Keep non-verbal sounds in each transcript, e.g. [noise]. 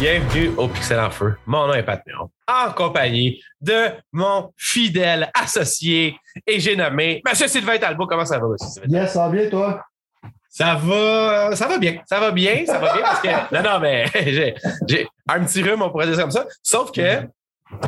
Bienvenue au Pixel en Feu. Mon nom est Pat Miron, en compagnie de mon fidèle associé et j'ai nommé Monsieur Sylvain Talbot. Comment ça va, Monsieur Sylvain? Yes, ça va bien, toi? Ça va, ça va bien. Ça va bien, ça va bien parce que. [laughs] Non, non, mais [laughs] j'ai, un petit rhume, on pourrait dire ça comme ça. Sauf que.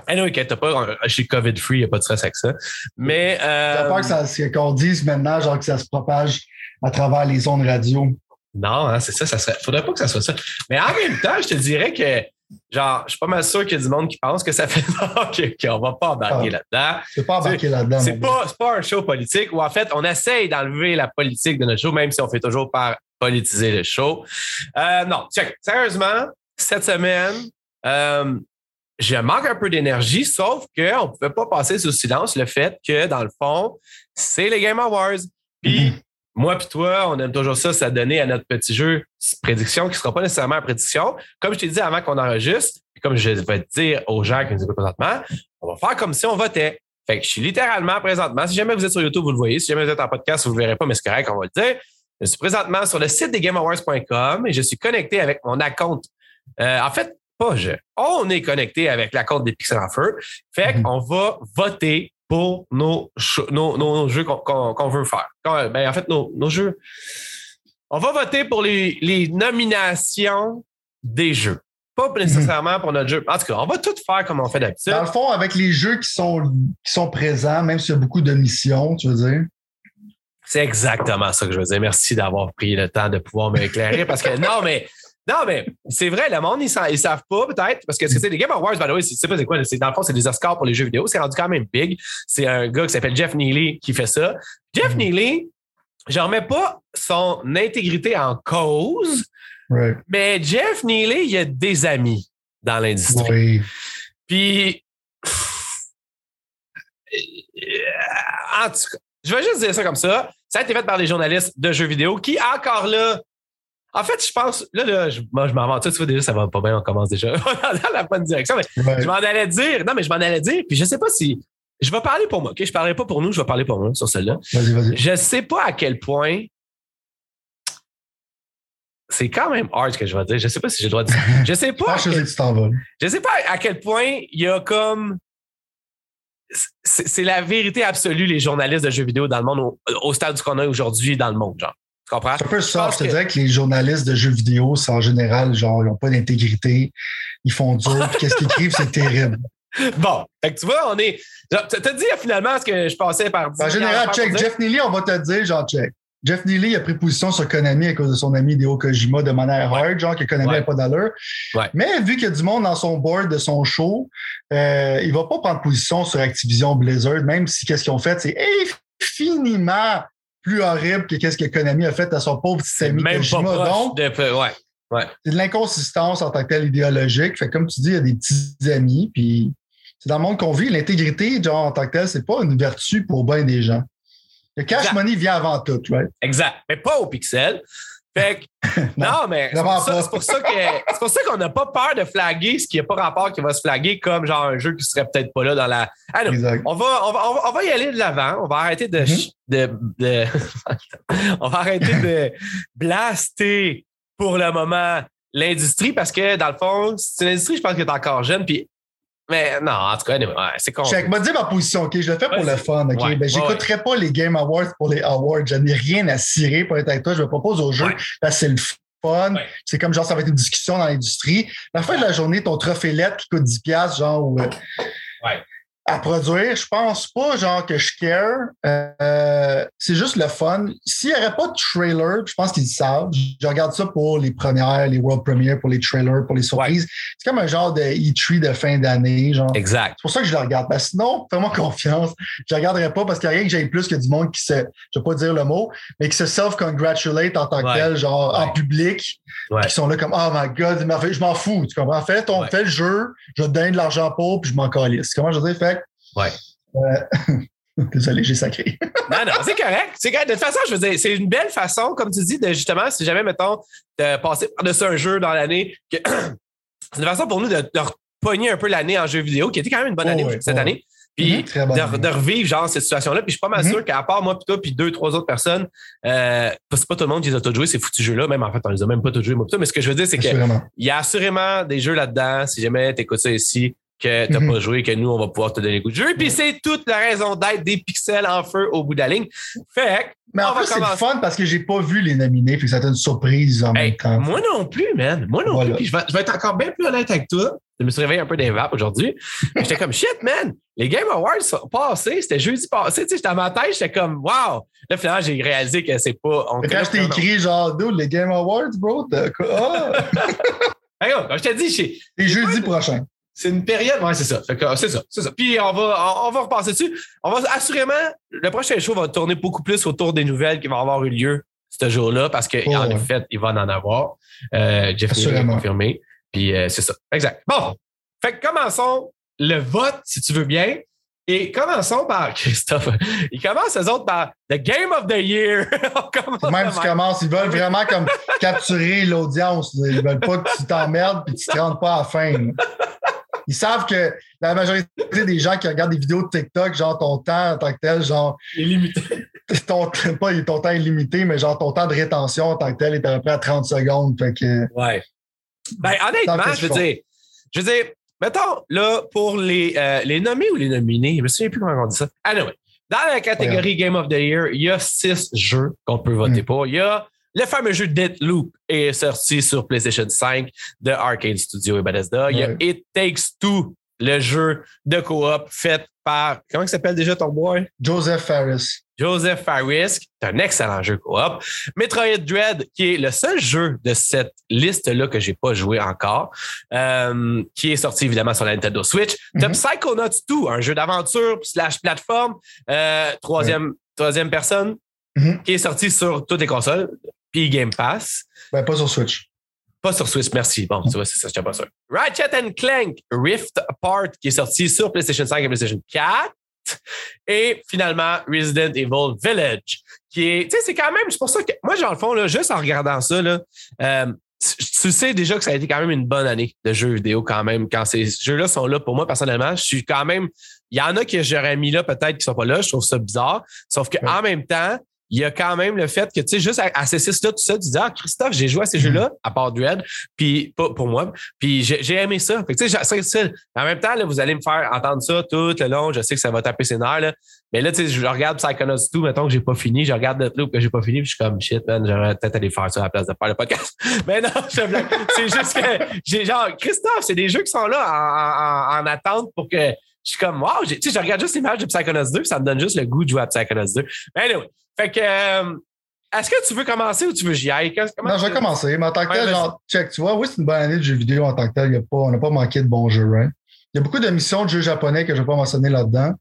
Ah non, inquiète pas, je suis COVID-free, il n'y a pas de stress avec ça. Mais. Euh, J'ai peur que ça, qu'on dise maintenant, genre que ça se propage à travers les ondes radio. Non, hein, c'est ça, ça serait. Faudrait pas que ça soit ça. Mais en même temps, je te dirais que, genre, je suis pas mal sûr qu'il y a du monde qui pense que ça fait [laughs] qu'on va pas embarquer là-dedans. C'est pas embarquer là-dedans. C'est pas, c'est pas un show politique où en fait, on essaye d'enlever la politique de notre show, même si on fait toujours par politiser le show. Euh, non, check. Sérieusement, cette semaine, euh, je manque un peu d'énergie, sauf qu'on ne pouvait pas passer sous silence le fait que, dans le fond, c'est les Game Awards. Puis, Mhm. Moi puis toi, on aime toujours ça, ça donner à notre petit jeu prédiction qui ne sera pas nécessairement une prédiction. Comme je t'ai dit avant qu'on enregistre, puis comme je vais te dire aux gens qui nous écoutent présentement, on va faire comme si on votait. Fait que je suis littéralement présentement, si jamais vous êtes sur YouTube, vous le voyez. Si jamais vous êtes en podcast, vous ne le verrez pas, mais c'est correct, on va le dire. Je suis présentement sur le site des GameAwards.com et je suis connecté avec mon compte. Euh, en fait, pas je. On est connecté avec la compte des Pixel en Feu. Fait Mhm. qu'on va voter pour nos, jeux qu'on veut faire. Ben, en fait, nos, nos jeux. On va voter pour les, les nominations des jeux. Pas nécessairement pour notre jeu. En tout cas, on va tout faire comme on fait d'habitude. Dans le fond, avec les jeux qui sont, qui sont présents, même s'il y a beaucoup de missions, tu veux dire. C'est exactement ça que je veux dire. Merci d'avoir pris le temps de pouvoir m'éclairer parce que non, mais non, mais c'est vrai, le monde, ils ne savent pas peut-être parce que ce que c'est les Game Awards, by the way, c'est pas c'est quoi, dans le fond, c'est des Oscars pour les jeux vidéo. C'est rendu quand même big. C'est un gars qui s'appelle Jeff Neely qui fait ça. Jeff Mhm. Neely, je remets pas son intégrité en cause, Right. mais Jeff Neely, il a des amis dans l'industrie. Oui. Puis, en tout cas, je vais juste dire ça comme ça. Ça a été fait par des journalistes de jeux vidéo qui, encore là, en fait, je pense, là, là je, moi, je m'en. Tu vois, déjà, ça va pas bien, on commence déjà [laughs] dans la bonne direction. Mais je m'en allais dire, non, mais je m'en allais dire, puis je sais pas si. Je vais parler pour moi, OK? Je parlerai pas pour nous, je vais parler pour moi sur celle-là. Vas-y, vas-y. Je sais pas à quel point. C'est quand même hard ce que je vais dire. Je sais pas si j'ai le droit de dire. Je sais [laughs] pas. Franchement, quel- je sais je pas à quel point il y a comme. C'est c'est la vérité absolue, les journalistes de jeux vidéo dans le monde, au, au stade qu'on a aujourd'hui dans le monde, genre. Comprends? C'est un peu ça. Je te que- dirais que les journalistes de jeux vidéo, c'est en général, genre, ils n'ont pas d'intégrité. Ils font dur. puis Qu'est-ce qu'ils écrivent, c'est terrible. [laughs] Bon, fait que tu vois, on est. T'as dit finalement ce que je passais par dire. En général, check. dire? Jeff Neely, on va te dire, genre, check. Jeff Neely a pris position sur Konami à cause de son ami Hideo Kojima de manière Ouais. hard, genre que Konami Ouais. n'a pas d'allure. Ouais. Mais vu qu'il y a du monde dans son board de son show, euh, il va pas prendre position sur Activision Blizzard, même si qu'est-ce qu'ils ont fait, c'est infiniment plus horrible que qu'est-ce que Konami a fait à son pauvre petit ami Même pas Kojima. proche Donc, de. Ouais. c'est de l'inconsistance en tant que tel idéologique. Fait que comme tu dis, il y a des petits amis, puis c'est dans le monde qu'on vit. L'intégrité, genre, en tant que tel, c'est pas une vertu pour bien des gens. Le cash Exact. money vient avant tout, right? Exact. Mais pas au pixel. Fait que, [laughs] non, mais c'est pour, ça, pour qu'on n'a pas peur de flaguer ce qui n'a pas rapport qui va se flaguer comme genre un jeu qui serait peut-être pas là dans la. Ah non, on va, on, va, on, va, on va y aller de l'avant. On va arrêter de, Mhm. de, de- [laughs] on va arrêter de blaster pour le moment l'industrie parce que dans le fond, c'est une industrie, je pense que est encore jeune. Puis, mais non, en tout cas, anyway, ouais, c'est con. Check, m'a dit ma position, OK? Je le fais pour le fun, OK? Ouais, ben, j'écouterai pas les Game Awards pour les Awards. Je n'ai rien à cirer pour être avec toi. Je me propose au jeu Ouais. parce que c'est le fun. C'est comme genre, ça va être une discussion dans l'industrie. La fin de la journée, ton trophée lettre qui coûte 10$, genre, ou, euh, Ouais. À produire, je pense pas, genre, que je care. Euh, c'est juste le fun. S'il n'y aurait pas de trailer, je pense qu'ils le savent. Je regarde ça pour les premières, les world premières, pour les trailers, pour les surprises. C'est comme un genre de E3 de fin d'année, genre. Exact. C'est pour ça que je le regarde. Sinon, fais-moi [laughs] confiance. Je ne regarderai pas parce qu'il n'y a rien que j'aille plus que du monde qui se, je ne vais pas dire le mot, mais qui se self-congratulate en tant que Ouais. tel, genre en public, Ouais. qui sont là comme, oh my god, je m'en fous. Tu comprends? Fais, ton, fais le jeu, je te donne de l'argent pour, puis je m'en calisse. Comment je veux dire? Fait que, Ouais. euh, Désolé, j'ai sacré. Non, non, c'est correct. C'est correct. De toute façon, je veux dire, c'est une belle façon, comme tu dis, de justement, si jamais, mettons, de passer par-dessus un jeu dans l'année, que [clears throat] c'est une façon pour nous de, de repogner un peu l'année en jeu vidéo, qui était quand même une bonne Oh, année cette année. Puis Mhm, très bonne de, de revivre genre cette situation-là. Puis je suis pas mal Mhm. sûr qu'à part moi, puis toi, puis deux, trois autres personnes, euh, parce que c'est pas tout le monde qui les a tous joués, ces foutus jeux-là. Même en fait, on les a même pas tous joués, moi, puis toi. Mais ce que je veux dire, c'est que Assurément. il y a assurément des jeux là-dedans. Si jamais tu écoutes ça ici, que tu n'as Mhm. pas joué, que nous, on va pouvoir te donner le goût de jeu. Puis c'est toute la raison d'être des pixels en feu au bout de la ligne. Fait Mais en plus, c'est fun parce que j'ai pas vu les nominés, puis ça a été une surprise en hey, même temps. moi non plus, man. Moi non Voilà. plus. Puis je vais, je vais être encore bien plus honnête avec toi. Je me suis réveillé un peu des vapes aujourd'hui. [laughs] J'étais comme shit, man. Les Game Awards sont passés. C'était jeudi passé. Tu sais, j'étais à ma tête, j'étais comme wow. Là, finalement, j'ai réalisé que c'est pas. On Quand je t'ai écrit, genre, dude, les Game Awards, bro, t'as quoi? Ah! [laughs] Oh, Quand je t'ai dit, Et jeudi prochain. C'est une période, ouais, c'est ça. Que, c'est ça, c'est ça. Puis on va, on, on va repasser dessus. On va assurément, le prochain show va tourner beaucoup plus autour des nouvelles qui vont avoir eu lieu ce jour-là, parce qu'en Oh, ouais. fait, il va en avoir. Euh, Jeff l'a confirmé. Puis euh, c'est ça. Exact. Bon. Fait que commençons le vote, si tu veux bien. Et commençons par [laughs] Christophe. Ils commencent, eux autres, par The Game of the Year. [laughs] on Même si tu commences, ils veulent vraiment comme capturer l'audience. Ils veulent pas que tu t'emmerdes puis tu te rendes pas à la fin. Ils savent que la majorité des gens qui regardent des vidéos de TikTok, genre ton temps en tant que tel, genre Il est limité. [laughs] ton, pas ton temps est limité, mais genre ton temps de rétention en tant que tel est à peu près à 30 secondes. Fait que Ouais. Ben, honnêtement, je veux dire, je veux dire, mettons, là, pour les, euh, les nommés ou les nominés, je me souviens plus comment on dit ça. Anyway, dans la catégorie Game of the Year, il y a six jeux qu'on peut voter Mm. pour. Il y a le fameux jeu Deathloop est sorti sur PlayStation 5 de Arcade Studio et Bethesda. Il y a Ouais. It Takes Two, le jeu de coop fait par, comment il s'appelle déjà ton boy? Joseph Ferris. Joseph Faris, qui est un excellent jeu coop. Metroid Dread, qui est le seul jeu de cette liste-là que j'ai pas joué encore, euh, qui est sorti évidemment sur la Nintendo Switch. T'as Mhm. Psychonauts 2, un jeu d'aventure slash plateforme, euh, troisième, troisième personne, Mhm. qui est sorti sur toutes les consoles, puis Game Pass. Ben, pas sur Switch. Pas sur Switch, merci. Bon, tu vois, c'est ça, je pas sûr. Ratchet and Clank Rift Apart, qui est sorti sur PlayStation 5 et PlayStation 4. Et finalement, Resident Evil Village, qui est, tu sais, c'est quand même, c'est pour ça que, moi, dans le fond, là, juste en regardant ça, là, euh, tu sais déjà que ça a été quand même une bonne année de jeux vidéo quand même. Quand ces jeux-là sont là, pour moi, personnellement, je suis quand même, il y en a que j'aurais mis là peut-être qui sont pas là, je trouve ça bizarre. Sauf que Ouais. en même temps, il y a quand même le fait que, tu sais, juste à, à ces six-là, tout ça, tu dis, ah, Christophe, j'ai joué à ces Mhm. jeux-là, à part Dread, puis pas pour moi, puis j'ai aimé ça. Fait que, tu sais. En même temps, là, vous allez me faire entendre ça tout le long. Je sais que ça va taper ses nerfs, là. Mais là, tu sais, je regarde Psychonauts 2, mettons que j'ai pas fini. Je regarde Deathloop que j'ai pas fini, puis je suis comme, shit, man, j'aurais peut-être aller faire ça à la place de faire le podcast. [laughs] Mais non, je blague. C'est juste que j'ai genre, Christophe, c'est des jeux qui sont là en, en- en attente pour que je suis comme, wow, tu sais, je regarde juste l'image de Psychonauts 2, puis ça me donne juste le goût de jouer à Psychonauts 2. Mais anyway, fait que, euh, est-ce que tu veux commencer ou tu veux que j'y aille? Comment Non, je vais commencer. Mais en tant que Ouais, tel, genre, check, tu vois, oui, c'est une bonne année de jeux vidéo en tant que tel. Il y a pas, on n'a pas manqué de bons jeux, right? Il y a beaucoup de missions de jeux japonais que je ne vais pas mentionner là-dedans.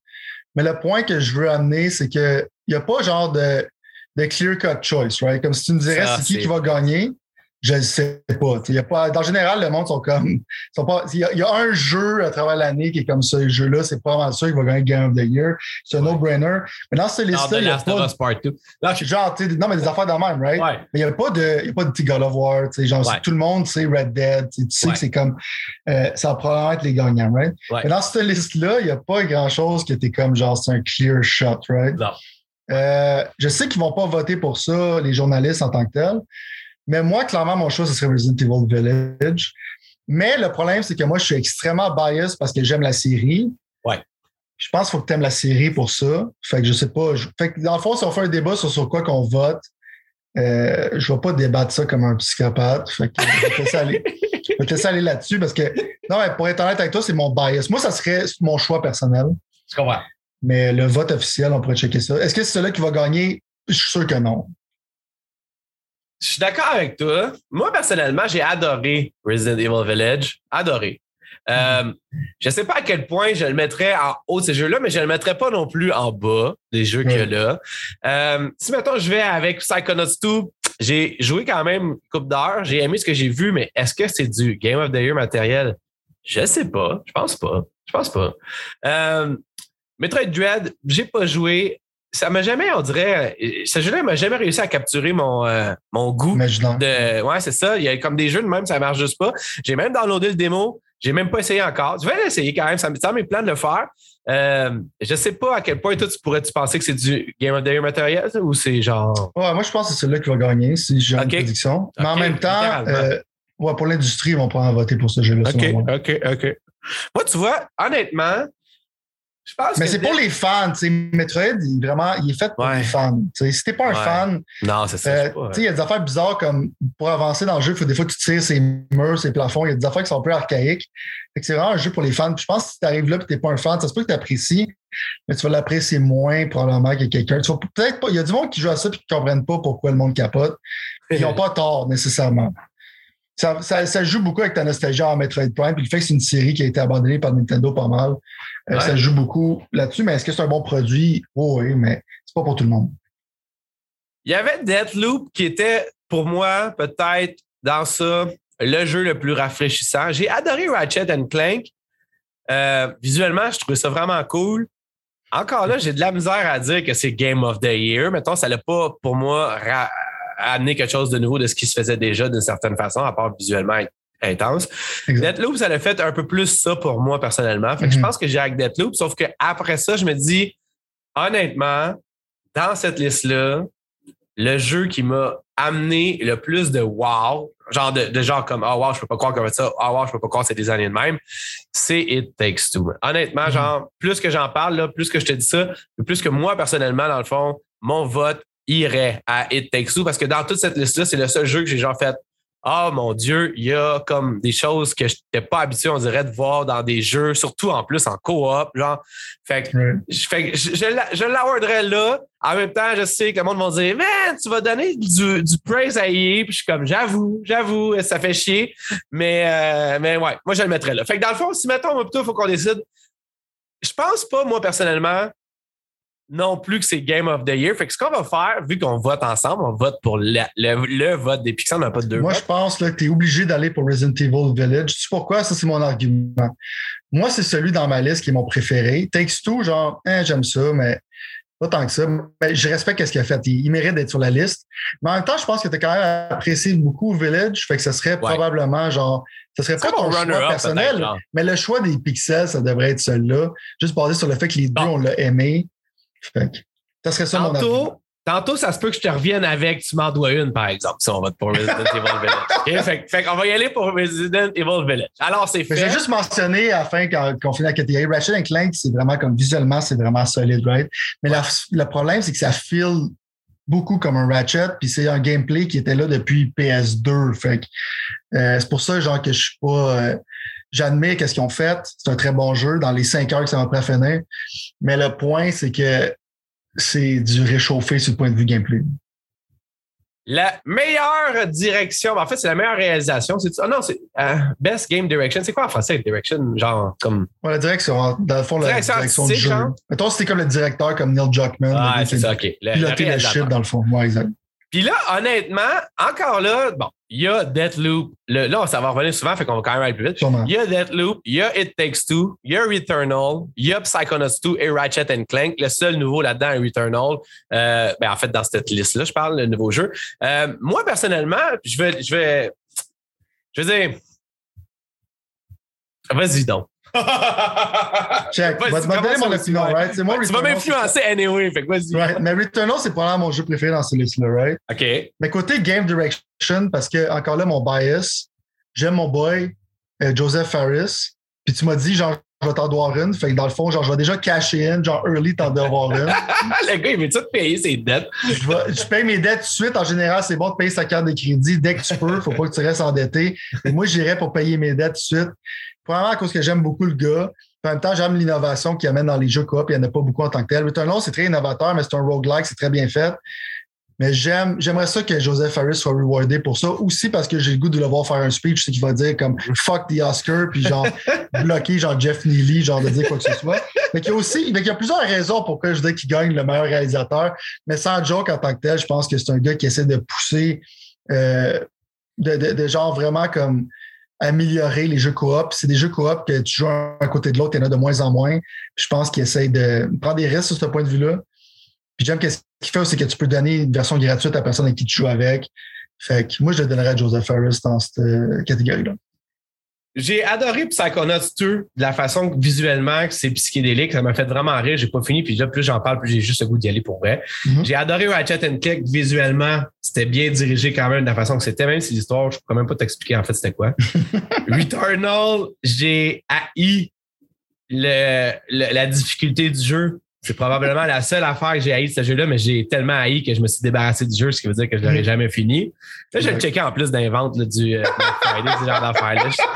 Mais le point que je veux amener, c'est qu'il n'y a pas genre de, de clear-cut choice, right? Comme si tu me dirais Ça, c'est qui c'est- qui va gagner, je ne sais pas. Y a pas. En général, le monde sont comme. Sont pas, il, y a, y un jeu à travers l'année qui est comme ce jeu-là, c'est pas mal sûr qu'il va gagner Game of the Year. C'est un Ouais. no-brainer. Mais dans cette Non, liste-là, il n'y a Last of pas. Us Part 2. Là, je- Genre, non, mais des affaires de même, right? Ouais. Mais il n'y a pas de, y a pas de petit God of War, genre, Ouais. tout le monde sait Red Dead, tu sais, que c'est comme, euh, ça va probablement être les gagnants, right? Mais dans cette liste-là, il n'y a pas grand-chose qui était comme, genre, c'est un clear shot, right? Non. Euh, je sais qu'ils ne vont pas voter pour ça, les journalistes en tant que tels, mais moi, clairement, mon choix, ce serait Resident Evil Village. Mais le problème, c'est que moi, je suis extrêmement biased parce que j'aime la série. Ouais. Je pense qu'il faut que tu aimes la série pour ça. Fait que je sais pas. je- Fait que dans le fond, si on fait un débat sur, sur quoi qu'on vote, euh, je ne vais pas débattre ça comme un psychopathe. Fait que je vais te laisser aller, aller là-dessus parce que, non, mais pour être honnête avec toi, c'est mon bias. Moi, ça serait mon choix personnel. Je comprends. Mais le vote officiel, on pourrait checker ça. Est-ce que c'est celui qui va gagner? Je suis sûr que non. Je suis d'accord avec toi. Moi, personnellement, j'ai adoré Resident Evil Village. Adoré. Euh, je ne sais pas à quel point je le mettrais en haut de ces jeux-là, mais je ne le mettrais pas non plus en bas des jeux qu'il y a là. Euh, si, mettons, je vais avec Psychonauts 2, j'ai joué quand même une coupe d'heures. J'ai aimé ce que j'ai vu, mais est-ce que c'est du Game of the Year matériel? Je sais pas. Je pense pas. Je pense pas. Euh, Metroid Dread, j'ai pas joué. Ça m'a jamais, on dirait, euh, ce jeu-là m'a jamais réussi à capturer mon, euh, mon goût Imaginons. de. Ouais, c'est ça. Il y a comme des jeux de même, ça marche juste pas. J'ai même downloadé le démo. J'ai même pas essayé encore. Je vais l'essayer quand même. Ça me tient mes plans de le faire. Euh, je sais pas à quel point toi, tu pourrais-tu penser que c'est du Game of the Year matériel ou c'est genre. Ouais, moi, je pense que c'est celui-là qui va gagner si j'ai une prédiction. Mais en même temps, euh, ouais, pour l'industrie, ils vont pas en voter pour ce jeu-là. OK, OK, OK. Moi, tu vois, honnêtement, mais c'est pour les fans. Metroid, il, vraiment, il est fait pour les fans. T'sais. Si t'es pas un fan, non, c'est ça. Euh, il y a des affaires bizarres comme pour avancer dans le jeu, il faut des fois que tu tires ses murs, ses plafonds. Il y a des affaires qui sont un peu archaïques. C'est vraiment un jeu pour les fans. je pense que si tu arrives là et tu n'es pas un fan, ça se peut que tu apprécies, mais tu vas l'apprécier moins probablement que quelqu'un. peut-être pas. Il y a du monde qui joue à ça et qui ne comprennent pas pourquoi le monde capote. Ils n'ont pas [laughs] tort nécessairement. Ça, joue beaucoup avec ta nostalgie en Metroid Prime, puis le fait que c'est une série qui a été abandonnée par Nintendo pas mal. Euh, ça joue beaucoup là-dessus, mais est-ce que c'est un bon produit? oui, mais c'est pas pour tout le monde. Il y avait Deathloop qui était, pour moi, peut-être dans ça, le jeu le plus rafraîchissant. J'ai adoré Ratchet Clank. Euh, visuellement, je trouvais ça vraiment cool. Encore là, j'ai de la misère à dire que c'est Game of the Year. Mettons, ça n'a pas, pour moi, amené quelque chose de nouveau de ce qui se faisait déjà d'une certaine façon, à part visuellement intense. Deathloop, ça a fait un peu plus ça pour moi personnellement. Fait que je mhm. pense que j'ai avec Deathloop, sauf qu'après ça, je me dis, honnêtement, dans cette liste-là, le jeu qui m'a amené le plus de wow, genre de, genre comme oh wow, je peux pas croire comme ça, oh wow, je peux pas croire que c'est des années de même, c'est It Takes Two. Honnêtement, mhm. genre, plus que j'en parle, là, plus que je te dis ça, plus que moi, personnellement, dans le fond, mon vote irait à It Takes Two parce que dans toute cette liste-là, c'est le seul jeu que j'ai genre fait ah oh, mon Dieu, il y a comme des choses que je n'étais pas habitué, on dirait, de voir dans des jeux, surtout en plus en coop. Genre, fait que, je, je, l'awarderais là. En même temps, je sais que le monde va dire Man, tu vas donner du, du praise à EA. Puis je suis comme J'avoue, j'avoue, ça fait chier. Mais, euh, mais ouais, moi je le mettrais là. Fait que dans le fond, si mettons, il faut qu'on décide. Je pense pas, moi, personnellement, non plus que c'est Game of the Year. Fait que ce qu'on va faire, vu qu'on vote ensemble, on vote pour le, vote des Pixar, on n'a pas de deux Moi, je pense que tu es obligé d'aller pour Resident Evil Village. Tu sais pourquoi? Ça, c'est mon argument. Moi, c'est celui dans ma liste qui est mon préféré. Takes Two, genre, hein, j'aime ça, mais pas tant que ça. Mais je respecte ce qu'il a fait. Il, mérite d'être sur la liste. Mais en même temps, je pense que tu as quand même apprécié beaucoup Village. Fait que ce serait probablement genre. Ce serait pas ton choix personnel, mais le choix des pixels, ça devrait être celui-là. Juste basé sur le fait que les deux, on l'a aimé ça serait ça tantôt, Tantôt, ça se peut que je te revienne avec tu m'en dois une, par exemple, si on va pour Resident Evil Village. [laughs] Fait, fait qu'on va y aller pour Resident Evil Village. Alors, c'est fait. J'ai juste mentionné, afin qu'on finisse la catégorie, Ratchet Clank, c'est vraiment comme visuellement, c'est vraiment solide, right? Mais le problème, c'est que ça feel beaucoup comme un Ratchet, puis c'est un gameplay qui était là depuis PS2. Fait euh, c'est pour ça, genre, que je suis pas. Euh, J'admets qu'est-ce qu'ils ont fait. C'est un très bon jeu dans les cinq heures que ça m'a pris finir. Mais le point, c'est que c'est du réchauffé sur le point de vue gameplay. La meilleure direction, en fait, c'est la meilleure réalisation. C'est, oh non, c'est euh, Best Game Direction. C'est quoi en français, Direction? Genre, comme. Ouais, la direction, dans le fond, la direction du jeu. Mettons, c'était comme le directeur, comme Neil Druckmann. Ah, c'est ça, OK. Le, piloter le, shit, dans le fond. Ouais, exact. Puis là, honnêtement, encore là, bon, il y a Deathloop. Le, là, ça va revenir souvent, fait qu'on va quand même aller plus vite. Il y a Deathloop, il y a It Takes Two, il y a Returnal, il y a Psychonauts 2 et Ratchet Clank. Le seul nouveau là-dedans est Returnal. Euh, ben, en fait, dans cette liste-là, je parle, le nouveau jeu. Euh, moi, personnellement, je vais, je vais, je vais dire, vas-y donc. Check. Va te donner mon opinion, right? C'est moi, tu vas m'influencer anyway, fait que vas-y. Right. Mais Returnal, c'est probablement mon jeu préféré dans cette liste-là, right? OK. Mais côté Game Direction, parce que, encore là, mon bias, j'aime mon boy, euh, Joseph Farris. Puis tu m'as dit, genre, je vais t'en devoir une. Fait que dans le fond, genre, je vais déjà cacher in, genre, early, t'en devoir une. [laughs] le gars, il veut-tu te payer ses dettes? je, vais, je paye mes dettes tout de suite. En général, c'est bon de payer sa carte de crédit dès que tu peux. Faut pas que tu restes endetté. Et moi, j'irai pour payer mes dettes tout de suite. Premièrement, à cause que j'aime beaucoup le gars. En même temps, j'aime l'innovation qu'il amène dans les jeux coop. Il n'y en a pas beaucoup en tant que tel. Returnal, c'est très innovateur, mais c'est un roguelike, c'est très bien fait. Mais j'aime, j'aimerais ça que Joseph Harris soit rewardé pour ça. Aussi parce que j'ai le goût de le voir faire un speech, c'est qu'il va dire comme fuck the Oscar, puis genre [laughs] bloquer genre Jeff Neely, genre de dire quoi que ce soit. Mais il y a aussi, il y a plusieurs raisons pourquoi je dis qu'il gagne le meilleur réalisateur. Mais sans joke en tant que tel, je pense que c'est un gars qui essaie de pousser, euh, de, de, genre vraiment comme améliorer les jeux coop. C'est des jeux coop que tu joues un côté de l'autre, il y en a de moins en moins. je pense qu'il essaye de prendre des risques sur ce point de vue-là. Puis j'aime ce qu'il fait, c'est que tu peux donner une version gratuite à la personne avec qui tu joues avec. Fait que moi, je le donnerais à Joseph Harris dans cette euh, catégorie-là. J'ai adoré Psychonauts 2 de la façon que visuellement que c'est psychédélique. Ça m'a fait vraiment rire. J'ai pas fini. Puis là, plus j'en parle, plus j'ai juste le goût d'y aller pour vrai. Mhm. J'ai adoré Ratchet Click visuellement. C'était bien dirigé quand même de la façon que c'était. Même si l'histoire, je peux quand même pas t'expliquer en fait c'était quoi. [laughs] Returnal, j'ai haï le, le- la difficulté du jeu. C'est probablement la seule affaire que j'ai haï de ce jeu-là, mais j'ai tellement haï que je me suis débarrassé du jeu, ce qui veut dire que je l'aurais Mhm. jamais fini. Là, je vais le checker en plus d'un vente là, du euh, Friday, ce genre.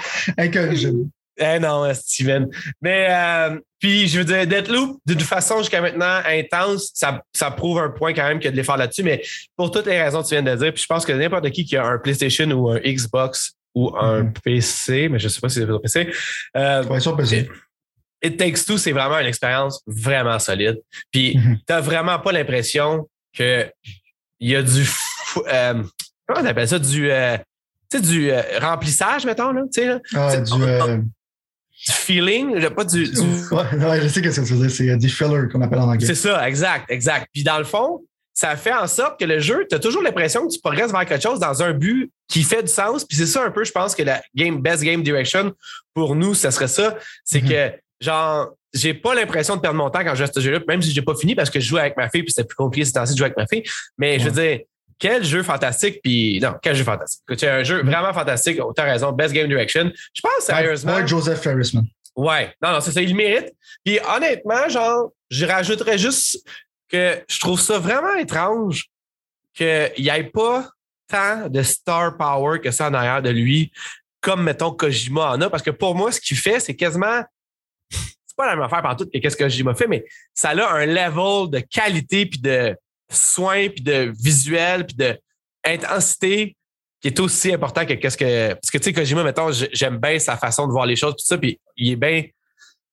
[laughs] Incorrigible. Eh non, euh, Steven. Mais euh, puis je veux dire, Deathloop, de toute façon, jusqu'à maintenant, intense, ça, ça prouve un point quand même qu'il y a de l'effort là-dessus, mais pour toutes les raisons que tu viens de dire, puis je pense que n'importe qui qui a un PlayStation ou un Xbox ou un Mhm. PC, mais je sais pas si c'est un PC, euh, Ouais, sur PC. It Takes Two, c'est vraiment une expérience vraiment solide. Puis Mhm. t'as vraiment pas l'impression que il y a du euh, comment on appelle ça? Du euh, tu sais du euh, remplissage mettons là, tu sais là, Ah, du. euh, du feeling, pas du, du Ouais, je sais ce que tu veux dire. C'est du filler qu'on appelle en anglais. C'est ça, exact, exact. Puis dans le fond, ça fait en sorte que le jeu, tu as toujours l'impression que tu progresses vers quelque chose dans un but qui fait du sens. Puis c'est ça un peu, je pense que la game best game direction pour nous, ça serait ça. C'est Mhm. que genre, j'ai pas l'impression de perdre mon temps quand je joue à ce jeu-là, même si j'ai pas fini parce que je joue avec ma fille, puis c'était plus compliqué ces temps-ci de jouer avec ma fille. Mais je veux dire, quel jeu fantastique, puis non, quel jeu fantastique. C'est un jeu Mhm. vraiment fantastique. Oh, T'as raison, best game direction. Je pense sérieusement. Joseph Ferrisman. Ouais, non, non, c'est ça, il le mérite. Puis honnêtement, genre, je rajouterais juste que je trouve ça vraiment étrange qu'il n'y ait pas tant de star power que ça en arrière de lui, comme mettons Kojima en a, parce que pour moi, ce qu'il fait, c'est quasiment. C'est pas la même affaire par tout que qu'est-ce que Kojima fait, mais ça a un level de qualité, puis de soin, puis de visuel, puis de intensité qui est aussi important que qu'est-ce que. Parce que tu sais, Kojima, mettons, j'aime bien sa façon de voir les choses, tout ça, puis il est bien.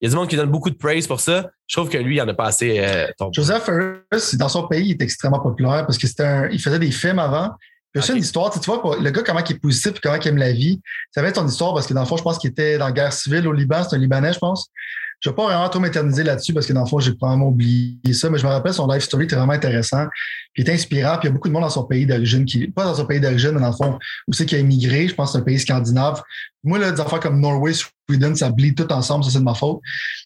Il y a du monde qui donne beaucoup de praise pour ça. Je trouve que lui, il en a pas assez euh. Joseph Ferris, dans son pays, il est extrêmement populaire parce que c'était un, il faisait des films avant. Puis c'est Ok. une histoire, tu sais, tu vois, le gars, comment il est positif et comment il aime la vie. Ça va être son histoire parce que dans le fond, je pense qu'il était dans la guerre civile au Liban. C'est un Libanais, je pense. Je ne vais pas vraiment trop m'éterniser là-dessus parce que dans le fond, j'ai probablement oublié ça, mais je me rappelle son life story était vraiment intéressant. Il est inspirant. Puis il y a beaucoup de monde dans son pays d'origine qui, pas dans son pays d'origine, mais dans le fond, où c'est qu'il a immigré. Je pense c'est un pays scandinave. Moi, là, des affaires comme Norway, Sweden, ça bleed tout ensemble. Ça, c'est de ma faute.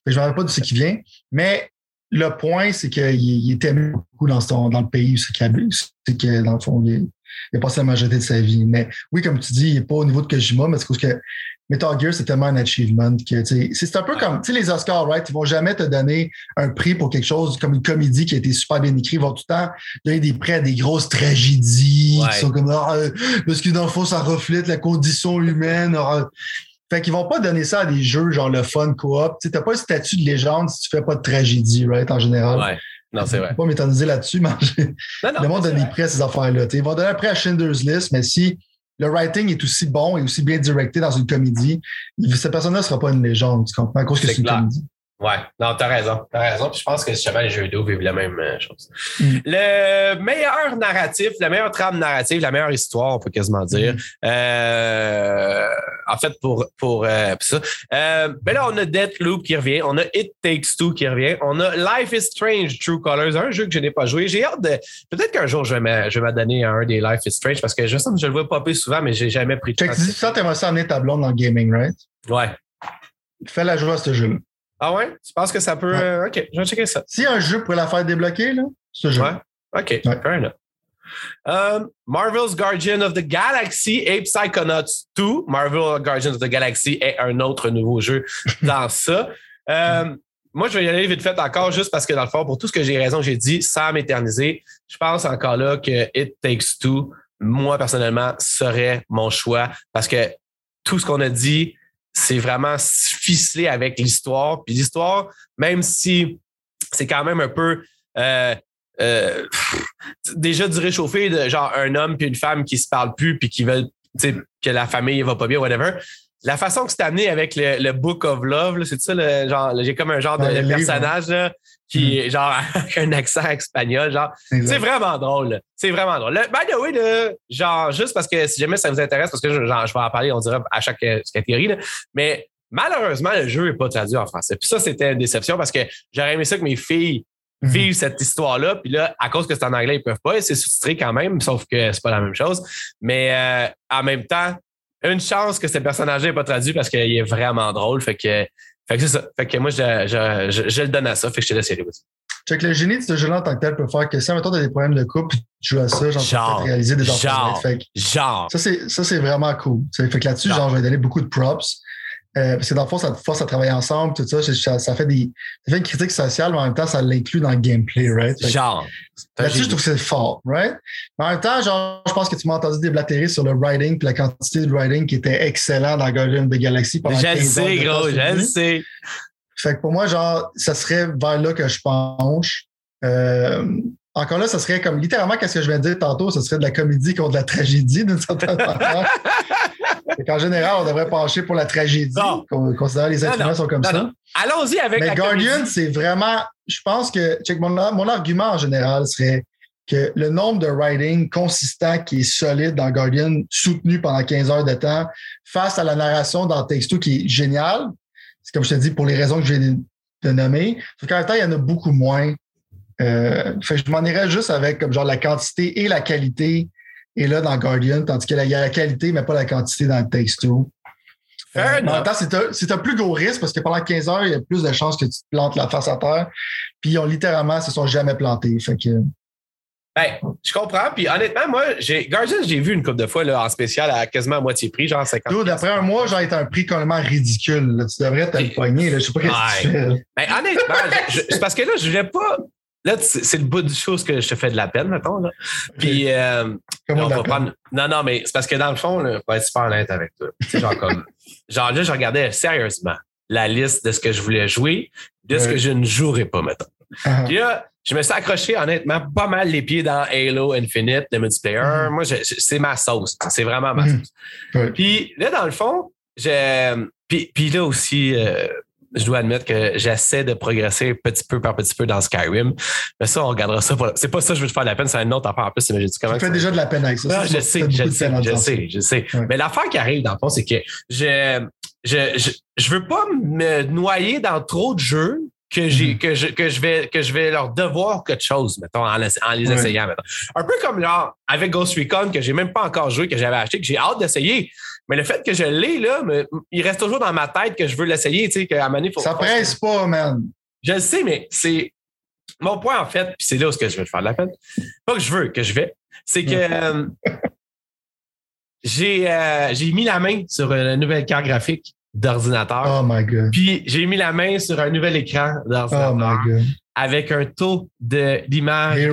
Je ne me rappelle pas de ce qui vient. Mais le point, c'est qu'il aimé beaucoup dans, son, dans le pays où c'est qu'il. C'est que, dans le fond, il, il a passé la majorité de sa vie. Mais oui, comme tu dis, il n'est pas au niveau de Kojima, mais c'est parce que Metal Gear, c'est tellement un achievement que, c'est un peu comme, tu sais, les Oscars, right? Ils vont jamais te donner un prix pour quelque chose comme une comédie qui a été super bien écrite. Ils vont tout le temps donner des prix à des grosses tragédies Ouais. qui sont comme, euh, parce que dans le fond, ça reflète la condition humaine. ah. Fait qu'ils vont pas donner ça à des jeux genre le fun coop. Tu t'as pas le statut de légende si tu fais pas de tragédie, right, en général. Ouais. Non, c'est vrai. Je pas m'éterniser là-dessus, [laughs] mais Non, non, le monde donne des prix à ces affaires-là. Ils vont donner un prix à Schindler's List, mais si le writing est aussi bon et aussi bien directé dans une comédie, cette personne-là ne sera pas une légende, tu comprends, à cause que C'est une clair. comédie. Ouais, non, t'as raison. T'as raison. Puis je pense que justement, les jeux vidéo vivent la même euh, chose. Mm. Le meilleur narratif, la meilleure trame narrative, la meilleure histoire, on peut quasiment dire. Mm. Euh, en fait, pour, pour euh, pour ça. Euh, ben là, on a Deathloop qui revient. On a It Takes Two qui revient. On a Life is Strange True Colors, un jeu que je n'ai pas joué. J'ai hâte de. Peut-être qu'un jour, je vais m'adonner à un des Life is Strange parce que je sens que je le vois popper souvent, mais j'ai jamais pris de temps. dis ça, t'aimerais ça amener ta blonde dans le gaming, right? Ouais. Fais-la jouer à ce jeu-là. Ah ouais? Tu penses que ça peut. Ouais. euh, OK, je vais checker ça. Si un jeu pourrait la faire débloquer, là, ce jeu. Ouais. OK, fair enough. Um, Marvel's Guardian of the Galaxy et Psychonauts 2. Marvel Guardians of the Galaxy est un autre nouveau jeu [laughs] dans ça. Um, moi, je vais y aller vite fait encore juste parce que dans le fond, pour tout ce que j'ai raison, j'ai dit, sans m'éterniser, je pense encore là que It Takes Two, moi personnellement, serait mon choix parce que tout ce qu'on a dit, c'est vraiment ficelé avec l'histoire. Puis l'histoire, même si c'est quand même un peu euh, euh, déjà du réchauffé de genre un homme puis une femme qui se parlent plus puis qui veulent que la famille va pas bien, whatever. La façon que c'est amené avec le, le Book of Love, c'est ça, le genre, j'ai comme un genre de Ouais, le livre, personnage là, qui est genre [laughs] avec un accent espagnol, genre. C'est vraiment drôle. C'est vraiment drôle. Le, by the way, là, genre, juste parce que si jamais ça vous intéresse, parce que je, genre, je vais en parler, on dirait à chaque euh, catégorie, là, mais malheureusement, le jeu n'est pas traduit en français. Puis ça, c'était une déception parce que j'aurais aimé ça que mes filles Mhm. vivent cette histoire-là. Puis là, à cause que c'est en anglais, ils peuvent pas. C'est sous-titré quand même, sauf que c'est pas la même chose. Mais euh, en même temps, une chance que ce personnage-là n'est pas traduit parce qu'il est vraiment drôle. Fait que, fait que c'est ça. Fait que moi, je, je, je, le donne à ça. Fait que je te laisse y aller Fait que le génie de ce jeu-là en tant que tel peut faire que si, mettons, tu as des problèmes de couple, tu joues à ça, genre, genre réaliser des genre, fait que, genre. Ça, c'est vraiment cool. Fait que là-dessus, genre, je vais donner beaucoup de props. Euh, parce que dans le fond, ça te force à travailler ensemble, tout ça. Ça, fait des, ça fait une critique sociale, mais en même temps, ça l'inclut dans le gameplay, right? genre. Là-dessus, je trouve que c'est fort, right? Mais en même temps, genre, je pense que tu m'as entendu déblatérer sur le writing puis la quantité de writing qui était excellent dans Guardian of the Galaxy pendant Je le sais, gros, je le sais. Fait que pour moi, genre, ça serait vers là que je penche. Euh, encore là, ça serait comme littéralement qu'est-ce que je viens de dire tantôt, ce serait de la comédie contre de la tragédie d'une certaine [laughs] manière. En général, on devrait pencher pour la tragédie, considérant les êtres humains sont comme ça. Allons-y avec Mais Guardian, c'est vraiment, je pense que, check, mon, mon argument en général serait que le nombre de writing consistant qui est solide dans Guardian, soutenu pendant 15 heures de temps, face à la narration dans Texto qui est génial, c'est comme je te dis, pour les raisons que je viens de nommer. En même temps, il y en a beaucoup moins. Euh, fait je m'en irais juste avec comme genre la quantité et la qualité et là dans Guardian, tandis qu'il y a la qualité, mais pas la quantité dans le Two. Euh, en même temps, c'est un, plus gros risque parce que pendant 15 heures, il y a plus de chances que tu te plantes la face à terre. Puis ils ont littéralement, se sont jamais plantés. Fait que. Ben, je comprends. Puis honnêtement, moi, j'ai Guardian, j'ai vu une couple de fois là, en spécial à quasiment à moitié prix, genre 50 D'après un mois, genre, été un prix complètement ridicule. Tu devrais te poigner. Je sais pas ce que tu fais. Ben, honnêtement, c'est parce que là, je voulais pas Là, c'est le bout du chose que je te fais de la peine, mettons. Là. Puis, euh, on va prendre... Non, non, mais c'est parce que dans le fond, là, pour être super honnête avec toi, genre comme. genre là, je regardais sérieusement la liste de ce que je voulais jouer, de ce que je ne jouerais pas, mettons. Uh-huh. Puis là, je me suis accroché honnêtement pas mal les pieds dans Halo Infinite, le multiplayer. Uh-huh. Moi, c'est ma sauce. C'est vraiment ma uh-huh. sauce. Puis là, dans le fond, j'ai. Puis, puis là aussi, euh, je dois admettre que j'essaie de progresser petit peu par petit peu dans Skyrim. Mais ça, on regardera ça. C'est pas ça que je veux te faire de la peine, c'est un autre affaire en plus. Dit comment. Tu fais déjà de la peine avec ça. Ah, je, sais, je, sais, je sais, je sais, Mais l'affaire qui arrive dans le fond, c'est que je, je, je, veux pas me noyer dans trop de jeux que j'ai mm-hmm. que je que je vais que je vais leur devoir quelque chose mettons en, les essayant un peu comme avec Ghost Recon que j'ai même pas encore joué que j'avais acheté que j'ai hâte d'essayer mais le fait que je l'ai, là, il reste toujours dans ma tête que je veux l'essayer, tu sais, qu'à faut. Ça presse pas, man. Je le sais, mais c'est. Mon point, en fait, puis c'est là où je veux faire de la peine. Pas que je veux, que je vais. C'est que [laughs] euh, j'ai, euh, j'ai mis la main sur une nouvelle carte graphique d'ordinateur. Oh my God. Puis j'ai mis la main sur un nouvel écran d'ordinateur. Oh my God avec un taux de l'image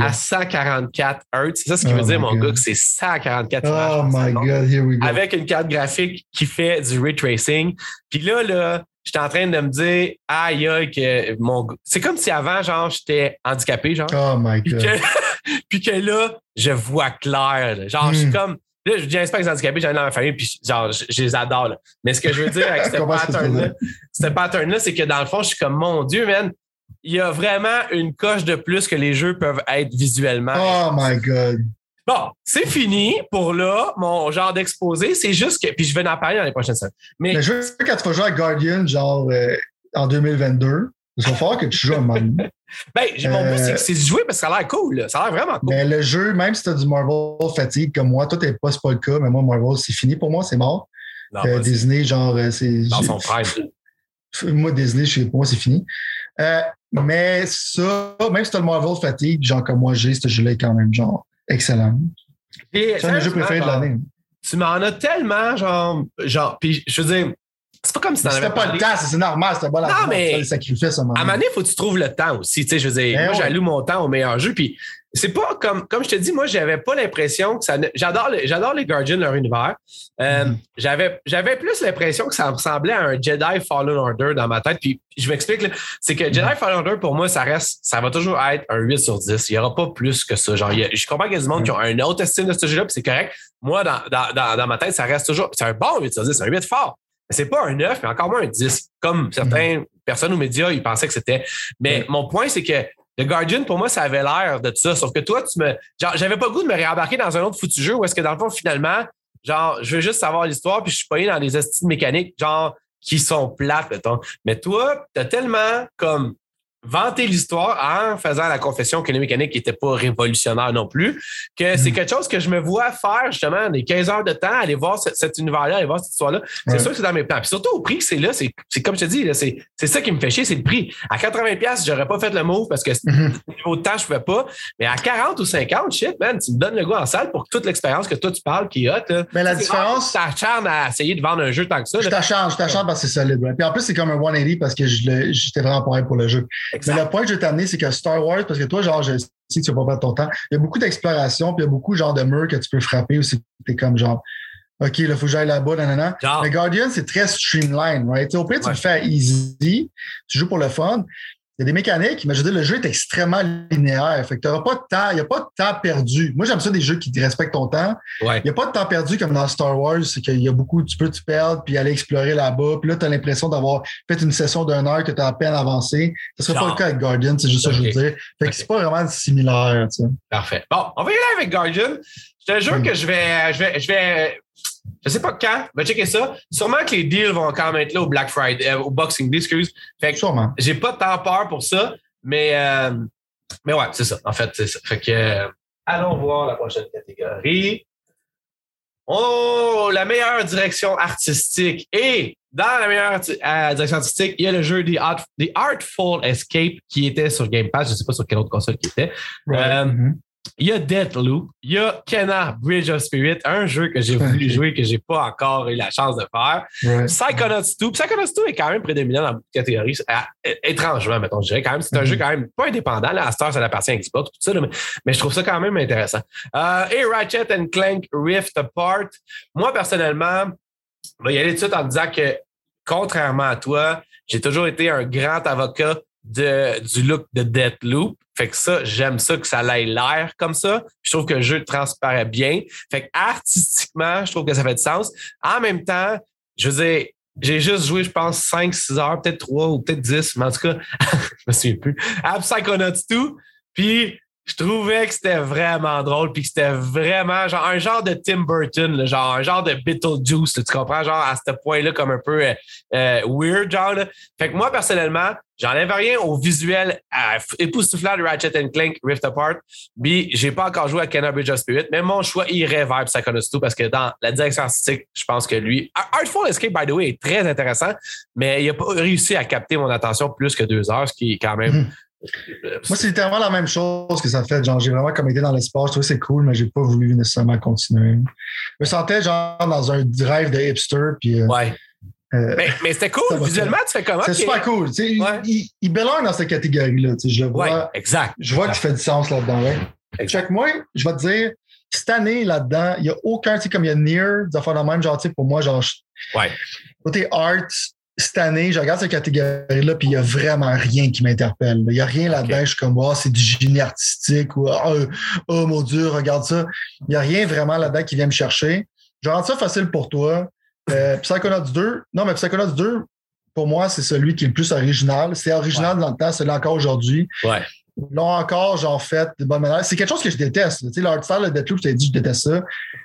à 144 Hz. C'est ça ce qui veut oh dire, mon gars, que c'est 144 Oh my God, here we go. Avec une carte graphique qui fait du ray tracing. Puis là, là, j'étais en train de me dire, aïe, aïe, que mon. C'est comme si avant, genre, j'étais handicapé, genre. Oh my God. [laughs] Puis que, là, je vois clair. Genre, je suis hmm. comme. Là, je dis pas que les handicapés, j'en ai dans ma famille, puis genre, je, les adore. Là. Mais ce que je veux dire avec [laughs] ce pattern-là, ce pattern-là, c'est que dans le fond, je suis comme, mon Dieu, man, il y a vraiment une coche de plus que les jeux peuvent être visuellement. Oh my God. Bon, c'est fini pour là, mon genre d'exposé. C'est juste que. Puis je vais en parler dans les prochaines semaines. Mais, Mais je sais quand tu vas jouer à Guardian, genre euh, en 2022, il va falloir que tu joues un moment. [laughs] ben, mon but, c'est, c'est de jouer parce que ça a l'air cool. Ça a l'air vraiment cool. Mais le jeu, même si tu as du Marvel fatigue comme moi, toi, t'es pas, c'est pas le cas, mais moi, Marvel, c'est fini pour moi, c'est mort. Euh, Disney, genre, euh, c'est. Dans son frère. Moi, Disney, pour moi, c'est fini. Euh, mais ça, même si tu as le Marvel fatigue, genre comme moi, j'ai ce jeu-là quand même, genre, excellent. C'est un jeu préféré de l'année. Tu m'en as tellement, genre, genre, puis je veux dire, c'est pas comme si t'en avais pas le temps, c'est normal, c'était pas la non, mais le sacrifice à un moment. À donné, il faut que tu trouves le temps aussi. Tu sais, je veux dire, ben moi, j'alloue mon temps au meilleur jeu. Puis c'est pas comme, comme je te dis, moi, j'avais pas l'impression que ça. J'adore les, j'adore les Guardians, leur univers. Euh, mm-hmm. j'avais, j'avais plus l'impression que ça ressemblait à un Jedi Fallen Order dans ma tête. Puis je m'explique, c'est que Jedi mm-hmm. Fallen Order, pour moi, ça reste, ça va toujours être un 8 sur 10. Il y aura pas plus que ça. Genre, je comprends qu'il y a du monde qui ont un autre estime de ce jeu-là, puis c'est correct. Moi, dans, dans, dans, ma tête, ça reste toujours. C'est un bon 8 sur 10, c'est un 8 fort. C'est pas un 9, mais encore moins un 10. Comme certaines personnes ou médias, ils pensaient que c'était. Mais mon point, c'est que The Guardian, pour moi, ça avait l'air de tout ça. Sauf que toi, tu me. Genre, j'avais pas le goût de me réembarquer dans un autre foutu jeu où est-ce que dans le fond, finalement, genre, je veux juste savoir l'histoire, puis je suis pas dans des astuces mécaniques, genre, qui sont plates, mettons. Mais toi, t'as tellement comme vanter l'histoire en faisant la confession que les mécaniques n'étaient pas révolutionnaires non plus, que c'est quelque chose que je me vois faire justement des 15 heures de temps, aller voir ce- cet univers-là, aller voir cette histoire-là. C'est Ouais. sûr que c'est dans mes plans. Puis surtout au prix que c'est là, c'est comme je te dis, là, c'est ça qui me fait chier, c'est le prix. À 80$, piastres, j'aurais pas fait le move parce que au niveau de temps, je pouvais pas. Mais à 40 ou 50, shit, man, tu me donnes le goût en salle pour toute l'expérience que toi tu parles qui est hot. Là. Mais la différence- que t'acharnes à essayer de vendre un jeu tant que ça. Je là. t'achante, je t'achante parce que c'est solide. ouais. Puis en plus, c'est comme un 180 parce que j'étais vraiment prêt pour le jeu. Exact. Mais le point que je vais t'amener, c'est que Star Wars, parce que toi, genre, je sais que tu vas pas perdre ton temps, il y a beaucoup d'exploration, puis il y a beaucoup genre de murs que tu peux frapper ou c'est t'es comme genre OK, là, faut que j'aille là-bas, nanana. Genre, Mais Guardian, c'est très streamline, right? Tu sais, au pire, tu Ouais. le fais à easy, tu joues pour le fun. Il y a des mécaniques, mais je veux dire, le jeu est extrêmement linéaire. Fait que t'auras pas de temps, il n'y a pas de temps perdu. Moi, j'aime ça des jeux qui respectent ton temps. ouais. Il n'y a pas de temps perdu comme dans Star Wars, c'est qu'il y a beaucoup, tu peux te perdre puis aller explorer là-bas. Puis là, tu as l'impression d'avoir fait une session d'une heure que tu as à peine avancé. Ce serait pas le cas avec Guardian, c'est juste ça que je veux dire. Fait que Ok. c'est pas vraiment similaire, tu sais. Parfait. Bon, on va y aller avec Guardian. Je te jure Hmm. que je vais, je vais, je vais, je sais pas quand, je vais checker ça. Sûrement que les deals vont quand même être là au Black Friday, euh, au Boxing Day, excuse. Fait que Sûrement. j'ai pas tant peur pour ça, mais, euh, mais ouais, c'est ça. En fait, c'est ça. Fait que, euh, allons voir la prochaine catégorie. Oh, la meilleure direction artistique. Et dans la meilleure euh, direction artistique, il y a le jeu The, Art- The Artful Escape qui était sur Game Pass. Je sais pas sur quelle autre console qui était. Euh, Mhm. Il y a Deathloop, il y a Kena Bridge of Spirit, un jeu que j'ai voulu jouer que j'ai pas encore eu la chance de faire. Ouais. Psychonauts 2. Psychonauts 2 est quand même prédominant dans beaucoup de catégories. Étrangement, mettons, je dirais quand même. C'est un Mhm. jeu quand même pas indépendant. Là, à cette heure, ça appartient à Xbox, tout ça, mais, mais je trouve ça quand même intéressant. Euh, et Ratchet and Clank Rift Apart. Moi, personnellement, je vais y aller tout de suite en disant que, contrairement à toi, j'ai toujours été un grand avocat du look de Deathloop. Fait que ça, j'aime ça que ça ait l'air comme ça. Je trouve que le jeu transparaît bien. Fait que artistiquement, je trouve que ça fait du sens. En même temps, je veux dire, j'ai juste joué, je pense, 5, 6 heures, peut-être 3 ou peut-être 10, mais en tout cas, [laughs] je me souviens plus. À Psychonauts 2. Puis, je trouvais que c'était vraiment drôle, puis que c'était vraiment genre un genre de Tim Burton, genre un genre de Beetlejuice, tu comprends? Genre à ce point-là, comme un peu euh, euh, weird, genre. Fait que moi, personnellement, j'enlève rien au visuel euh, époustouflant de Ratchet Clank Rift Apart. Puis, j'ai pas encore joué à Kenna Bridge of Spirit, mais mon choix irait vers 2 parce que dans la direction artistique, je pense que lui. Artful Escape, by the way, est très intéressant, mais il a pas réussi à capter mon attention plus que deux heures, ce qui est quand même. Mhm. Moi, c'est littéralement la même chose que ça fait. Genre, j'ai vraiment comme été dans l'espace. Je trouvais c'est cool, mais j'ai pas voulu nécessairement continuer. Je me sentais genre dans un drive de hipster. Puis, euh, Ouais. euh, Mais, mais c'était cool. Visuellement, tu fais comment? c'est super cool. Tu sais, Ouais. il, il, belonge dans cette catégorie-là. Je vois. Ouais, exact. Je vois qu'il fait du sens là-dedans. Ouais. Exact. Check moi, je vais te dire, cette année là-dedans, il n'y a aucun, tu sais, comme il y a Near, des affaires de même, genre, tu sais, pour moi, genre, Ouais. côté art, cette année, je regarde cette catégorie-là, puis il n'y a vraiment rien qui m'interpelle. Il n'y a rien là-dedans, je suis comme, oh, c'est du génie artistique, ou oh, oh, mon Dieu, regarde ça. Il n'y a rien vraiment là-dedans qui vient me chercher. Je rends ça facile pour toi. Euh, Psychonauts 2, non, mais Psychonauts 2, pour moi, c'est celui qui est le plus original. C'est original dans le temps, c'est là encore aujourd'hui. Ouais. L'ont encore, genre, fait de bonne manière. C'est quelque chose que je déteste. Tu sais, l'art style de Deathloop, je t'ai dit, je déteste ça.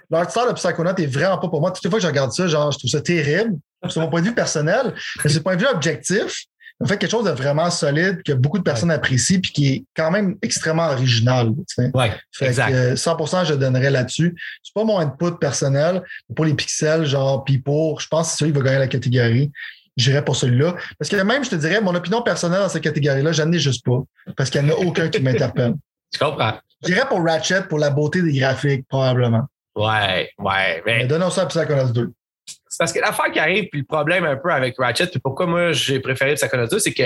L'art style de Psychonaut est vraiment pas pour moi. Toutes les fois que je regarde ça, genre, je trouve ça terrible. C'est mon point de vue personnel. Mais c'est point de vue objectif. On fait quelque chose de vraiment solide que beaucoup de personnes apprécient puis qui est quand même extrêmement original. tu sais. Ouais, Fait exact. que, 100% je donnerais là-dessus. C'est pas mon input personnel. Pour les pixels, genre, puis pour, je pense que c'est celui qui va gagner la catégorie. J'irais pour celui-là. Parce que même, je te dirais, mon opinion personnelle dans cette catégorie-là, j'en ai juste pas. Parce qu'il n'y en a aucun qui m'interpelle. [laughs] Tu comprends? J'irais pour Ratchet pour la beauté des graphiques, probablement. Ouais, ouais. Mais Mais donnons ça à Psychonauts 2. c'est parce que l'affaire qui arrive, puis le problème un peu avec Ratchet, puis pourquoi moi j'ai préféré Psychonauts 2, c'est que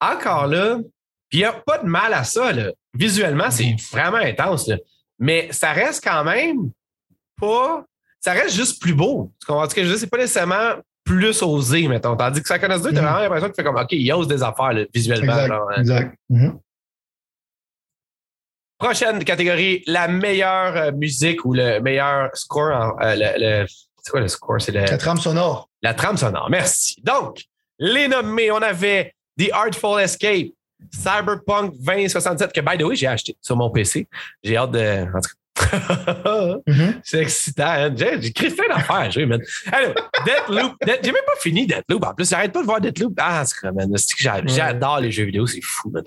encore là, puis il n'y a pas de mal à ça. Là. Visuellement, c'est vraiment intense. Là. Mais ça reste quand même pas. Ça reste juste plus beau. Tu comprends ce que je veux dire? C'est pas nécessairement plus osé, mettons. Tandis que Psychonauts 2, t'as Mhm. vraiment l'impression qu'il fait comme OK, il ose des affaires là, visuellement. Exact. genre, hein. exact. Mhm. Prochaine catégorie, la meilleure euh, musique ou le meilleur score. en- euh, le- le- c'est quoi le score? C'est le, La trame sonore. la trame sonore. Merci. Donc, les nommés, on avait The Artful Escape, Cyberpunk 2077, que by the way, j'ai acheté sur mon PC. J'ai hâte de. En tout cas, [laughs] Mhm. C'est excitant. hein? J'ai écrit plein d'affaires [laughs] J'ai même pas fini Deathloop. En plus, j'arrête pas de voir Deathloop. Ah, c'est quoi, man. C'est que j'a- J'adore les jeux vidéo. C'est fou, man.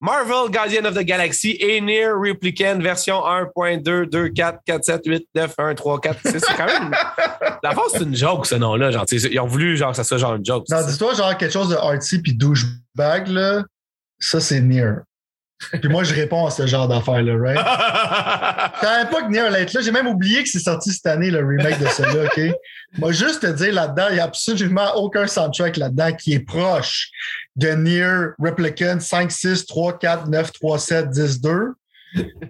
Marvel Guardian of the Galaxy et Near Replicant version 1.224478913 C'est c'est quand même. [laughs] La force, c'est une joke, ce nom-là. Ils ont voulu genre, que ça soit genre une joke. Non, dis-toi, genre quelque chose de artsy puis douchebag, là, ça, c'est Near. Puis moi, je réponds à ce genre d'affaires-là, right? [laughs] Je savais pas que Nier allait être là. J'ai même oublié que c'est sorti cette année, le remake de celui-là, OK? Moi, juste te dire là-dedans, il n'y a absolument aucun soundtrack là-dedans qui est proche de Nier Replicant 5, 6, 3, 4, 9, 3, 7, 10, 2.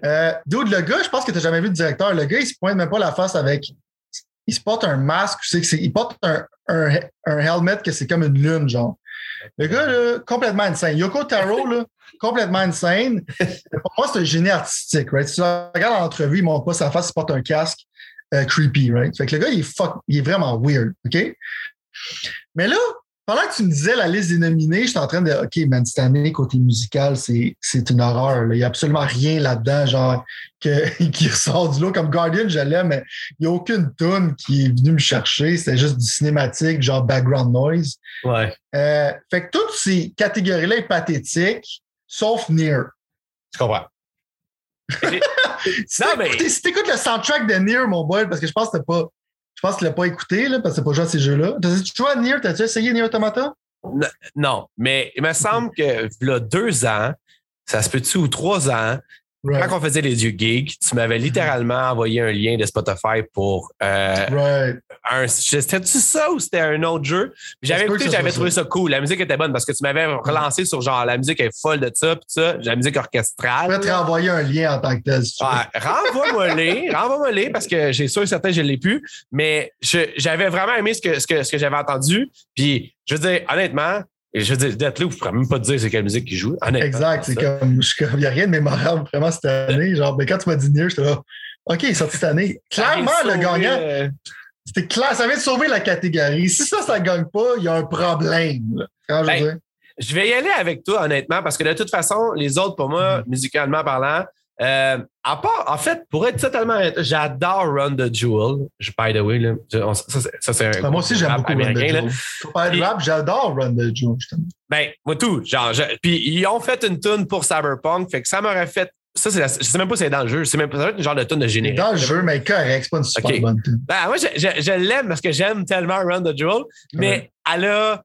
Euh, Dude, le gars, je pense que tu n'as jamais vu le directeur. Le gars, il se pointe même pas la face avec. Il se porte un masque, c'est- il porte un, un, un helmet que c'est comme une lune, genre. Le gars, là, complètement insane. Yoko Taro, là, complètement insane. [laughs] Pour moi, c'est un génie artistique, right? Si tu regardes l'entrevue, il montre pas sa face, il porte un casque euh, creepy, right? Fait que le gars, il est, fuck, il est vraiment weird, OK? Mais là, pendant que tu me disais la liste des nominés, j'étais en train de, OK, man, cette année, côté musical, c'est, c'est une horreur. là. Il n'y a absolument rien là-dedans, genre, que, [laughs] qui ressort du lot. Comme Guardian, l'aime, mais il n'y a aucune tune qui est venue me chercher. C'était juste du cinématique, genre background noise. Ouais, Euh, fait que toutes ces catégories-là sont pathétiques, sauf Near. je comprends? Si [laughs] Non, mais- t'écoutes- si t'écoutes le soundtrack de Nier, mon boy, parce que je pense que t'as pas. Je pense que tu l'as pas écouté, là, parce que t'as pas joué à ces jeux-là. T'as-tu joué à Nier? T'as-tu essayé Nier Automata? Non, mais il me semble que, là, deux ans, ça se peut-tu, ou trois ans, Right. quand on faisait les yeux gigs, tu m'avais littéralement envoyé un lien de Spotify pour euh, Right. un. C'était-tu ça ou c'était un autre jeu? J'avais écouté, j'avais trouvé ça. ça cool. La musique était bonne parce que tu m'avais relancé sur genre la musique est folle de ça, puis ça, la musique Je orchestrale. pourrais te renvoyer un lien en tant que tel. si tu veux. Ouais, renvoie-moi les, [laughs] renvoie-moi les parce que j'ai sûr et certain que je ne l'ai plus. Mais je- j'avais vraiment aimé ce que, ce que, ce que j'avais entendu. Puis, je veux dire, honnêtement, je veux dire, Deathloop, je ne pourrais même pas te dire c'est quelle musique qui joue. Honnêtement. Exact. C'est comme. je suis comme- Il n'y a rien de mémorable vraiment cette année. Genre, mais quand tu m'as dit Nier, j'étais là. OK, il est sorti cette année. Clairement, le gagnant, euh, c'était clair. Ça vient de sauver la catégorie. Si ça, ça ne gagne pas, il y a un problème. là. Quand Ben. Je vais y aller avec toi, honnêtement, parce que de toute façon, les autres, pour moi, Mm-hmm. musicalement parlant, euh, à part, en fait, pour être totalement honnête, j'adore Run the Jewel. Je, by the way, là, on- ça, c'est- ça, c'est un Ben, moi aussi, j'aime beaucoup Run the. Jewel. Rap, j'adore Run the Jewel, justement. Ben, moi, tout. Genre, je- puis ils ont fait une tune pour Cyberpunk, fait que ça m'aurait fait. Ça, c'est je sais même pas si c'est dans le jeu. C'est même pas une genre de tune de générique. Dans le jeu, mais correct, c'est pas une super bonne tune. Ben, moi, je, je- je l'aime parce que j'aime tellement Run the Jewel, mais Ouais. elle a.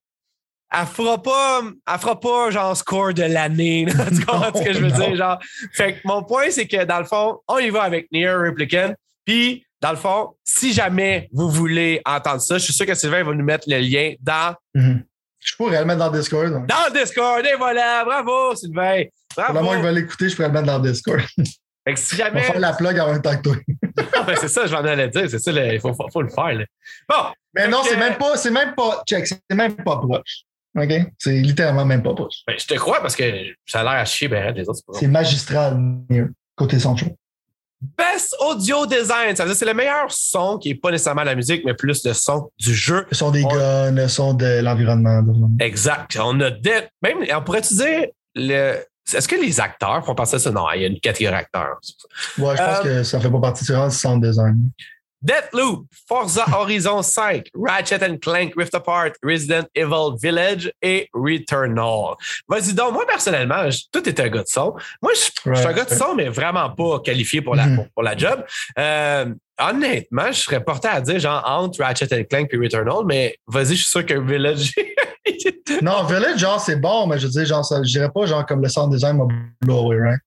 Elle fera pas, elle fera pas genre score de l'année. [laughs] tu comprends ce que je veux Non, dire? Genre, fait que mon point, c'est que dans le fond, on y va avec Near Replicant. Puis, dans le fond, si jamais vous voulez entendre ça, je suis sûr que Sylvain va nous mettre le lien dans, Mhm. Je pourrais le mettre dans le Discord. donc. dans le Discord. Et voilà, bravo, Sylvain. Pour le Bravo. moment, veulent l'écouter, je pourrais le mettre dans le Discord. [laughs] Fait que si On va jamais. faire la plug en même temps que toi. [laughs] Ben, c'est ça, je m'en allais dire. C'est ça, il faut, faut, faut le faire. là. Bon, Mais non, que- c'est même pas, c'est même pas, check, c'est même pas proche. OK? C'est littéralement même pas proche. ben, je te crois parce que ça a l'air à chier, ben, les autres, c'est pas grave. C'est magistral, mieux, côté son show. Best Audio Design, ça veut dire c'est le meilleur son qui n'est pas nécessairement la musique, mais plus le son du jeu. Le son des On- guns, le son de l'environnement. de- Exact. On a des- même, on pourrait-tu dire, le, est-ce que les acteurs font penser à ça? Non, il y a une catégorie acteurs. Ouais, je pense Euh, que ça fait pas partie du sound design. Deathloop, Forza Horizon 5, Ratchet and Clank Rift Apart, Resident Evil Village et Returnal. Vas-y donc, moi personnellement, je- tout est un gars de son. Moi, je, je suis un gars de son, mais vraiment pas qualifié pour la, Mhm. pour, pour la job. Euh, honnêtement, je serais porté à dire genre entre Ratchet and Clank et Returnal, mais vas-y, je suis sûr que Village. [laughs] Non, Village, genre, c'est bon, mais je veux dire, genre, ça, je dirais pas, genre, comme le sound design m'a blow away, right?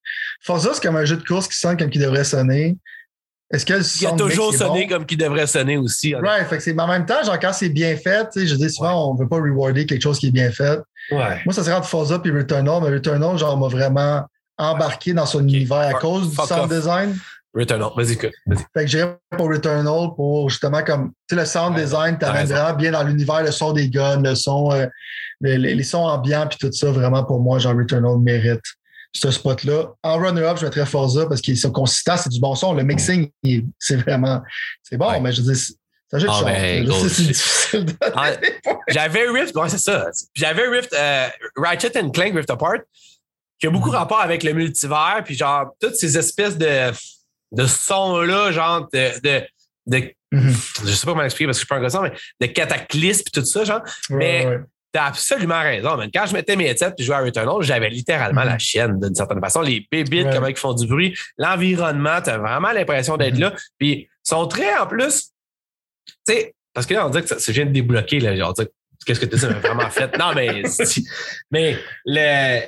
Forza, c'est comme un jeu de course qui sonne comme il devrait sonner. Est-ce que Il a toujours sonné bon? comme qu'il devrait sonner aussi. honnêtement. Right, fait que en même temps, genre, quand c'est bien fait, je dis souvent, on veut pas rewarder quelque chose qui est bien fait. Ouais. Moi, ça serait entre Forza puis Returnal, mais Returnal, genre, m'a vraiment embarqué dans son univers à Fuck- cause du sound off. design. Returnal, vas-y, écoute. Vas-y. Fait que j'irais pour Returnal pour justement comme, tu sais, le sound Ouais, design, raison. vraiment bien dans l'univers, le son des guns, le son, euh, les sons ambiants puis tout ça, vraiment pour moi, genre Returnal mérite ce spot-là. En runner-up, je mettrais Forza parce qu'ils sont consistants, c'est du bon son. Le mixing, c'est vraiment, c'est bon, Ouais. mais je veux dire, c'est c'est un jeu de Ah, char. ben, Je sais, gros, c'est je- difficile de Ah, J'avais Rift, ouais, c'est ça. J'avais Rift, euh, Ratchet and Clank Rift Apart, qui a beaucoup Mhm. rapport avec le multivers, puis genre, toutes ces espèces de. de son-là, genre de, de, de Mhm. je sais pas comment expliquer parce que je suis pas un gars mais de cataclysme et tout ça, genre. Mais- Ouais, ouais. T'as absolument raison, man. Quand je mettais mes headsets et jouais à Returnal, j'avais littéralement Mhm. la chienne d'une certaine façon. Les bébites, Ouais. comment ils font du bruit, l'environnement, t'as vraiment l'impression d'être Mhm. là. Puis sont très en plus, tu sais, parce que là, on dit que ça, ça vient de débloquer, là, genre, qu'est-ce que tu as [laughs] vraiment fait? Non, mais, mais le,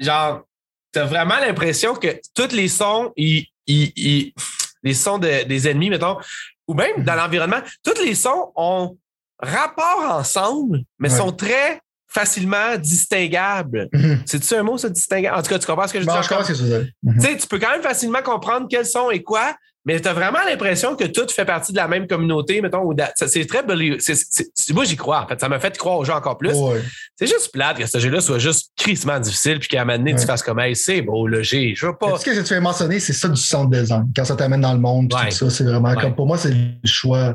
genre, t'as vraiment l'impression que tous les sons, ils, ils- ils- les sons de- des ennemis, mettons, ou même dans l'environnement, tous les sons ont rapport ensemble, mais Ouais. sont très facilement distinguables. Mhm. C'est-tu un mot, ça, distinguable? En tout cas, tu comprends ce que je Bon, dire? je comprends ce que tu veux. Mhm. Tu sais, tu peux quand même facilement comprendre quels son et quoi, mais tu as vraiment l'impression que tout fait partie de la même communauté, mettons. C'est très c'est- c'est- c'est- Moi, j'y crois, en fait. Ça m'a fait croire aux gens encore plus. Ouais. C'est juste plate que ce jeu-là soit juste crissement difficile, puis qu'à un moment donné, tu fasses comme, hey, c'est beau, le G. Je veux pas. Ce que tu fais mentionner, c'est ça du sound design. Quand ça t'amène dans le monde, Ouais. tout ça, c'est vraiment comme pour moi, c'est le choix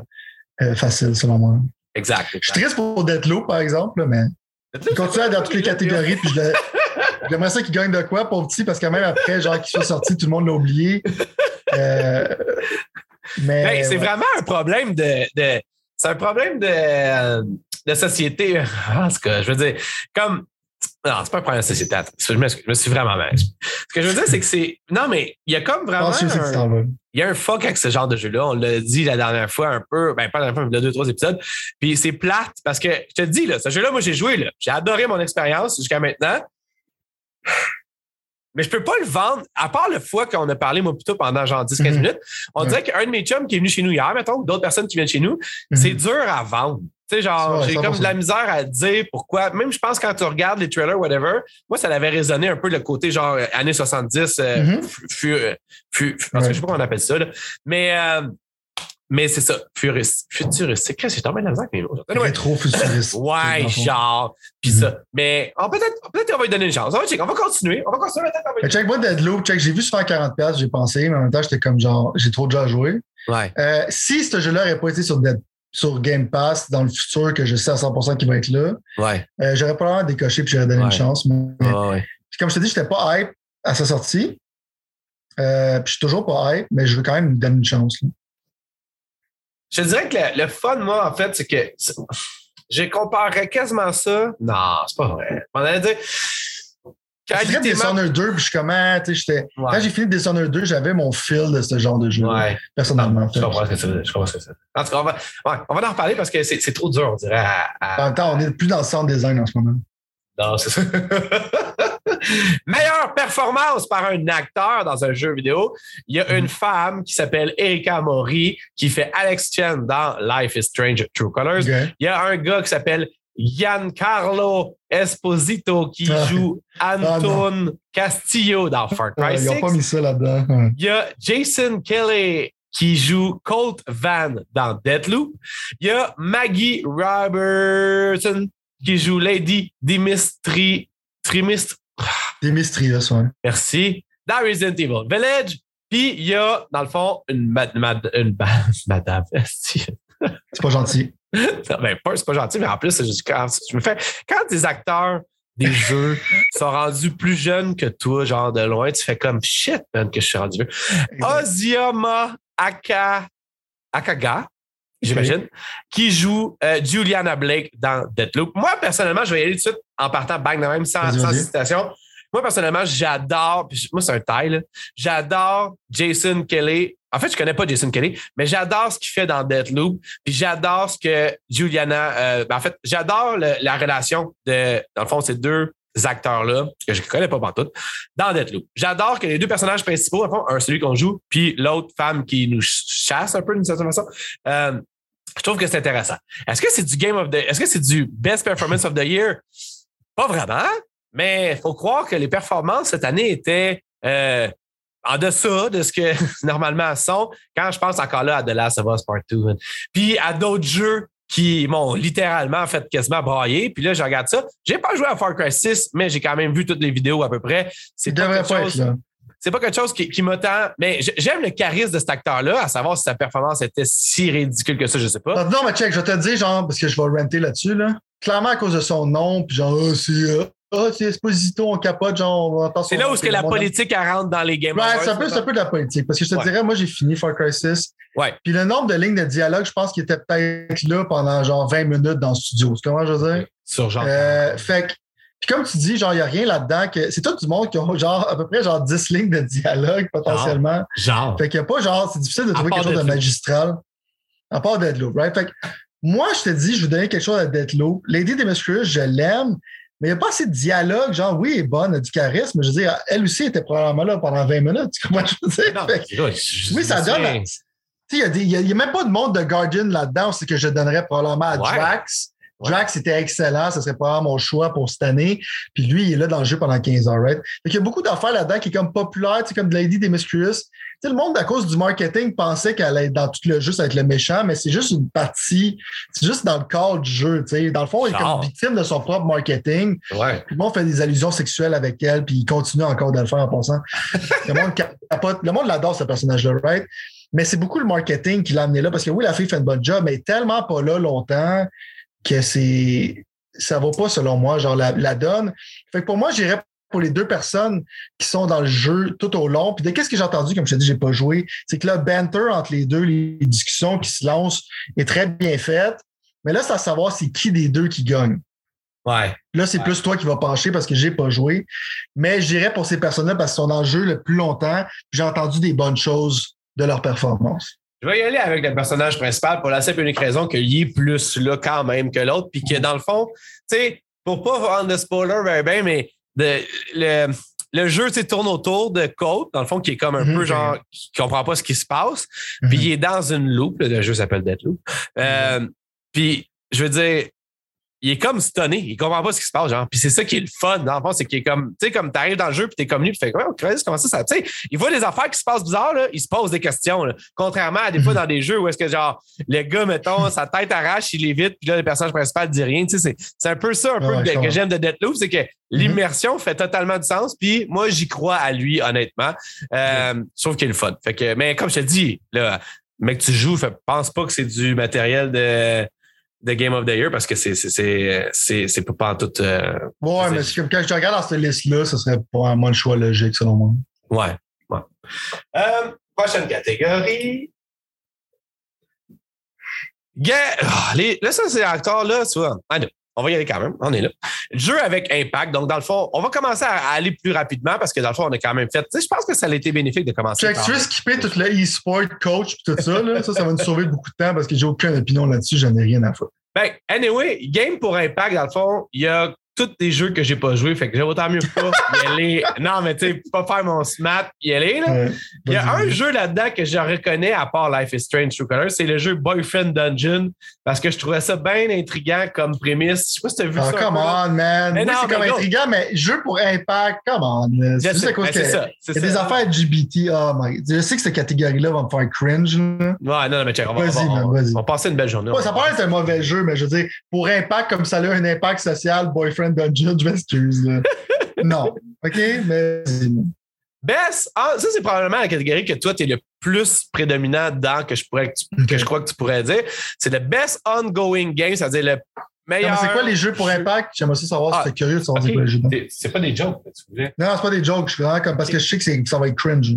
euh, facile, selon moi. Exact. Je suis triste pour Deathloop, par exemple, mais il continue dans toutes les catégories, puis je l'ai- j'aimerais ça qu'il gagne de quoi, pour petit, parce que même après, genre, qu'il soit sorti, tout le monde l'a oublié. Euh, mais. Hey, c'est ouais. vraiment un problème de. de- c'est un problème de, de société. En tout cas, je veux dire, comme. Non, c'est pas un problème de société. Je me, suis vraiment mal. Ce que je veux dire, c'est que c'est. Non, mais il y a comme vraiment. tu un-. Il y a un fuck avec ce genre de jeu-là. On l'a dit la dernière fois un peu, ben pas la dernière fois, mais a deux, trois épisodes. Puis c'est plate parce que je te dis, là, ce jeu-là, moi, j'ai joué, là. J'ai adoré mon expérience jusqu'à maintenant. Mais je peux pas le vendre, à part le fois qu'on a parlé, moi, plutôt pendant genre 10-15 Mhm. minutes. On Ouais. dirait qu'un de mes chums qui est venu chez nous hier, mettons, d'autres personnes qui viennent chez nous, c'est dur à vendre. Tu sais, genre, j'ai 100%. comme de la misère à dire pourquoi. Même, je pense, quand tu regardes les trailers, whatever, moi, ça avait résonné un peu le côté, genre, euh, années 70, euh, Mhm. fu- parce que je sais pas comment on appelle ça, là. Mais, euh, mais c'est ça, furiste, futuristique. Qu'est-ce que j'ai tombé dans la avec mes mots. Anyway, Rétro futuriste. Ouais, genre, pis Mhm. ça. Mais on peut-être peut-être qu'on va lui donner une chance. On va, on va continuer. On va continuer on va- Check moi Deadloop, check, j'ai vu se faire 40$, j'ai pensé, mais en même temps, j'étais comme genre, j'ai trop déjà joué. Ouais. Euh, si ce jeu-là n'aurait pas été sur, Dead- sur Game Pass dans le futur, que je sais à 100% qu'il va être là, Ouais. euh, j'aurais probablement décoché puis j'aurais donné Ouais. une chance. Mais, Ouais, ouais. puis comme je t'ai dit, j'étais pas hype à sa sortie. Euh, puis je suis toujours pas hype, mais je veux quand même lui donner une chance. là. Je dirais que le, le fun, moi, en fait, c'est que c'est- je comparerais quasiment ça. Non, c'est pas vrai. On allait dire. Je dirais Qualité Dishonored 2, puis je suis comment, tu sais, j'étais. Quand j'ai fini Dishonored 2, j'avais mon feel de ce genre de jeu. Ouais. Personnellement. Je comprends ce que dire. Je comprends ce que. En tout cas, on va, ouais, on va en reparler parce que c'est c'est trop dur, on dirait. À, à- En même temps, on est plus dans le sound design en ce moment. Non, c'est ça. [laughs] [laughs] Meilleure performance par un acteur dans un jeu vidéo. Il y a une femme qui s'appelle Erika Mori qui fait Alex Chen dans Life is Strange True Colors. Il y a un gars qui s'appelle Giancarlo Esposito qui Ah. joue Anton Castillo dans Far Cry Ouais, ils 6. n'ont pas mis ça là-dedans. Il y a Jason Kelly qui joue Colt Van dans Deathloop. Il y a Maggie Robertson qui joue Lady Dimitri Trimist. Des Mystrius, ouais. Merci. Dans Resident Evil Village. Puis il y a, dans le fond, une, mad- mad- une [laughs] madame. C'est pas gentil. ben, pas, c'est pas gentil, mais en plus, c'est juste quand, je me fais, quand des acteurs des jeux sont rendus plus jeunes que toi, genre de loin, tu fais comme shit, man, que je suis rendu vieux. Oziama Aka, Akaga, j'imagine, qui joue euh, Juliana Blake dans Deathloop. Moi, personnellement, je vais y aller tout de suite en partant bang de même, sans, sans vas-y. hésitation. Moi, personnellement, j'adore, moi, c'est un taille, là. j'adore Jason Kelly. En fait, je connais pas Jason Kelly, mais j'adore ce qu'il fait dans Deathloop, puis j'adore ce que Juliana. euh, ben, en fait, j'adore la relation de, dans le fond, ces deux acteurs-là, que je connais pas partout, dans Deathloop. J'adore que les deux personnages principaux, fond, un celui qu'on joue, puis l'autre femme qui nous chasse un peu d'une certaine façon. euh, je trouve que c'est intéressant. Est-ce que c'est du Game of the Est-ce que c'est du Best Performance of the Year? Pas vraiment, mais il faut croire que les performances cette année étaient euh, en deçà de ce que [laughs] normalement elles sont. Quand je pense encore là à The Last of Us Part 2, man. puis à d'autres jeux qui m'ont littéralement fait quasiment brailler. Puis là, je regarde ça. J'ai pas joué à Far Cry 6, mais j'ai quand même vu toutes les vidéos à peu près. C'est pas c'est pas quelque chose qui, qui m'a tant. Mais j'aime le charisme de cet acteur-là, à savoir si sa performance était si ridicule que ça, je sais pas. Non, mais check, je vais te dire, genre, parce que je vais renter là-dessus, là. Clairement, à cause de son nom, puis genre, c'est ah, c'est Esposito, on capote, genre, on entend C'est là où est-ce que la politique elle rentre dans les Game Ouais, c'est un, peu, un de la politique. Parce que je te Ouais. dirais, moi, j'ai fini Far Cry 6. Ouais. Puis le nombre de lignes de dialogue, je pense qu'il était peut-être là pendant genre 20 minutes dans le studio. Tu comprends, je veux dire? Sur genre. Euh, fait que, puis comme tu dis, genre, il n'y a rien là-dedans. que C'est tout du monde qui ont genre à peu près genre 10 lignes de dialogue potentiellement. genre. Fait qu'il n'y a pas genre, c'est difficile de trouver quelque chose de Deathloop. magistral. À part Deadloop, right? Fait que moi, je te dis, je vais donner quelque chose à Deadloop. Lady Demetrius, je l'aime, mais il n'y a pas assez de dialogue. Genre, oui, elle est bonne, elle a du charisme, mais je veux dire, elle aussi était probablement là pendant 20 minutes. Tu comprends ce que je veux dire? Non, Fait je- oui, ça donne. Il y a il n'y a, même pas de monde de Guardian là-dedans. C'est que je donnerais probablement à Ouais. Drax. Ouais. Drax était excellent. Ce serait probablement mon choix pour cette année. Puis lui, il est là dans le jeu pendant 15 heures, right? Fait qu'il y a beaucoup d'affaires là-dedans qui est comme populaire, tu sais, comme Lady Demetrius. Tu sais, le monde, à cause du marketing, pensait qu'elle allait être dans tout le jeu, ça va être le méchant, mais c'est juste une partie. C'est juste dans le cadre du jeu, tu sais. Dans le fond, il est comme victime de son propre marketing. Ouais. Puis le monde fait des allusions sexuelles avec elle, puis il continue encore de le faire en pensant. le monde capote. Le monde l'adore, ce personnage-là, right? Mais c'est beaucoup le marketing qui l'a amené là, parce que oui, la fille fait une bonne job, mais elle est tellement pas là longtemps que c'est. Ça vaut pas, selon moi, genre la, la donne. Fait que pour moi, j'irais pour les deux personnes qui sont dans le jeu tout au long. Puis de qu'est-ce que j'ai entendu, comme je te dis, j'ai pas joué, c'est que le banter entre les deux, les discussions qui se lancent est très bien faite. Mais là, c'est à savoir c'est qui des deux qui gagne. Ouais. Là, c'est Ouais. plus toi qui vas pencher parce que j'ai pas joué. Mais j'irais pour ces personnes-là parce qu'ils sont dans le jeu le plus longtemps. J'ai entendu des bonnes choses de leur performance. Je vais y aller avec le personnage principal pour la simple et unique raison qu'il est plus là quand même que l'autre, puis que dans le fond, tu sais, pour pas vendre de spoiler bien, bien, mais de- le, le jeu tourne autour de Colt, dans le fond, qui est comme un Mhm. peu genre, qui comprend pas ce qui se passe, puis il est dans une loupe, le jeu s'appelle Deathloop. Euh, Puis, je veux dire, il est comme stunné, il comprend pas ce qui se passe, genre. Puis c'est ça qui est le fun, dans le fond, c'est qu'il est comme, tu sais, comme t'arrives dans le jeu, puis t'es comme lui, puis fais, ouais, comment ça, ça, tu sais, il voit des affaires qui se passent bizarres, là, il se pose des questions, là. Contrairement à des fois Mhm. dans des jeux où est-ce que, genre, le gars, mettons, sa tête arrache, il est vite, puis là, le personnage principal dit rien, tu sais, c'est- un peu ça, un peu, Ouais, que- j'aime de Deathloop, c'est que l'immersion fait totalement du sens, puis moi, j'y crois à lui, honnêtement. Euh, Sauf qu'il est le fun. Fait que, mais comme je te dis, là, mec, tu joues, fait, pense pas que c'est du matériel de, de Game of the Year parce que c'est c'est c'est c'est c'est pas en tout euh, Ouais, mais comme quand je regarde dans cette liste-là, ce serait pas vraiment le choix logique, selon moi. ouais ouais Euh, prochaine catégorie Ga- Ah, les- là ça c'est acteurs là tu vois Ah, non. On va y aller quand même. On est là. Jeu avec impact. Donc dans le fond on va commencer à aller plus rapidement parce que dans le fond on a quand même fait tu sais je pense que ça a été bénéfique de commencer Check, par- tu veux skipper tout le e-sport, coach, pis tout ça, là, ça, ça va nous sauver beaucoup de temps parce que j'ai aucune opinion là-dessus, j'en ai rien à faire. Ben, anyway, game pour Impact, dans le fond, il y a tous des jeux que j'ai pas joué, fait que j'ai autant mieux pas y [laughs] aller. Non, mais tu sais, pas faire mon smat, y aller, là. Ouais. Il y a un jeu là-dedans que je reconnais à part Life is Strange True Colors, c'est le jeu Boyfriend Dungeon, parce que je trouvais ça bien intriguant comme prémisse. Je sais pas si tu as vu Ah, ça. come on, man. Mais Oui, c'est comme intriguant, mais jeu pour impact, come on. là. Je C'est juste sais, à cause ben, que. c'est ça. c'est Il y a des ça. affaires LGBT. Oh my. Je sais que cette catégorie-là va me faire cringe. là. Ouais, non, non, mais check, on va, on man, on- vas-y. on va passer une belle journée. Ouais, ça paraît être un mauvais jeu, mais je veux dire, pour impact comme ça a un impact social, boyfriend dungeon, je m'excuse. [laughs] non. OK? Mais. Best, ah, ça c'est probablement la catégorie que toi tu es le plus prédominant dans que je pourrais que, tu- que Ok. je crois que tu pourrais dire. C'est le best ongoing game, c'est-à-dire le meilleur. mais c'est quoi les jeux pour impact? J'aimerais ça savoir si Ah, t'es curieux de savoir c'est Ok. quoi les jeux. C'est- C'est pas des jokes, tu voulais. Non, c'est pas des jokes. Je suis vraiment comme. Parce que je sais que c'est- ça va être cringe.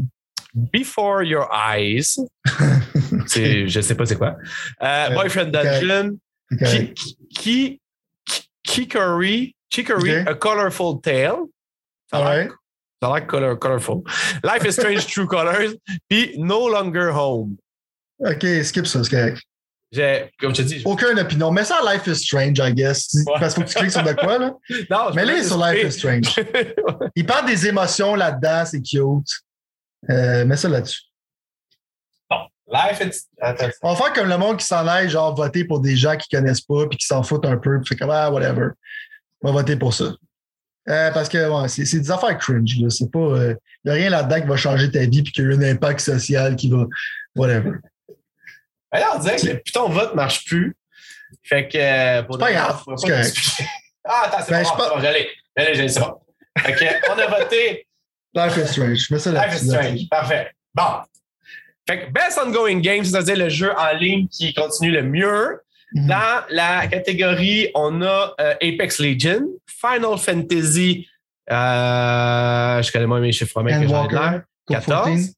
Before Your Eyes. [laughs] C'est- Je sais pas c'est quoi. Euh, Euh, Boyfriend ok. Dungeon. C'est correct. Ki, Ki, Kikori. Chicory. A Colorful Tale. Ça a l'air- Ouais. color, colorful. Life is Strange True Colors. Puis No Longer Home. OK, skip ça, c'est correct. J'ai, comme je te dis, Aucune opinion. Mais ça, Life is Strange, I guess. Ouais. Parce qu'il faut que tu cliques sur de quoi, là? non, je Mais là, sur Life is Strange. [laughs] Il parle des émotions là-dedans, c'est cute. Euh, mets ça là-dessus. Life is. Attends. On va faire comme le monde qui s'en aille, genre voter pour des gens qui connaissent pas puis qui s'en foutent un peu. Puis fait comme, ah, whatever. On va voter pour ça. Euh, parce que ouais, c'est des affaires cringe. pas. Il n'y a rien là-dedans qui va changer ta vie puis qu'il y a un impact social qui va. Whatever. Alors, on dirait que le putain de vote marche plus. Fait que. euh, C'est pas grave, pas discuter. [laughs] Ah, attends, c'est Ben, c'est bon, j'allais. J'allais, j'allais. Fait que, on a voté Life is Strange. Mets ça Life is. Strange. Parfait. Bon. Fait que Best Ongoing Game, c'est-à-dire le jeu en ligne qui continue le mieux. Mhm. Dans la catégorie, on a euh, Apex Legion, Final Fantasy, euh, je connais moins mes chiffres romains que j'en ai l'air. 14. 14.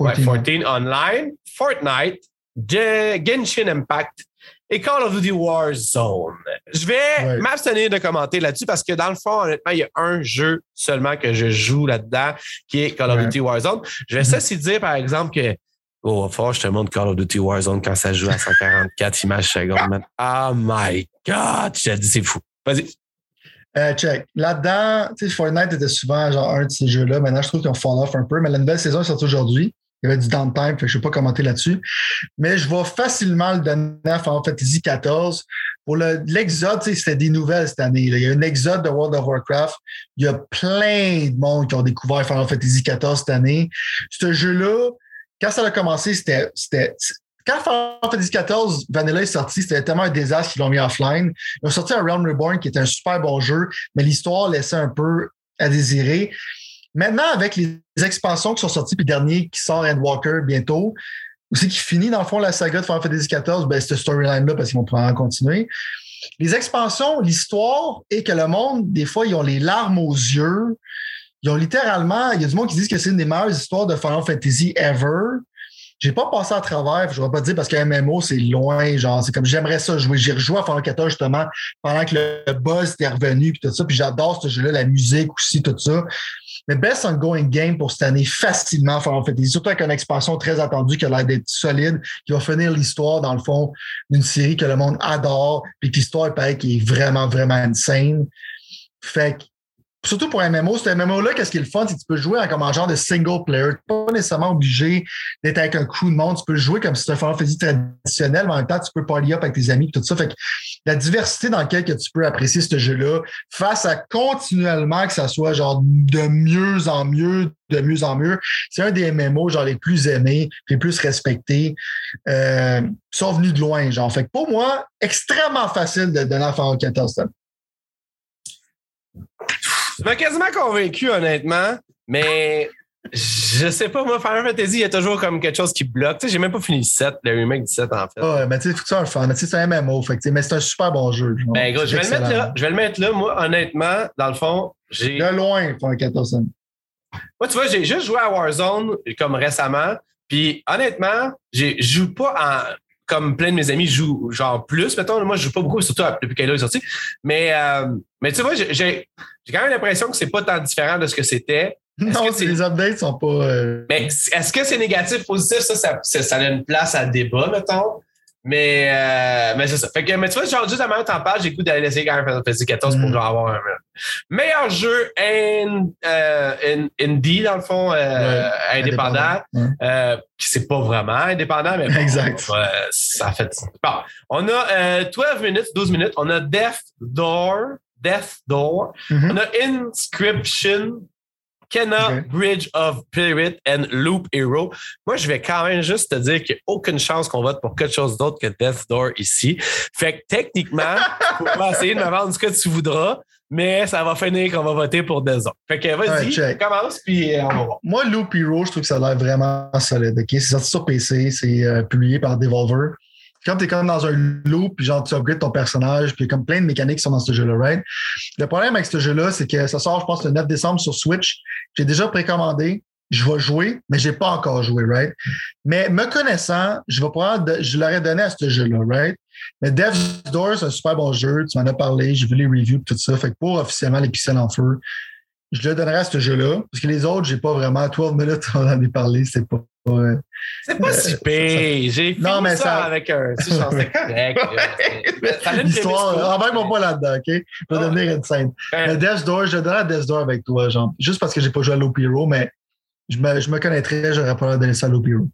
Ouais, 14. 14 Online, Fortnite, Ge- Genshin Impact et Call of Duty Warzone. Je vais Ouais. m'abstenir de commenter là-dessus parce que dans le fond, honnêtement, il y a un jeu seulement que je joue là-dedans qui est Call of Ouais. Duty Warzone. Je vais Mhm. ceci dire, par exemple, que Oh, fort, je te montre Call of Duty Warzone quand ça joue à 144 [laughs] images secondes, man. Oh my God! Je te dis, c'est fou. Vas-y. Euh, check. Là-dedans, tu sais, Fortnite était souvent genre un de ces jeux-là. Maintenant, je trouve qu'ils ont fall off un peu, mais la nouvelle saison est sortie aujourd'hui. Il y avait du downtime, fait que je ne vais pas commenter là-dessus. Mais je vais facilement le donner à Final Fantasy XIV. Pour le- l'exode, c'était des nouvelles cette année. là. Il y a un exode de World of Warcraft. Il y a plein de monde qui ont découvert Final Fantasy XIV cette année. Ce jeu-là, quand ça a commencé, c'était. Quand Final Fantasy XIV Vanilla est sorti, c'était tellement un désastre qu'ils l'ont mis offline. Ils ont sorti un Realm Reborn qui était un super bon jeu, mais l'histoire laissait un peu à désirer. Maintenant, avec les expansions qui sont sorties, puis dernier qui sort Endwalker bientôt, aussi qui finit dans le fond la saga de Final Fantasy XIV, ben, cette storyline-là, parce qu'ils vont probablement continuer. Les expansions, l'histoire est que le monde, des fois, ils ont les larmes aux yeux. Ils ont littéralement, il y a du monde qui disent que c'est une des meilleures histoires de Final Fantasy ever. J'ai pas passé à travers, je ne vais pas dire parce qu'un MMO, c'est loin, genre, c'est comme j'aimerais ça jouer. J'ai rejoué à Final 14 justement pendant que le buzz était revenu puis tout ça, puis j'adore ce jeu-là, la musique aussi, tout ça. Mais best ongoing game pour cette année, facilement Final Fantasy, surtout avec une expansion très attendue qui a l'air d'être solide, qui va finir l'histoire, dans le fond, d'une série que le monde adore, puis que l'histoire, il paraît qui est vraiment, vraiment insane. Fait que Surtout pour un MMO, un MMO-là, qu'est-ce qui est le fun, c'est que tu peux jouer en comme un genre de single player. Tu n'es pas nécessairement obligé d'être avec un crew de monde. Tu peux jouer comme si c'était un Fantasy traditionnel, mais en même temps, tu peux party up avec tes amis et tout ça. Fait que la diversité dans laquelle que tu peux apprécier ce jeu-là, face à continuellement que ça soit genre de mieux en mieux, de mieux en mieux, c'est un des MMO genre les plus aimés, les plus respectés, euh, sont venus de loin, genre. Fait que pour moi, extrêmement facile de donner à Final 14. Tu m'as quasiment convaincu, honnêtement, mais je sais pas, moi, Final Fantasy, il y a toujours comme quelque chose qui bloque. Tu sais, j'ai même pas fini le 7, le remake du 7, en fait. Ouais, mais tu sais, faut que un fun. Mais tu sais, c'est un MMO, fait tu mais c'est un super bon jeu. genre. Ben, gros, je vais le mettre là. Je vais le mettre là. Moi, honnêtement, dans le fond, j'ai. De loin, Final 14. Moi, tu vois, j'ai juste joué à Warzone comme récemment. Puis, honnêtement, je joue pas en. Comme plein de mes amis jouent, genre plus, mettons. Moi, je joue pas beaucoup, surtout depuis qu'elle est sortie. Mais, euh, mais tu vois, j'ai quand même l'impression que c'est pas tant différent de ce que c'était. Non, que les updates sont pas. euh, Mais est-ce que c'est négatif, positif? Ça, ça, ça, ça a une place à débat, mettons. Mais, euh, mais c'est ça. Fait que, mais tu vois, genre, juste avant que t'en parles, j'ai le goût d'aller laisser quand même Final Fantasy 14 pour Mm. genre avoir un meilleur jeu in, euh, in- indie, dans le fond, euh, Ouais, indépendant. Euh, qui c'est pas vraiment indépendant, mais bon, Exact. euh, ça fait. Bon, on a euh, 12 minutes, 12 minutes. On a Death Door, Death Door. Mhm. On a Inscription, Kenna. Bridge of Spirit and Loop Hero? Moi, je vais quand même juste te dire qu'il n'y a aucune chance qu'on vote pour quelque chose d'autre que Death Door ici. Fait que techniquement, [laughs] tu pourras essayer de me vendre ce que tu voudras, mais ça va finir qu'on va voter pour Death Door. Fait que vas-y, commence, puis euh, on va voir. Moi, Loop Hero, je trouve que ça a l'air vraiment solide. C'est sorti sur PC, c'est euh, publié par Devolver. Comme tu es comme dans un loop, puis genre tu upgrades ton personnage, puis comme plein de mécaniques sont dans ce jeu-là, right? Le problème avec ce jeu-là, c'est que ça sort, je pense, le 9 décembre sur Switch. J'ai déjà précommandé. Je vais jouer, mais j'ai pas encore joué, right? Mais me connaissant, je vais prendre, je l'aurais donné à ce jeu-là, right? Mais Death's Door, c'est un super bon jeu. Tu m'en as parlé, j'ai vu les reviews, tout ça. Fait que pour officiellement les pixels en feu, je le donnerai à ce jeu-là. Parce que les autres, j'ai pas vraiment 12 minutes on en a parlé. C'est pas. Pas- C'est pas Euh, si pire. J'ai mais ça, ça- avec un. Tu sais, [laughs] correct. L'histoire, prémisse embarque-moi pas là-dedans, OK? Je vais Ah. devenir une scène. cool. Mais Death's Door, je le donnerai à Death's Door avec toi, genre. Juste parce que j'ai pas joué à Loop Hero, mais je me, je me connaîtrais, j'aurais pas l'air de donner ça à Loop Hero.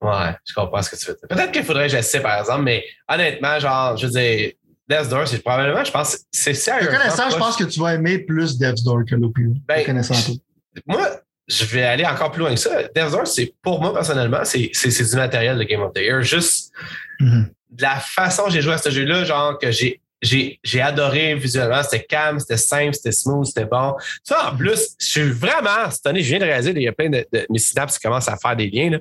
Ouais, je comprends ce que tu veux dire. Peut-être qu'il faudrait que j'essaie, par exemple, mais honnêtement, genre, je veux dire, Death Door, c'est probablement, je pense, c'est Te sérieux. connaissant, je pense que tu vas aimer plus Death's Door que Loop Hero. Ben, Te connaissant toi. Moi, je vais aller encore plus loin que ça. Door, c'est, pour moi, personnellement, c'est, du matériel de Game of the Year. Juste de la façon dont j'ai joué à ce jeu-là, genre, que j'ai, j'ai, j'ai adoré visuellement. C'était calme, c'était simple, c'était smooth, c'était bon. Ça, en plus, je suis vraiment, cette année, je viens de réaliser, il y a plein de, de mes synapses qui commencent à faire des liens, là.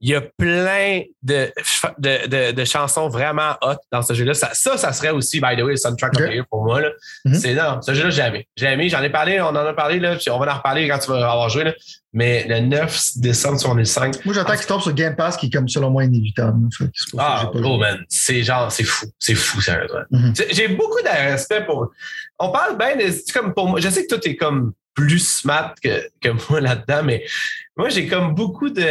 Il y a plein de, de, de, de chansons vraiment hot dans ce jeu-là. Ça, ça, ça, serait aussi, by the way, le soundtrack of the year pour moi. là. Mhm. C'est non, ce jeu-là, j'ai aimé. J'ai aimé, j'en ai parlé, on en a parlé, là, puis on va en reparler quand tu vas avoir joué. Là. Mais le 9 décembre sur 5. Moi, j'attends qu'il tombe sur Game Pass, qui est comme selon moi inévitable. Fait Ah, oh joué. man, c'est genre, c'est fou. C'est fou, sérieusement. Mhm. J'ai- J'ai beaucoup de respect pour. On parle bien, de- comme pour moi. Je sais que toi, t'es comme plus smart que, que moi là-dedans, mais moi, j'ai comme beaucoup de.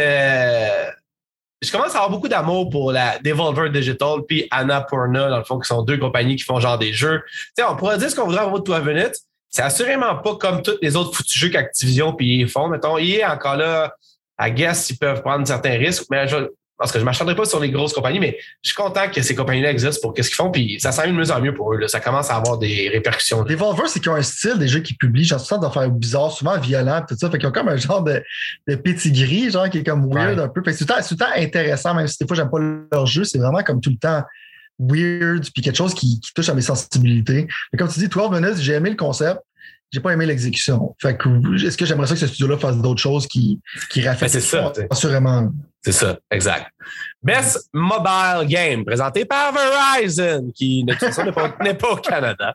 Je commence à avoir beaucoup d'amour pour la Devolver Digital puis Annapurna, dans le fond, qui sont deux compagnies qui font genre des jeux. Tu on pourrait dire ce qu'on voudrait propos de 12 minutes. C'est assurément pas comme tous les autres foutus jeux qu'Activision puis ils font. Mettons, est encore là, à guess, ils peuvent prendre certains risques, mais je, parce que je ne m'acharnerai pas sur les grosses compagnies, mais je suis content que ces compagnies-là existent pour qu'est-ce qu'ils font, puis ça s'en de mieux en mieux pour eux. là. Ça commence à avoir des répercussions. là. Devolver, c'est qu'ils ont un style des jeux qu'ils publient, genre, tout d'affaires bizarres, souvent violents, tout ça. Fait qu'ils ont comme un genre de, de pétigris, genre, qui est comme weird Ouais. un peu. Fait que c'est tout, le temps- c'est tout le temps intéressant, même si des fois, j'aime pas leur jeu. C'est vraiment comme tout le temps weird, puis quelque chose qui, qui touche à mes sensibilités. Mais comme tu dis, 12 minutes, j'ai aimé le concept. J'ai pas aimé l'exécution. Fait que, est-ce que j'aimerais ça que ce studio-là fasse d'autres choses qui, qui Ben, raffinent c'est ça. Assurément? C'est ça, exact. Best Mobile Game, présenté par Verizon, qui n'est pas, au Canada.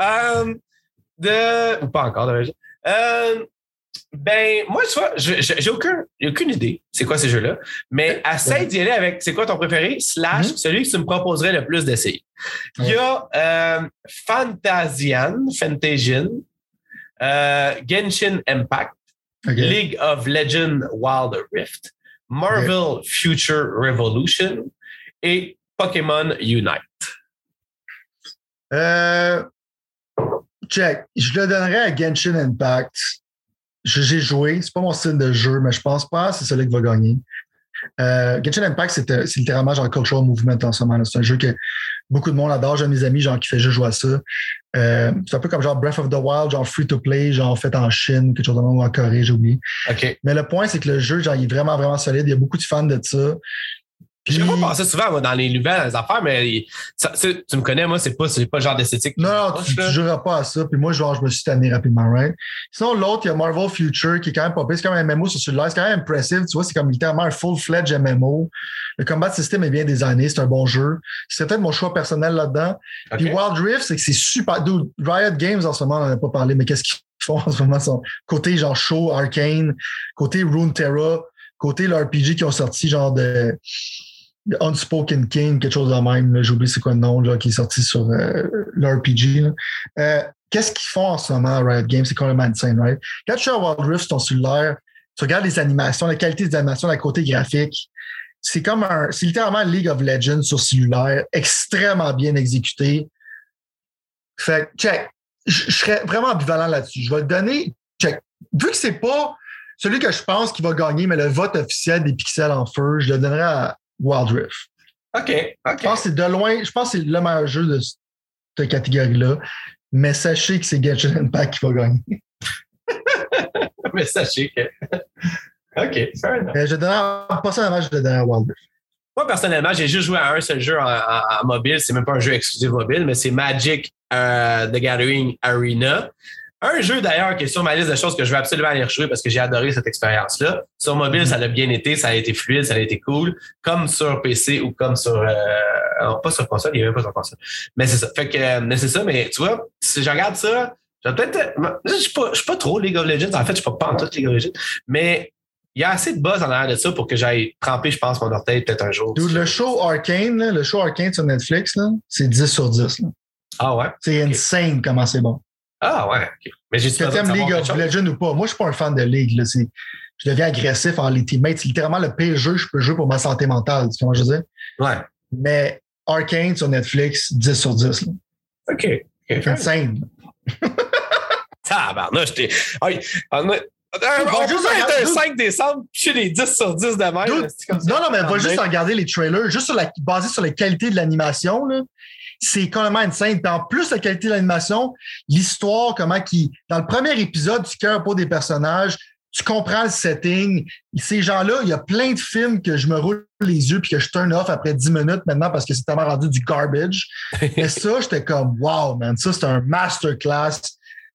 Euh, de, ou pas encore, d'ailleurs. Euh, ben, moi, tu vois, j'ai aucun, j'ai aucune idée c'est quoi ces jeux-là, mais essaye d'y aller avec, c'est quoi ton préféré, slash, Mhm. celui que tu me proposerais le plus d'essayer. Il y a euh, Fantasian, Fantasian, euh, Genshin Impact. League of Legends Wild Rift, Marvel Future Revolution et Pokémon Unite. Euh, check. Je le donnerais à Genshin Impact. J'ai joué. C'est pas mon style de jeu, mais je pense pas que c'est celui qui va gagner. Euh, Genshin Impact, c'est euh, littéralement genre cultural movement en ce moment. C'est un jeu que beaucoup de monde adore. J'ai mes amis genre, qui fait juste jouer à ça. Euh, c'est un peu comme genre Breath of the Wild, genre free to play, genre fait en Chine, quelque chose de même, ou en Corée, j'ai oublié. Mais le point, c'est que le jeu, genre, il est vraiment, vraiment solide. Il y a beaucoup de fans de ça. Ne pas passer souvent moi, dans les nouvelles, dans les affaires, mais ça, tu me connais, moi, c'est pas, c'est pas le genre d'esthétique. Non, non, tu ne joueras pas à ça. Puis moi, genre, je me suis tanné rapidement, right? Sinon, l'autre, il y a Marvel Future qui est quand même pas pire. C'est comme un MMO sur celui-là. C'est quand même impressive. Tu vois, c'est comme littéralement un full-fledged MMO. Le combat system est bien designé. C'est un bon jeu. C'est peut-être mon choix personnel là-dedans. Puis Wild Rift, c'est que c'est super. Dude, Riot Games, en ce moment, on n'en a pas parlé, mais qu'est-ce qu'ils [laughs] font en ce moment? Son côté genre show, Arcane, côté Runeterra, côté le RPG qui ont sorti genre de Unspoken King, quelque chose de même. J'ai oublié c'est quoi le nom qui est sorti sur euh, le RPG. là. Euh, qu'est-ce qu'ils font en ce moment, Riot Games? C'est complètement insane, right? Quand tu es à Wild Rift ton cellulaire, tu regardes les animations, la qualité des animations, la côté graphique. C'est comme un. C'est littéralement League of Legends sur cellulaire, extrêmement bien exécuté. Fait check. Je je serais vraiment ambivalent là-dessus. Je vais le donner. Check. Vu que c'est pas celui que je pense qui va gagner, mais le vote officiel des pixels en feu, je le donnerais à Wild Rift. OK. Je OK. pense que c'est de loin, je pense que c'est le meilleur jeu de cette catégorie-là. Mais sachez que c'est Genshin Impact qui va gagner. [laughs] Mais sachez que. OK, fair enough. Euh, je donnerais, personnellement, je donnerais à Wild Rift. Moi, personnellement, j'ai juste joué à un seul jeu en, en- en mobile. C'est même pas un jeu exclusif mobile, mais c'est Magic euh, The Gathering Arena. Un jeu d'ailleurs qui est sur ma liste de choses que je veux absolument aller rejouer parce que j'ai adoré cette expérience-là. Sur mobile, ça a bien été, ça a été fluide, ça a été cool, comme sur PC ou comme sur euh, pas sur console, il n'y avait pas sur console. Mais c'est ça. Fait que euh, mais c'est ça, mais tu vois, si je regarde ça, je peut-être. Je suis pas, je suis pas trop League of Legends. En fait, je suis pas, pas en tout League of Legends. Mais il y a assez de buzz en arrière de ça pour que j'aille tremper, je pense, mon orteil peut-être un jour. Dude, le show Arcane, là, le show Arcane sur Netflix, c'est 10 sur 10. là. Ah ouais? C'est insane comment c'est bon. Ah ouais. ok. Mais j'ai Que t'aimes League of Legends ou pas? Moi, je suis pas un fan de League. Là. C'est- Je deviens agressif en les teammates. C'est littéralement le pire jeu que je peux jouer pour ma santé mentale. Tu vois je veux dire? Ouais. Mais Arcane sur Netflix, 10 sur 10. là. OK. C'est insane. [laughs] Tabarnouche, j'étais. Aïe, on a- on va peut juste être un 5 décembre, je suis les 10 sur 10 de même. Dude, là, c'est comme ça. Non, non, mais va juste regarder les trailers, juste sur la, basé sur la qualité de l'animation, là. C'est complètement insane. Puis en plus, la qualité de l'animation, l'histoire, comment qui, dans le premier épisode, tu cœurs pas des personnages, tu comprends le setting. Ces gens-là, il y a plein de films que je me roule les yeux puis que je turn off après 10 minutes maintenant parce que c'est tellement rendu du garbage. [laughs] Mais ça, j'étais comme, wow, man, ça, c'est un masterclass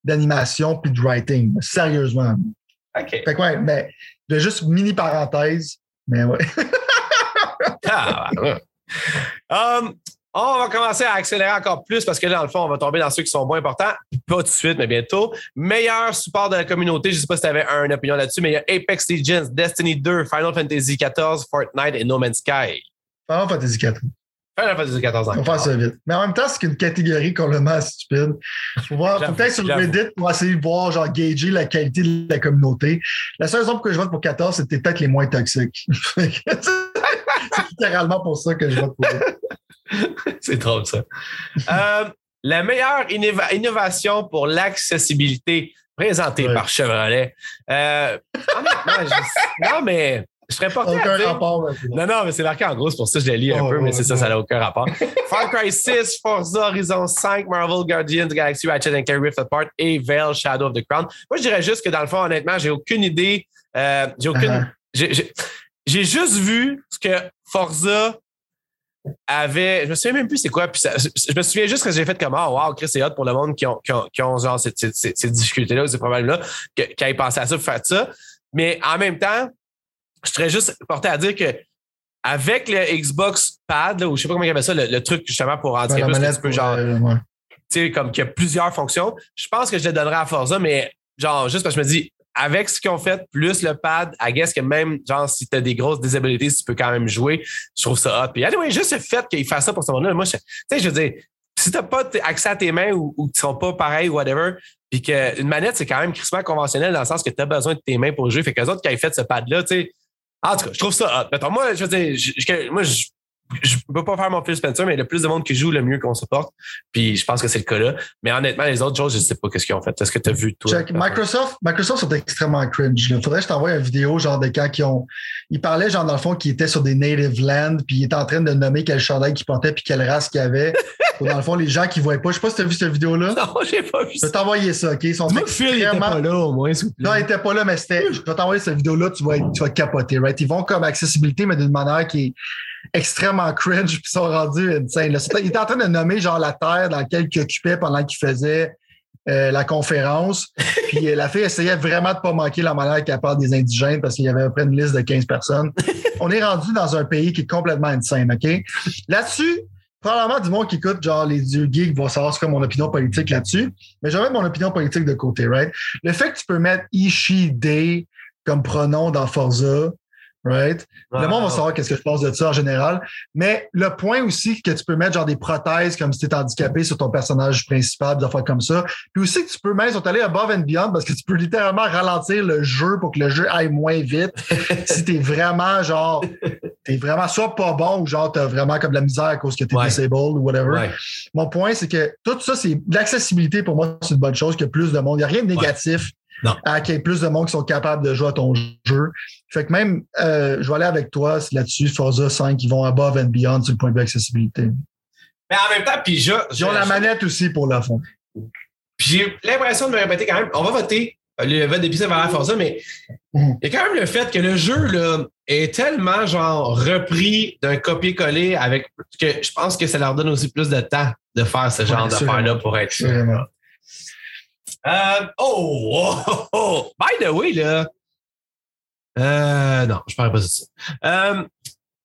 d'animation puis de writing. Sérieusement. OK. Fait que ouais, mais de juste mini parenthèse, Mais ouais. [laughs] Ah, ouais. Um, on va commencer à accélérer encore plus parce que là, dans le fond, on va tomber dans ceux qui sont moins importants. Pas tout de suite, mais bientôt. Meilleur support de la communauté. Je ne sais pas si tu avais une opinion là-dessus, mais il y a Apex Legends, Destiny 2, Final Fantasy XIV, Fortnite et No Man's Sky. Final Fantasy 4. Final Fantasy XIV. On va faire ça vite. Mais en même temps, c'est une catégorie complètement stupide. Faut voir, peut-être sur Reddit pour essayer de voir, genre, gager la qualité de la communauté. La seule raison pour que je vote pour 14, c'était peut-être les moins toxiques. [laughs] c'est littéralement pour ça que je vote pour eux. [laughs] c'est drôle, ça. euh, la meilleure innova innovation pour l'accessibilité présentée Ouais. par Chevrolet. Euh, honnêtement, je- non, mais je serais pas Aucun rapport. Non, non, mais c'est marqué en gros, c'est pour ça que je l'ai lu un Oh, peu, mais c'est ça, ouais. ça n'a aucun rapport. [laughs] Far Cry 6, Forza Horizon 5, Marvel Guardians Galaxy Ratchet Clank Rift Apart et Veil Shadow of the Crown. Moi, je dirais juste que dans le fond, honnêtement, j'ai aucune idée. euh, j'ai aucune. Uh-huh. J'ai juste vu ce que Forza avait. Je me souviens même plus c'est quoi. Puis ça- je me souviens juste que j'ai fait comme Oh, wow, Chris, c'est hot pour le monde qui ont, qui ont, qui ont genre cette- cette- cette- ces difficultés-là ou ces problèmes-là, qui aient pensé à ça pour faire ça. Mais en même temps, je serais juste porté à dire que avec le Xbox Pad, là, ou je sais pas comment il appelle ça, le, le truc justement pour rentrer la plus, tu peux genre, euh, ouais. tu sais, comme qu'il y a plusieurs fonctions, je pense que je le donnerais à Forza, mais genre, juste parce que je me dis, avec ce qu'ils ont fait, plus le pad, I guess que même, genre, si tu as des grosses disabilités, tu peux quand même jouer. Je trouve ça hot. Puis, anyway, juste le fait qu'ils fassent ça pour ce monde-là, moi, je- tu sais, je veux dire, si tu n'as pas accès à tes mains ou, ou qu'ils sont pas pareils ou whatever, puis qu'une manette, c'est quand même crissement conventionnel dans le sens que tu as besoin de tes mains pour jouer. Fait qu'eux autres, qui aient fait ce pad-là, tu sais, en tout cas, je trouve ça hot. Moi, je veux dire, je- moi, je je peux pas faire mon Phil Spencer, mais le plus de monde qui joue, le mieux qu'on se porte. Puis je pense que c'est le cas là. Mais honnêtement, les autres choses, je sais pas qu'est-ce qu'ils ont fait. Est-ce que tu as vu toi? Check. Microsoft, Microsoft sont extrêmement cringe. Il faudrait que je t'envoie une vidéo, genre, de quand ils ont. Ils parlaient, genre, dans le fond, qu'ils étaient sur des native land, puis ils étaient en train de nommer quel chandail qu'ils portaient, puis quelle race qu'il y avait. [laughs] Dans le fond, les gens qui voient pas. Je sais pas si tu as vu cette vidéo-là. Non, j'ai pas vu Je vais t'envoyer ça, OK? Ils sont Phil il était extrêmement- pas là au moins, s'il vous plaît. Non, il était pas là, mais c'était. Je vais t'envoyer cette vidéo-là, tu vas, tu vas capoter, right? Ils vont comme accessibilité, mais d'une manière qui est extrêmement cringe, puis sont rendus insane. Il était en train de nommer genre la terre dans laquelle il occupait pendant qu'il faisait euh, la conférence. Puis euh, la fille essayait vraiment de pas manquer la manière qu'elle parle des indigènes parce qu'il y avait à peu près une liste de 15 personnes. On est rendu dans un pays qui est complètement insane, OK? Là-dessus, probablement du monde qui écoute, genre les dieux geeks vont savoir ce que mon opinion politique là-dessus. Mais je vais mettre mon opinion politique de côté, right? Le fait que tu peux mettre Ishi Day comme pronom dans Forza, right? Le monde va savoir qu'est-ce que je pense de ça en général. Mais le point aussi que tu peux mettre genre des prothèses comme si tu étais handicapé sur ton personnage principal, des affaires comme ça. Puis aussi que tu peux même, ils sont allés above and beyond parce que tu peux littéralement ralentir le jeu pour que le jeu aille moins vite. [laughs] si t'es vraiment genre, t'es vraiment soit pas bon ou genre t'as vraiment comme de la misère à cause que t'es Ouais. disabled ou whatever. Ouais. Mon point, c'est que tout ça, c'est l'accessibilité pour moi, c'est une bonne chose, qu'il y a plus de monde. Il n'y a rien de négatif Non. à qu'il y ait plus de monde qui sont capables de jouer à ton jeu. Fait que même, euh, je vais aller avec toi là-dessus, Forza 5, ils vont above and beyond sur le point de vue accessibilité. Mais en même temps, puis je. Ils ont la manette aussi pour la fond. Puis j'ai l'impression de me répéter quand même. On va voter. Le vote d'épisode va faire ça, mais Mhm. il y a quand même le fait que le jeu là, est tellement genre repris d'un copier-coller avec que je pense que ça leur donne aussi plus de temps de faire ce genre Ouais, d'affaires-là pour être sûr. Euh, oh, oh, oh, oh. By the way, là. Euh, non, je parle pas de ça. Euh,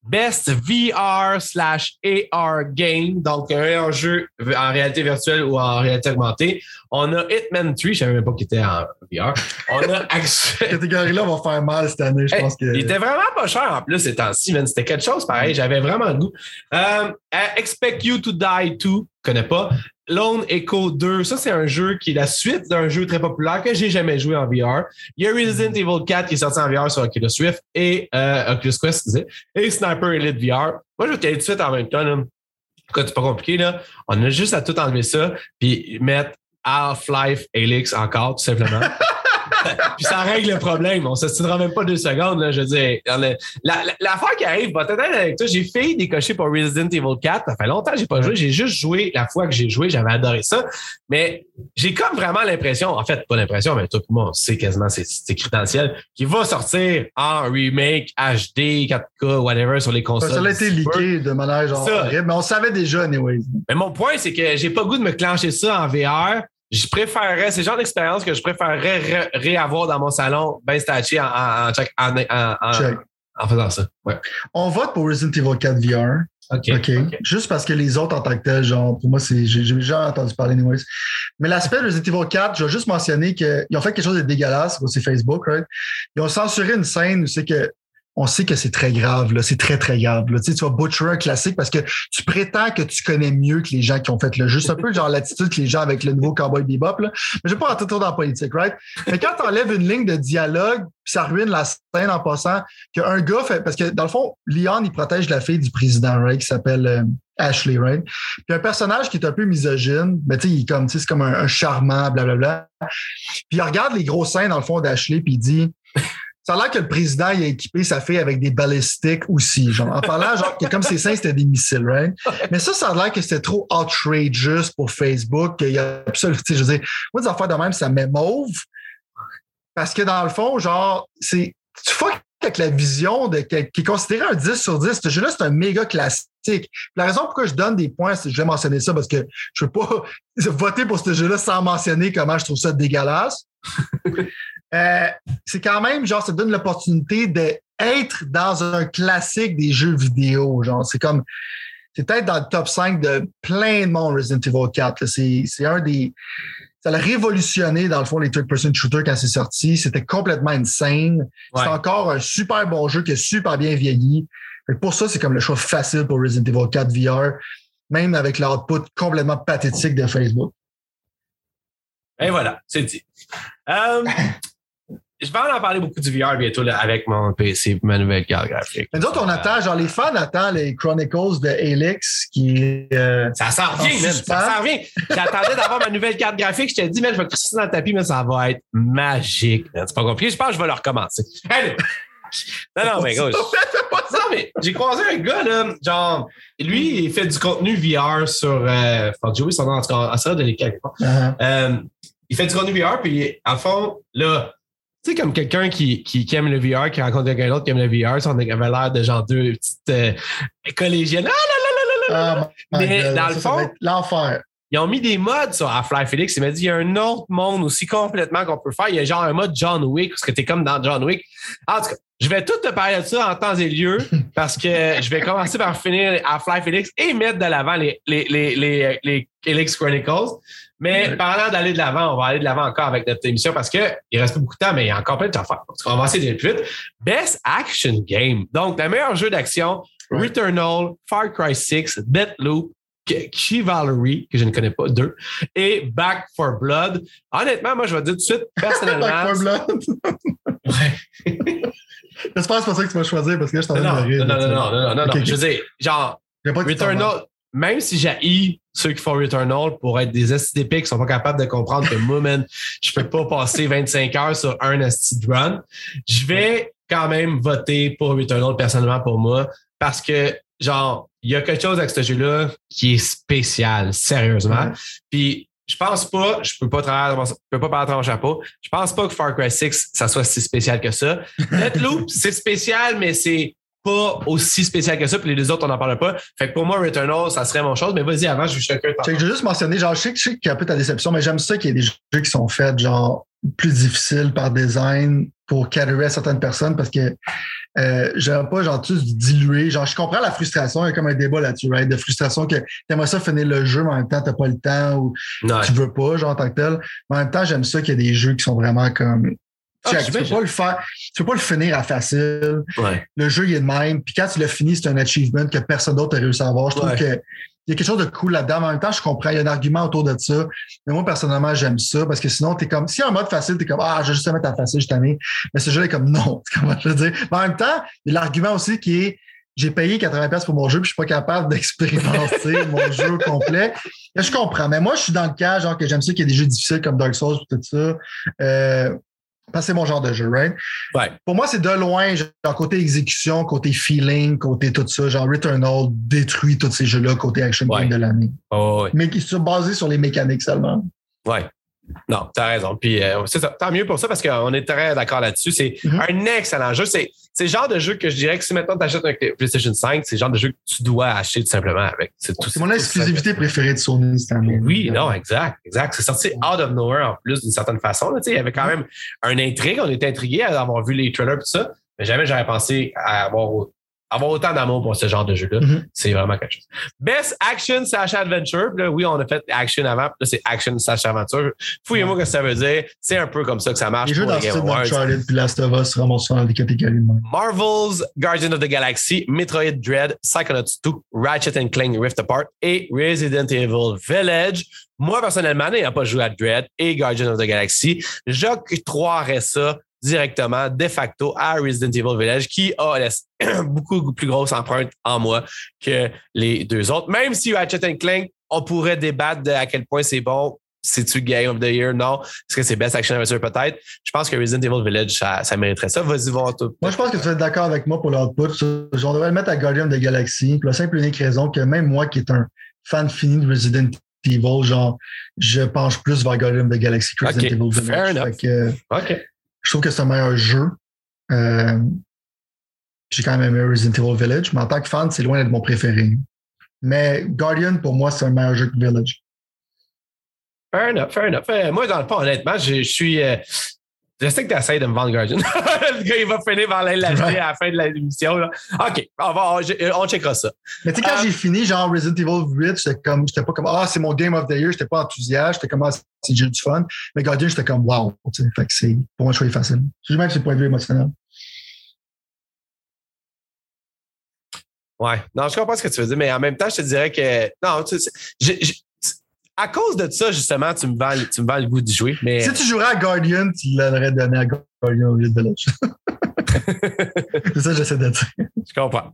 Best VR slash AR game, donc un jeu en réalité virtuelle ou en réalité augmentée. On a Hitman 3, je savais même pas qu'il était en VR. On a [laughs] Action. Cette catégorie-là va faire mal cette année, je pense que. Il était vraiment pas cher en plus ces temps-ci. C'était quelque chose pareil. J'avais vraiment le goût. Euh, Expect You to Die 2, je connais pas. Lone Echo 2, ça c'est un jeu qui est la suite d'un jeu très populaire que j'ai jamais joué en VR. Il y a Resident Evil 4 qui est sorti en VR sur Oculus Rift et euh, Oculus Quest, disais, et Sniper Elite VR. Moi, je vais te tout de suite en même temps. Là. C'est pas compliqué. Là. On a juste à tout enlever ça puis mettre Half-Life Helix encore, tout simplement. [laughs] [laughs] puis ça règle le problème. On ne s'assinera même pas deux secondes. Là, je veux dire, a- la- la- l'affaire qui arrive, bah, peut-être avec toi, j'ai fait décocher pour Resident Evil 4. Ça fait longtemps que j'ai pas joué. J'ai juste joué la fois que j'ai joué. J'avais adoré ça. Mais j'ai comme vraiment l'impression, en fait, pas l'impression, mais tout le monde sait quasiment, c'est écrit dans le ciel, qu'il va sortir en remake, HD, 4K, whatever, sur les consoles. Ça a été leaké de manière genre Ça. horrible, mais on savait déjà, anyways. Mais mon point, c'est que j'ai pas le goût de me clencher ça en VR. Je préférerais, c'est le genre d'expérience que je préférerais ré- réavoir dans mon salon, ben staché en, en, en, check- en, faisant ça. Ouais. On vote pour Resident Evil 4 VR. OK. OK. Juste parce que les autres en tant que tels, genre, pour moi, c'est, j'ai, j'ai déjà entendu parler anyways. Mais l'aspect de Resident Evil 4, je vais juste mentionner qu'ils ont fait quelque chose de dégueulasse sur Facebook, right? Ils ont censuré une scène où c'est que on sait que c'est très grave, là. C'est très, très grave. Là. Tu, sais, tu vas butcher classique parce que tu prétends que tu connais mieux que les gens qui ont fait le jeu. C'est un peu genre l'attitude que les gens avec le nouveau Cowboy Bebop, là. Mais je vais pas rentrer trop dans la politique, right? Mais quand tu enlèves une ligne de dialogue, puis ça ruine la scène en passant, qu'un gars fait. Parce que dans le fond, Leon, il protège la fille du président, right? Qui s'appelle euh, Ashley, right? Puis un personnage qui est un peu misogyne, mais tu sais, il est comme, c'est comme un, un charmant, blablabla. Puis il regarde les gros seins dans le fond d'Ashley, puis il dit. Ça a l'air que le président il a équipé sa fille avec des balistiques aussi, genre en parlant genre comme ses seins c'était des missiles, right? Mais ça, ça a l'air que c'était trop outrageous pour Facebook. Il y a absolument, je veux dire, moi des affaires de même, ça m'émauve parce que dans le fond, genre, c'est tu fuck avec la vision de qui est considéré un 10 sur 10. Ce jeu-là, c'est un méga classique. La raison pourquoi je donne des points, c'est je vais mentionner ça parce que je veux pas [laughs] voter pour ce jeu-là sans mentionner comment je trouve ça dégueulasse. Euh, c'est quand même, genre, ça donne l'opportunité d'être dans un classique des jeux vidéo. Genre, c'est comme, c'est peut-être dans le top 5 de plein de monde Resident Evil 4. C'est, un des, ça a révolutionné, dans le fond, les third-person shooters quand c'est sorti. C'était complètement insane. Ouais. C'est encore un super bon jeu qui est super bien vieilli. Pour ça, c'est comme le choix facile pour Resident Evil 4 VR, même avec l'output complètement pathétique de Facebook. Et voilà, c'est dit. Euh, [laughs] je vais en parler beaucoup du VR bientôt là, avec mon PC, ma nouvelle carte graphique. Mais d'autres, on attend, genre les fans attendent les Chronicles de Helix qui. Euh, Ça s'en revient, suspens. Ça s'en revient. J'attendais d'avoir ma nouvelle carte graphique. Je te dis, mais je vais crisser ça dans le tapis, mais ça va être magique. C'est pas compliqué. Je pense que je vais le recommencer. Allez. Non, non, mais gauche. [laughs] Non, mais j'ai croisé un gars, là, genre, lui, il fait du contenu VR sur. Euh, faut que j'ai oublié son nom, en tout cas, ça de l'équipe. euh, Euh, il fait du contenu VR, puis en fond, là, tu sais, comme quelqu'un qui, qui, qui aime le VR, qui rencontre quelqu'un d'autre qui aime le VR, ça, on avait l'air de genre deux petites euh, collégiennes. Ah, là, là, là, là, là, là. ah, Mais God, dans le fond- l'enfer. Ils ont mis des modes sur Half-Life Felix. Il m'a dit, il y a un autre monde aussi complètement qu'on peut faire. Il y a genre un mode John Wick, parce que t'es comme dans John Wick. En tout cas, je vais tout te parler de ça en temps et lieu, [laughs] parce que je vais commencer par finir Half-Life Felix et mettre de l'avant les, les, les, les, les Helix Chronicles. Mais Ouais. parlant d'aller de l'avant, on va aller de l'avant encore avec notre émission parce que il reste pas beaucoup de temps, mais il y a encore plein de choses à faire. Qu'on va essayer d'aller plus vite. Best Action Game. Donc, le meilleur jeu d'action, Ouais. Returnal, Far Cry 6, Deathloop, Chivalry, que je ne connais pas, deux, et Back for Blood. Honnêtement, moi, je vais dire tout de suite, personnellement. [laughs] Back for Blood. Ouais. [laughs] J'espère que c'est pas ça que tu vas choisir parce que là, je suis en Non, non, non, non, non, non, non, non. Je veux dire, genre, t'en. Returnal, même si j'ai ceux qui font Returnal pour être des STP qui sont pas capables de comprendre que moi, man, je peux pas passer 25 heures sur un de run, je vais quand même voter pour Returnal personnellement pour moi parce que, genre, il y a quelque chose avec ce jeu-là qui est spécial, sérieusement. Puis, je pense pas, je peux pas travailler, je peux pas parler dans mon chapeau. Je pense pas que Far Cry 6, ça soit si spécial que ça. Deathloop, c'est spécial, mais c'est pas aussi spécial que ça. Puis les deux autres, on n'en parle pas. Fait que pour moi, Returnal, ça serait mon chose. Mais vas-y, avant, je veux chacun Je vais juste mentionner, genre, je sais, que- je sais qu'il y a un peu ta déception, mais j'aime ça qu'il y ait des jeux qui sont faits, genre, plus difficiles par design pour cadrer certaines personnes parce que euh, j'aime pas, genre, tous diluer. Genre, je comprends la frustration, il y a comme un débat là-dessus, right? De frustration que t'aimerais ça finir le jeu, mais en même temps, t'as pas le temps ou tu veux pas, genre, en tant que tel. Mais en même temps, j'aime ça qu'il y ait des jeux qui sont vraiment comme. Ah, tu peux pas le faire, tu peux pas le finir à facile. Ouais. Le jeu, il est de même. Puis quand tu l'as fini, c'est un achievement que personne d'autre a réussi à avoir. Je trouve Ouais. que il y a quelque chose de cool là-dedans. Mais en même temps, je comprends, il y a un argument autour de ça. Mais moi, personnellement, j'aime ça parce que sinon, t'es comme, si en mode facile, t'es comme, ah, je vais juste te mettre à facile, je ai. Mais ce jeu est comme, non. [laughs] Comment je veux dire? Mais en même temps, il y a l'argument aussi qui est, j'ai payé 80$ pour mon jeu, puis je suis pas capable [laughs] d'expérimenter mon jeu au complet. Je comprends. Mais moi, je suis dans le cas, genre, que j'aime ça qu'il y ait des jeux difficiles comme Dark Souls tout ça. Euh, parce que c'est mon genre de jeu, right? Ouais. Pour moi, c'est de loin, genre, côté exécution, côté feeling, côté tout ça. Genre, Returnal détruit tous ces jeux-là, côté action Ouais. game de l'année. Oh, ouais. Mais qui sont basés sur les mécaniques seulement. Ouais. Non, t'as raison. Puis euh, c'est ça. Tant mieux pour ça parce qu'on est très d'accord là-dessus. C'est Mhm. un excellent jeu. C'est c'est le genre de jeu que je dirais que si maintenant tu achètes un PlayStation 5, c'est le genre de jeu que tu dois acheter tout simplement avec. C'est tout C'est mon exclusivité préférée de Sony cette année. Oui, non, exact, exact. C'est sorti out of nowhere en plus d'une certaine façon. là. Il y avait quand même un intrigue. On était intrigués à avoir vu les trailers et tout ça. Mais jamais j'aurais pensé à avoir, avoir autant d'amour pour ce genre de jeu-là. Mhm. C'est vraiment quelque chose. Best action slash adventure. Là, oui, on a fait action avant. Là, c'est action slash aventure. Fouillez-moi ce que ça veut dire. C'est un peu comme ça que ça marche Les jeux dans le d'Uncharted puis Last of Us dans des catégories. Marvel's Guardian of the Galaxy, Metroid Dread, Psychonauts 2, Ratchet and Clank Rift Apart et Resident Evil Village. Moi, personnellement, n'ayant pas joué à Dread et Guardian of the Galaxy, j'octroierais ça directement, de facto, à Resident Evil Village, qui a la- [clears throat] beaucoup plus grosse empreinte en moi que les deux autres. Même si Ratchet Clank, on pourrait débattre de à quel point c'est bon. C'est-tu Game of the Year? Non. Est-ce que c'est Best Action Adventure? Peut-être. Je pense que Resident Evil Village, ça, ça mériterait ça. Vas-y voir tout. Moi, je pense que tu vas être d'accord avec moi pour l'output. On devrait le mettre à Guardian of the Galaxy. Pour la simple et unique raison que même moi, qui est un fan fini de Resident Evil, genre, je penche plus vers Guardian of the Galaxy que Resident Evil fair Village. enough. Fait que, euh, OK. Je trouve que c'est un meilleur jeu. Euh, J'ai quand même aimé Resident Evil Village, mais en tant que fan, c'est loin d'être mon préféré. Mais Guardian, pour moi, c'est un meilleur jeu que Village. Fair enough, fair enough. Euh, moi, dans le fond, honnêtement, je, suis. euh, je sais que tu essaies de me vendre Guardian. [laughs] le gars, il va finir par l'acheter à la fin de l'émission. là. OK, on, va, on, je- checkera ça. Mais tu sais, quand Euh, j'ai fini, genre Resident Evil 8, j'étais comme, j'étais pas comme, ah, c'est mon Game of the Year, j'étais pas enthousiaste, j'étais comme, ah, c'est du fun. Mais Guardian, j'étais comme, wow. Fait que c'est, pour moi, le choix est facile. Même c'est point de vue émotionnel. Ouais. Non, je comprends ce que tu veux dire, mais en même temps, je te dirais que. Non, tu sais, je- je- à cause de ça, justement, tu me vends, tu me vends le goût d'y jouer. Mais Si tu jouerais à Guardian, tu l'aurais donné à Guardian au lieu de Village. [laughs] c'est ça que j'essaie de dire. je comprends.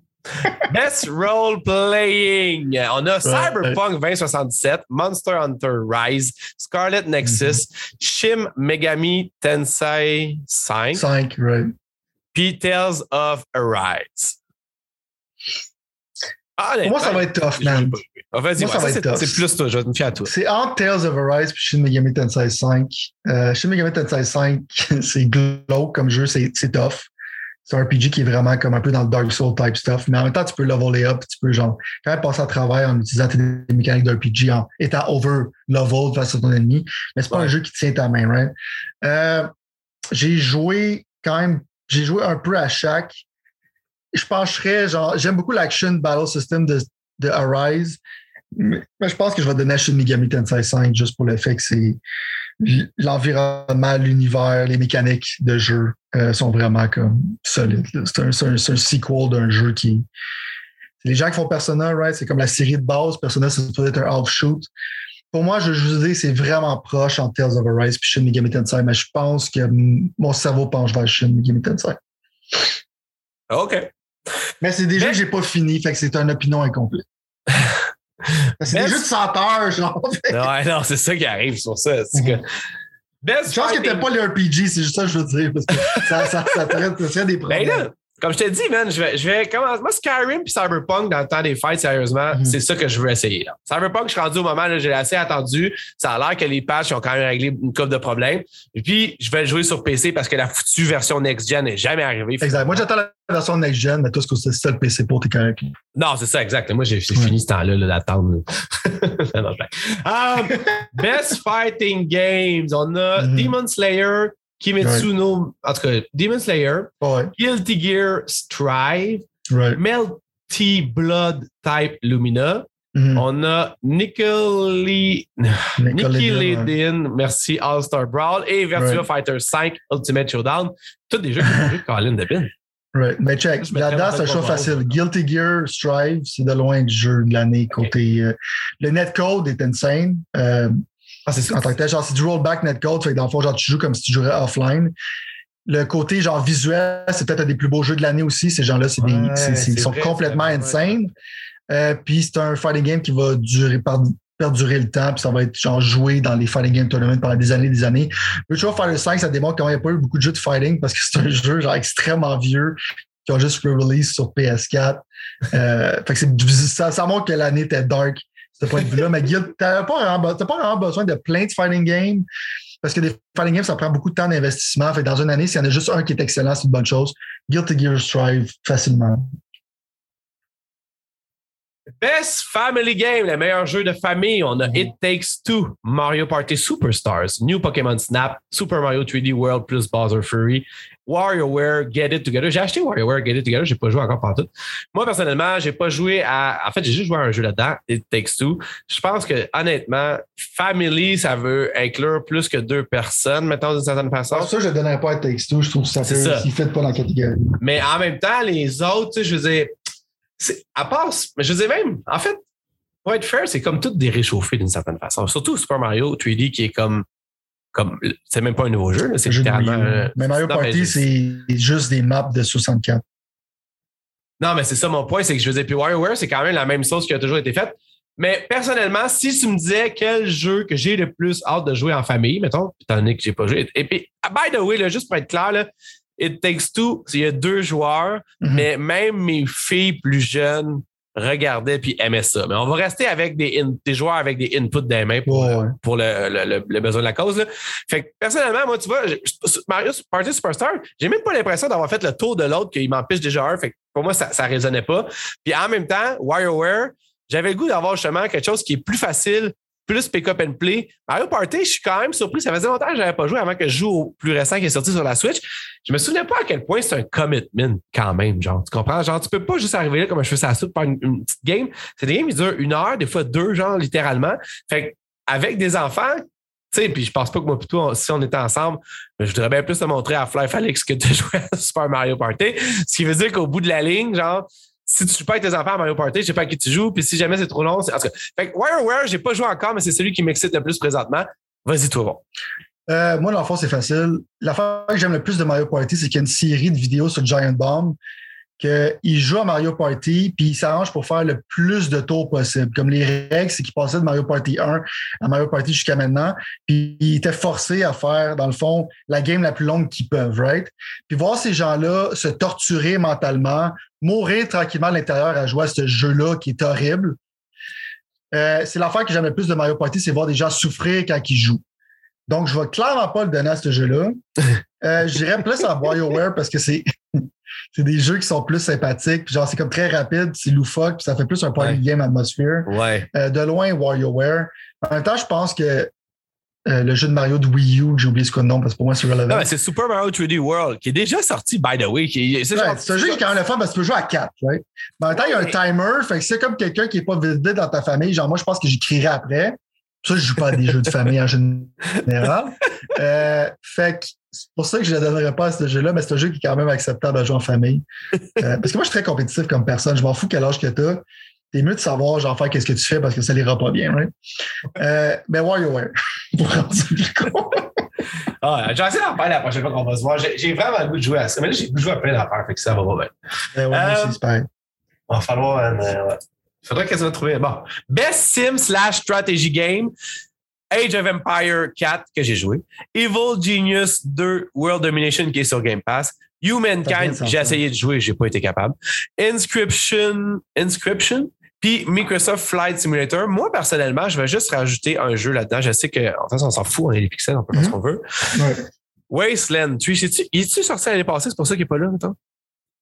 Best Role Playing. On a Cyberpunk 2077, Monster Hunter Rise, Scarlet Nexus, Shin Megami Tensei 5, 5, right. puis Tales of Arise. Ah, Pour moi, ça va être tough, man. Ah, Vas-y, Moi, ça c'est tough. c'est plus toi, je vais me fier à toi. C'est entre Tales of Arise et Shin Megami Tensei 5. Euh, Shin Megami Tensei 5, [laughs] c'est glauque comme jeu, c'est tough. C'est un RPG qui est vraiment comme un peu dans le Dark Soul type stuff, mais en même temps, tu peux leveler up, tu peux genre quand même passer à travers en utilisant tes mécaniques d'RPG, en étant over leveled face à ton ennemi. Mais c'est pas Ouais. un jeu qui tient ta main, right? Euh, j'ai joué quand même, j'ai joué un peu à chaque. Je pencherais, genre, j'aime beaucoup l'action battle system de, de Arise. Mais, je pense que je vais donner à Shin Megami Tensei 5 juste pour le fait que c'est l'environnement, l'univers, les mécaniques de jeu euh, sont vraiment comme solides. C'est un, un- sequel d'un jeu qui. Les gens qui font Persona, right? C'est comme la série de base. Persona, c'est peut être un offshoot. Pour moi, je, vous dis, c'est vraiment proche entre Tales of Arise et Shin Megami Tensei, mais je pense que mon cerveau penche vers Shin Megami Tensei. OK. Mais c'est des Mais- jeux que j'ai pas fini, fait que c'est une opinion incomplète. [laughs] c'est des jeux de 100 heures, genre. Ouais, non, c'est ça qui arrive sur ça. c'est que- Best Je pense que fighting- t'aimes pas les RPG, c'est juste ça que je veux dire, parce que ça, ça, ça, traite- ça des Ben problèmes. là, comme je te dis, man, je vais, je vais commencer. Moi, Skyrim et Cyberpunk, dans le temps des fights, sérieusement, Mhm. c'est ça que je veux essayer. Là. Cyberpunk, je suis rendu au moment, là, j'ai assez attendu. Ça a l'air que les patchs ont quand même réglé une couple de problèmes. Et puis, je vais le jouer sur PC parce que la foutue version next-gen n'est jamais arrivée. Exact. Moi, j'attends la version next-gen, mais toi, ce que c'est ça le PC pour, t'es correct. Non, c'est ça, exact. Moi, j'ai Ouais. fini ce temps-là là, d'attendre. [laughs] Um, best Fighting Games. On a Mhm. Demon Slayer, Kimetsu no... En tout cas, Demon Slayer, Ouais, Guilty Gear Strive, right. Melty Blood Type Lumina. Mhm. On a Nicoli... Nickelodeon, merci All-Star Brawl et Virtua Right. Fighter 5 Ultimate Showdown. Tous des jeux que j'ai Colin Debin. Right. Mais check, là-dedans, c'est un choix facile. Guilty Gear Strive, c'est de loin du jeu de l'année côté. euh, le netcode est insane. Euh, Ah, c'est ça. en tant que tel, genre, c'est du rollback netcode. Fait que dans le fond, genre, tu joues comme si tu jouerais offline. Le côté, genre, visuel, c'est peut-être un des plus beaux jeux de l'année aussi. Ces gens-là, c'est des, Ouais, c'est- c'est- ils sont vrai, complètement vrai, insane. Euh, puis c'est un fighting game qui va durer par, perdurer le temps, puis ça va être genre joué dans les fighting game tournaments pendant des années, des années. Virtua Fighter 5, ça démontre comment il n'y a pas eu beaucoup de jeux de fighting parce que c'est un [laughs] jeu genre extrêmement vieux qui ont juste re-release sur PS4. Euh, fait que c'est- ça, ça montre que l'année était dark, ce point de vue-là. Mais Guild, be- t'as pas vraiment besoin de plein de fighting games. Parce que des fighting games, ça prend beaucoup de temps d'investissement. Fait dans une année, s'il y en a juste un qui est excellent, c'est une bonne chose. Guilty Gear Strive, facilement. Best Family Game, le meilleur jeu de famille. On a It Takes Two, Mario Party Superstars, New Pokémon Snap, Super Mario 3D World plus Bowser Fury, WarioWare Get It Together. J'ai acheté WarioWare Get It Together, j'ai pas joué encore partout. Moi, personnellement, j'ai pas joué à. En fait, j'ai juste joué à un jeu là-dedans, It Takes Two. Je pense que, honnêtement, Family, ça veut inclure plus que deux personnes, mettons, d'une certaine façon. Pour ça, je ne donnerais pas à Takes Two. Je trouve que ça fait. ça. ne fait pas dans la catégorie. Mais en même temps, les autres, tu sais, je veux dire, à part, mais je dire même, en fait, pour être fair, c'est comme tout des réchauffés d'une certaine façon. Surtout Super Mario 3D qui est comme, comme, c'est même pas un nouveau jeu, c'est jeu littéralement. Euh, Mais Mario non, Party, c'est juste des maps de 64. Non, mais c'est ça mon point, c'est que je veux dire, puis WarioWare, c'est quand même la même chose qui a toujours été faite. Mais personnellement, si tu me disais quel jeu que j'ai le plus hâte de jouer en famille, mettons, étant donné que j'ai pas joué. Et puis, by the way, là, juste pour être clair, là, It Takes Two, il y a deux joueurs, Mhm. mais même mes filles plus jeunes regardaient puis aimaient ça. Mais on va rester avec des, in- des joueurs avec des inputs des mains pour, Ouais, ouais. pour le, le- le- le besoin de la cause. là. Fait que personnellement, moi, tu vois, Mario Party Superstar, j'ai même pas l'impression d'avoir fait le tour de l'autre qu'il m'en piche déjà un. Fait que pour moi, ça, ça résonnait pas. Puis en même temps, WarioWare, j'avais le goût d'avoir justement quelque chose qui est plus facile, plus pick-up and play. Mario Party, je suis quand même surpris. Ça faisait longtemps que je n'avais pas joué avant que je joue au plus récent qui est sorti sur la Switch. Je me souvenais pas à quel point c'est un commitment quand même. Genre, tu comprends? Genre, tu peux pas juste arriver là comme je fais ça soupe par une, une petite game. C'est des games qui durent une heure, des fois deux, genre, littéralement. Fait avec des enfants, sais, puis je pense pas que moi, plutôt, si on était ensemble, je voudrais bien plus te montrer à Fly Alex que de [laughs] jouer à Super Mario Party. Ce qui veut dire qu'au bout de la ligne, genre, si tu joues pas avec tes enfants à Mario Party, je sais pas à qui tu joues, puis si jamais c'est trop long, c'est. En tout cas, fait que WarioWare, j'ai pas joué encore, mais c'est celui qui m'excite le plus présentement. Vas-y, toi, bon. Euh, moi, dans le fond, c'est facile. L'affaire que j'aime le plus de Mario Party, c'est qu'il y a une série de vidéos sur Giant Bomb qu'il joue à Mario Party, puis il s'arrange pour faire le plus de tours possible. Comme les règles, c'est qu'il passait de Mario Party 1 à Mario Party jusqu'à maintenant, puis il était forcé à faire, dans le fond, la game la plus longue qu'ils peuvent, right? Puis voir ces gens-là se torturer mentalement, mourir tranquillement à l'intérieur à jouer à ce jeu-là qui est horrible, euh, c'est l'affaire que j'aime le plus de Mario Party, c'est voir des gens souffrir quand ils jouent. Donc, je vais clairement pas le donner à ce jeu-là. [laughs] Euh, je dirais plus à WarioWare parce que c'est c'est des jeux qui sont plus sympathiques. Puis genre, c'est comme très rapide, c'est loufoque, puis ça fait plus un party Ouais. game atmosphere. Ouais. Euh, de loin, WarioWare. En même temps, je pense que euh, le jeu de Mario de Wii U, j'ai oublié ce nom parce que pour moi, c'est relevant. Non, mais c'est Super Mario 3D World, qui est déjà sorti, by the way. Qui est, c'est Ouais, un jeu qui est quand même le fun parce que tu peux jouer à 4, right? Mais en même temps, il y a un timer, fait que c'est comme quelqu'un qui n'est pas vite dans ta famille. Genre, moi, je pense que j'écrirai après. Ça, je joue pas à des jeux de famille en général. Euh, fait que c'est pour ça que je ne donnerais pas à ce jeu-là, mais c'est un jeu qui est quand même acceptable à jouer en famille. Euh, parce que moi, je suis très compétitif comme personne. Je m'en fous quel âge que tu as. T'es mieux de savoir, genre, faire qu'est-ce que tu fais parce que ça l'ira pas bien, right? Euh, mais WarioWare. [laughs] Pour rendre ça plus con. Ah, j'ai essayé d'en parler la prochaine fois qu'on va se voir. J'ai, vraiment le goût de jouer à ça. Mais là, j'ai jouer à plein d'affaires, fait que ça va pas bien. Euh, ouais, Euh, c'est pareil. Il va falloir. euh, ouais. Faudrait qu'elle soit trouvée. Bon. Best Sim slash Strategy Game. Age of Empire 4 que j'ai joué. Evil Genius 2 World Domination qui est sur Game Pass. Humankind, j'ai essayé de jouer, j'ai pas été capable. Inscription, Inscription, puis Microsoft Flight Simulator. Moi, personnellement, je vais juste rajouter un jeu là-dedans. Je sais que, en fait, on s'en fout, on est les pixels, on peut faire ce Mhm. qu'on veut. Ouais. Wasteland 3, sais-tu, il est-tu sorti l'année passée? C'est pour ça qu'il n'est pas là, mettons?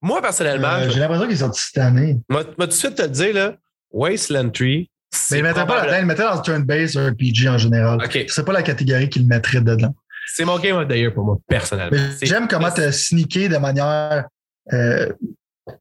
Moi, personnellement, Euh, J'ai l'impression qu'il est sorti cette année. moi, moi, tout de suite te le dire, là, Wasteland 3, Mais il ne mettrait pas là-dedans, il le mettrait dans le turn-based RPG en général. OK. C'est pas la catégorie qu'il mettrait dedans. C'est mon game of the year pour moi, personnellement. Mais J'aime comment tu as sneaké de manière. euh,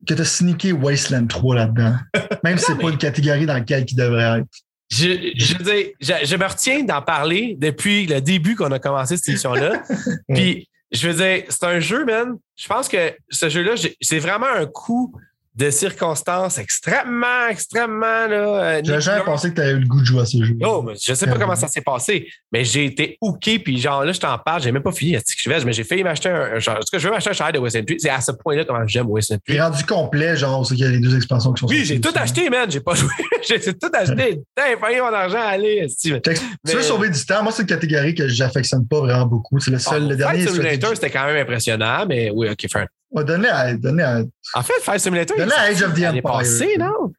que tu as sneaké Wasteland 3 là-dedans. [laughs] Même si c'est pas une catégorie dans laquelle il devrait être. Je, je veux dire, je, je me retiens d'en parler depuis le début qu'on a commencé cette émission-là. [laughs] Puis, je veux dire, c'est un jeu, man. Je pense que ce jeu-là, c'est vraiment un coup de circonstances extrêmement, extrêmement, là. euh, J'aurais jamais pensé que tu avais eu le goût de jouer à ce jeu. Oh, mais je sais pas comment ça s'est passé, mais j'ai été hooké, puis genre là, je t'en parle, j'ai même pas fini, est-ce que je vais, mais j'ai failli m'acheter un, un En tout cas, je veux m'acheter un chandail de Western Tree. C'est à ce point-là comment j'aime Western Il est Tree. rendu complet, genre, c'est qu'il y a les deux expansions qui sont Oui, j'ai tout acheté, man. J'ai pas joué. [laughs] j'ai tout acheté. [laughs] T'as payé mon argent, allez. Tu veux sauver du temps, moi, c'est une catégorie que j'affectionne pas vraiment beaucoup. C'est le seul, le dernier. Simulator, c'était quand même impressionnant, mais oui, OK, fair. Ouais, Donne-le à, à. En fait, Flight Simulator, Donne-le à Age of the Empire. passée, non?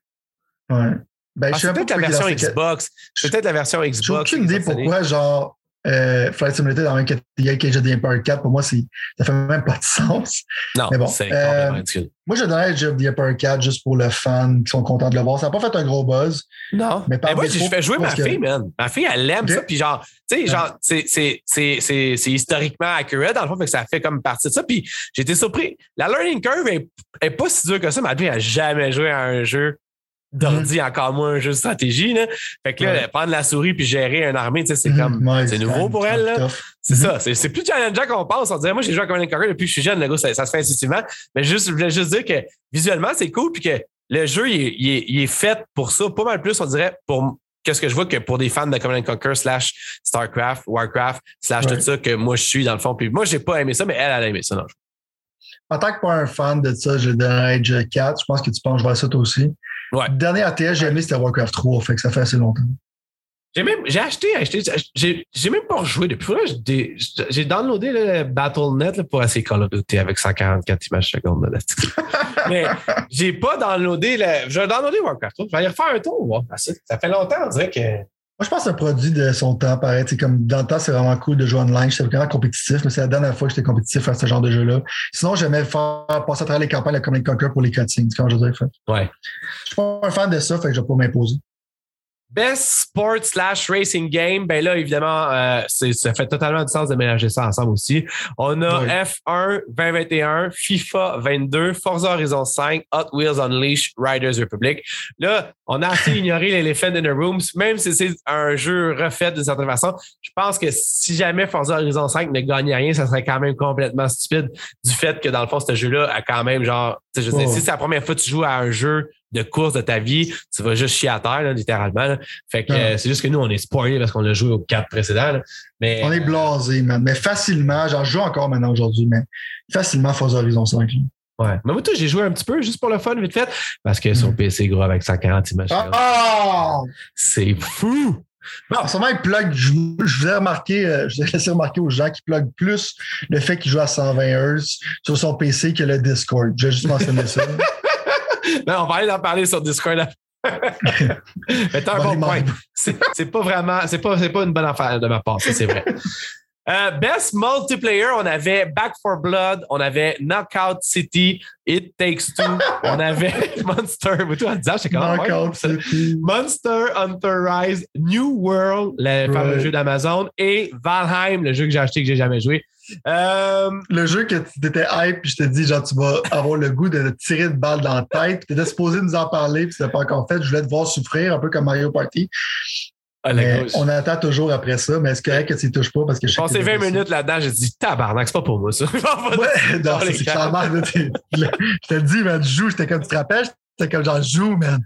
Ouais. Ben, Ah, c'est peut-être la version Xbox. C'est peut-être la version Xbox. J'ai aucune idée pourquoi, genre, euh, Flight Simulator dans la même catégorie que the Empire 4, pour moi, ça fait même pas de sens. Non, Mais bon, c'est euh, ridicule. Moi, je donnerais the Empire 4 juste pour le fan qui sont contents de le voir. Ça n'a pas fait un gros buzz. Non. Mais Mais, par moi, défaut, je fais jouer ma que- fille, man. Ma fille, elle aime ça. Puis genre, tu sais, genre, c'est- historiquement accurate, dans le fond, fait que ça fait comme partie de ça. Puis j'ai été surpris. La learning curve est, est pas si dure que ça. Ma fille n'a jamais joué à un jeu d'ordi, encore moins un jeu de stratégie. Là. Fait que là. Ouais. prendre la souris puis gérer une armée, c'est Mhm. comme. Ouais, c'est nouveau pour elle, là. C'est Mhm. ça. C'est, plus challengeant qu'on pense. On dirait, moi, j'ai joué à Command and Conquer depuis que je suis jeune. Le gars, ça, ça se fait intuitivement. Mais juste, je voulais juste dire que visuellement, c'est cool. Puis que le jeu, il est, il est- il est fait pour ça. Pas mal plus, on dirait, pour qu'est-ce que je vois que pour des fans de Command and Conquer slash StarCraft, Warcraft, slash Ouais. tout ça, que moi, je suis dans le fond. Puis moi, j'ai pas aimé ça, mais elle, elle a aimé ça. Non. En tant que pas un fan de ça, je donnerais Age 4. Je pense que tu penses vers ça toi aussi. Ouais. Le dernier ATS, j'ai aimé, c'était Warcraft 3. Fait que ça fait assez longtemps. J'ai même, j'ai acheté, acheté, j'ai, j'ai même pas rejoué depuis. J'ai downloadé le Battle.net là, pour essayer Call of Duty avec 144 images secondes. Là, [laughs] Mais j'ai pas downloadé le. Je vais downloader Warcraft. Je vais aller refaire un tour. Ça, ça fait longtemps, on dirait que. Moi, je pense que c'est un produit de son temps, pareil. C'est comme dans le temps, c'est vraiment cool de jouer online. J'étais vraiment compétitif, mais c'est la dernière fois que j'étais compétitif à ce genre de jeu-là. Sinon, j'aimais faire passer à travers les campagnes de Command Conquer pour les cutscenes. Quand je dirais. Fait. Ouais. Je suis pas un fan de ça, fait que je vais pas m'imposer. Best Sport slash Racing Game, ben là, évidemment, euh, ça fait totalement du sens de mélanger ça ensemble aussi. On a Oui. F1 2021, FIFA 22, Forza Horizon 5, Hot Wheels Unleashed, Riders Republic. Là, on a assez [laughs] ignoré l'Elephant in the Rooms, même si c'est un jeu refait d'une certaine façon. Je pense que si jamais Forza Horizon 5 ne gagnait rien, ça serait quand même complètement stupide du fait que dans le fond, ce jeu-là a quand même genre, sais, je si c'est la première fois que tu joues à un jeu de course de ta vie, tu vas juste chier à terre, là, littéralement. là. Fait que Ouais. euh, c'est juste que nous, on est spoilés parce qu'on l'a joué aux quatre précédents. là. Mais, On est blasé, man. Mais facilement, j'en joue encore maintenant aujourd'hui, mais facilement Forza Horizon 5. là. ouais. Mais moi, toi, j'ai joué un petit peu juste pour le fun, vite fait, parce que sur Mm. PC, gros, avec 140 images, Ah! ah! c'est fou. Non, sûrement, il plug. Je, je vous ai remarqué, euh, je vous ai laissé remarquer aux gens qui plug plus le fait qu'il joue à 120 Hz sur son PC que le Discord. Je vais juste mentionner ça. [laughs] On va aller en parler sur Discord. [laughs] Mais t'as un Bon, bon point. C'est pas vraiment, c'est pas, pas une bonne affaire de ma part, ça, c'est vrai. Euh, best multiplayer, on avait Back for Blood, on avait Knockout City, It Takes Two, on avait [laughs] Monster. Knockout City. Monster Hunter Rise, New World, le fameux Right. jeu d'Amazon, et Valheim, le jeu que j'ai acheté que j'ai jamais joué. Euh, Le jeu que tu étais hype, puis je te dis, genre, tu vas avoir le goût de te tirer une balle dans la tête, puis tu étais supposé nous en parler, puis c'est pas encore fait. Je voulais te voir souffrir, un peu comme Mario Party. ah, on attend toujours après ça, mais est-ce correct que tu y touches pas? Parce que je passé t'es 20 blessé. minutes là-dedans, j'ai dit tabarnak, c'est pas pour moi ça. [laughs] Ouais, non, c'est clairement, [laughs] je te le dis, man, je joue, j'étais comme, tu te rappelles, j'étais comme genre, je joue, man.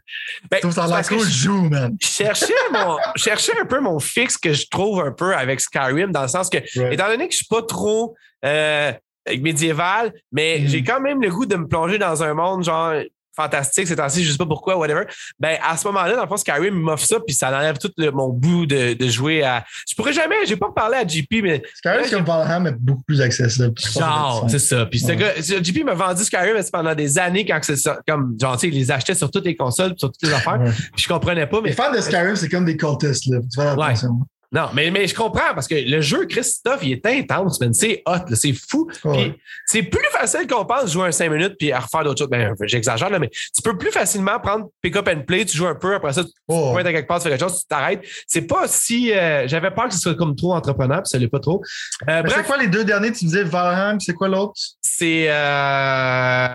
Ben, trouves ça c'est cool, je- je joue, man. je cherchais, [laughs] mon, je cherchais un peu mon fixe que je trouve un peu avec Skyrim, dans le sens que, Right. étant donné que je suis pas trop euh, médiéval, mais Mm. j'ai quand même le goût de me plonger dans un monde genre fantastique ces temps-ci, je sais pas pourquoi, whatever. Ben, à ce moment-là, dans le fond, Skyrim m'offre ça, puis ça enlève tout le- mon bout de, de jouer à. Je pourrais jamais, j'ai pas parlé à JP, mais Skyrim, Ouais, c'est comme Valheim, mais beaucoup plus accessible. Genre, c'est ça. Puis ce Ouais. gars, ce- JP m'a vendu Skyrim c'est pendant des années quand c'est ça, comme genre, tu sais, il les achetait sur toutes les consoles, sur toutes les affaires. Ouais. Puis je comprenais pas, Les mais fans de Skyrim, c'est comme des cultistes, là. Tu fais attention. Non, mais, mais je comprends parce que le jeu Christophe, il est intense, man. C'est hot, c'est fou. Ouais. C'est plus facile qu'on pense de jouer un 5 minutes puis à refaire d'autres choses. Ben, j'exagère, mais tu peux plus facilement prendre pick up and play, tu joues un peu, après ça, tu Oh. pointes à quelque part, tu fais quelque chose, tu t'arrêtes. C'est pas si. euh, J'avais peur que ce soit comme trop entrepreneur, puis ça l'est pas trop. Euh, c'est quoi les deux derniers? Tu disais Valheim, c'est quoi l'autre? c'est euh,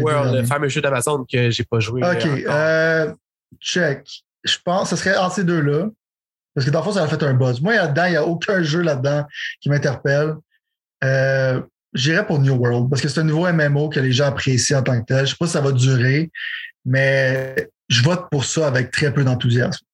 World, le fameux jeu d'Amazon que j'ai pas joué. OK. encore. Euh, check. Je pense que ce serait entre ces deux-là. Parce que dans le fond, ça a fait un buzz. Moi, là-dedans, il n'y a aucun jeu là-dedans qui m'interpelle. Euh, J'irais pour New World parce que c'est un nouveau MMO que les gens apprécient en tant que tel. Je ne sais pas si ça va durer, mais je vote pour ça avec très peu d'enthousiasme.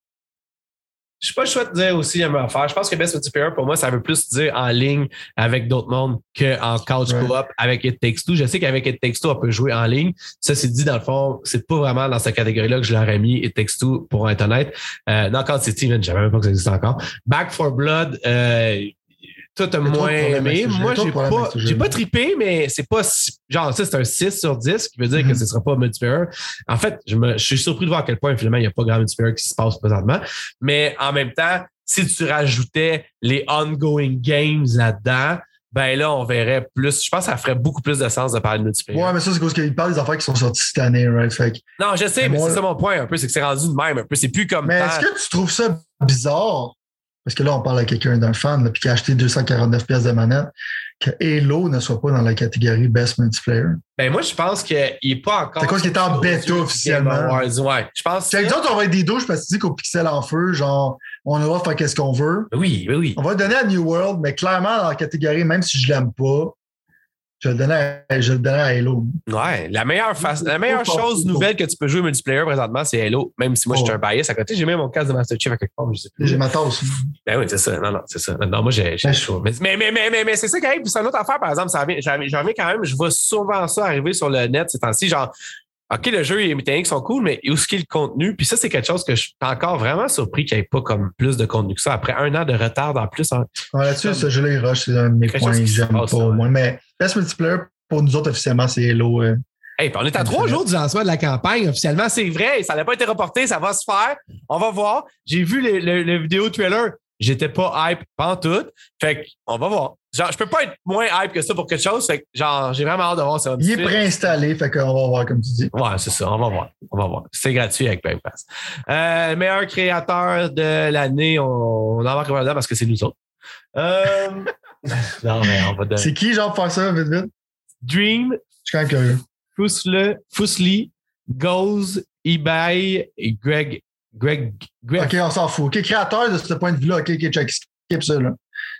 Je suis pas le choix de dire aussi la même affaire. Je pense que Best Multiplayer, pour moi, ça veut plus dire en ligne avec d'autres mondes qu'en couch Ouais. co-op avec It Takes Two. Je sais qu'avec It Takes Two, on peut jouer en ligne. Ça, c'est dit, dans le fond, c'est pas vraiment dans cette catégorie-là que je l'aurais mis It Takes Two pour être honnête. Euh, Knockout City, je savais même pas que ça existe encore. Back for Blood, euh, toi, t'as moins aimé. Moi, j'ai pas, j'ai pas trippé, mais c'est pas si- genre, ça, c'est un 6 sur 10, ce qui veut dire que Mhm. ce sera pas multiplayer. En fait, je, me, je suis surpris de voir à quel point, finalement, il n'y a pas grand multiplayer qui se passe présentement. Mais en même temps, si tu rajoutais les ongoing games là-dedans, ben là, on verrait plus. Je pense que ça ferait beaucoup plus de sens de parler de multiplayer. Ouais, mais ça, c'est parce qu'il parle des affaires qui sont sorties cette année, right? Fait que- Non, je sais, mais c'est ça mon point un peu, c'est que c'est rendu de même un peu. C'est plus comme. Mais est-ce que tu trouves ça bizarre? Parce que là, on parle à quelqu'un d'un fan, là, puis qui a acheté 249 pièces de manette, que Halo ne soit pas dans la catégorie Best Multiplayer. Ben moi, je pense qu'il n'est pas encore. C'est quoi qui est en bêta officiellement? Ouais, je pense. C'est que- autres, on va être des douches parce que tu dis qu'au pixel en feu, genre, on a le droit de faire qu'est-ce qu'on veut. Oui, oui, oui. On va le donner à New World, mais clairement, dans la catégorie, même si je l'aime pas, je le donnais à, je le donnais à Halo. Ouais, la meilleure, la meilleure chose nouvelle que tu peux jouer multiplayer présentement, c'est Halo. Même si moi, je suis Oh. un bias à côté, j'ai mis mon casque de Master Chief à quelque part, je sais plus. J'ai ma tasse. Ben oui, c'est ça. Non, non, c'est ça. Non, moi, j'ai Ben, chaud. Mais, mais, mais, mais, mais, c'est ça qui arrive. C'est une autre affaire, par exemple. J'en reviens quand même. Je vois souvent ça arriver sur le net ces temps-ci. Genre, OK, le jeu, les mécaniques sont cool, mais où est-ce qu'il y a le contenu? Puis ça, c'est quelque chose que je suis encore vraiment surpris qu'il n'y ait pas comme plus de contenu que ça. Après un an de retard en plus. hein. Là-dessus, ce jeu-là, il rush, c'est un de mes points que qui j'aime pas au moins. Mais Best Multiplayer, pour nous autres, officiellement, c'est Halo. euh. Hey, puis on est à trois jours du lancement de la campagne. Officiellement, c'est vrai. Ça n'a pas été reporté. Ça va se faire. On va voir. J'ai vu le, le- le vidéo trailer. J'étais pas hype, tout. Fait qu'on va voir. Genre, je peux pas être moins hype que ça pour quelque chose. Fait que, genre, j'ai vraiment hâte de voir ça. Il est préinstallé, fait qu'on va voir, comme tu dis. Ouais, c'est ça. On va voir. On va voir. C'est gratuit avec Game Pass. Euh, meilleur créateur de l'année, on, on en va là parce que c'est nous autres. Euh, [laughs] non, mais on va donner. C'est qui, genre, pour faire ça, vite, vite? Dream, Je suis quand même curieux. Fusle, Fusli, Goes, eBay et Greg. Greg. Greg. OK, on s'en fout. OK, créateur de ce point de vue-là. OK, OK, check. Skip ça, là.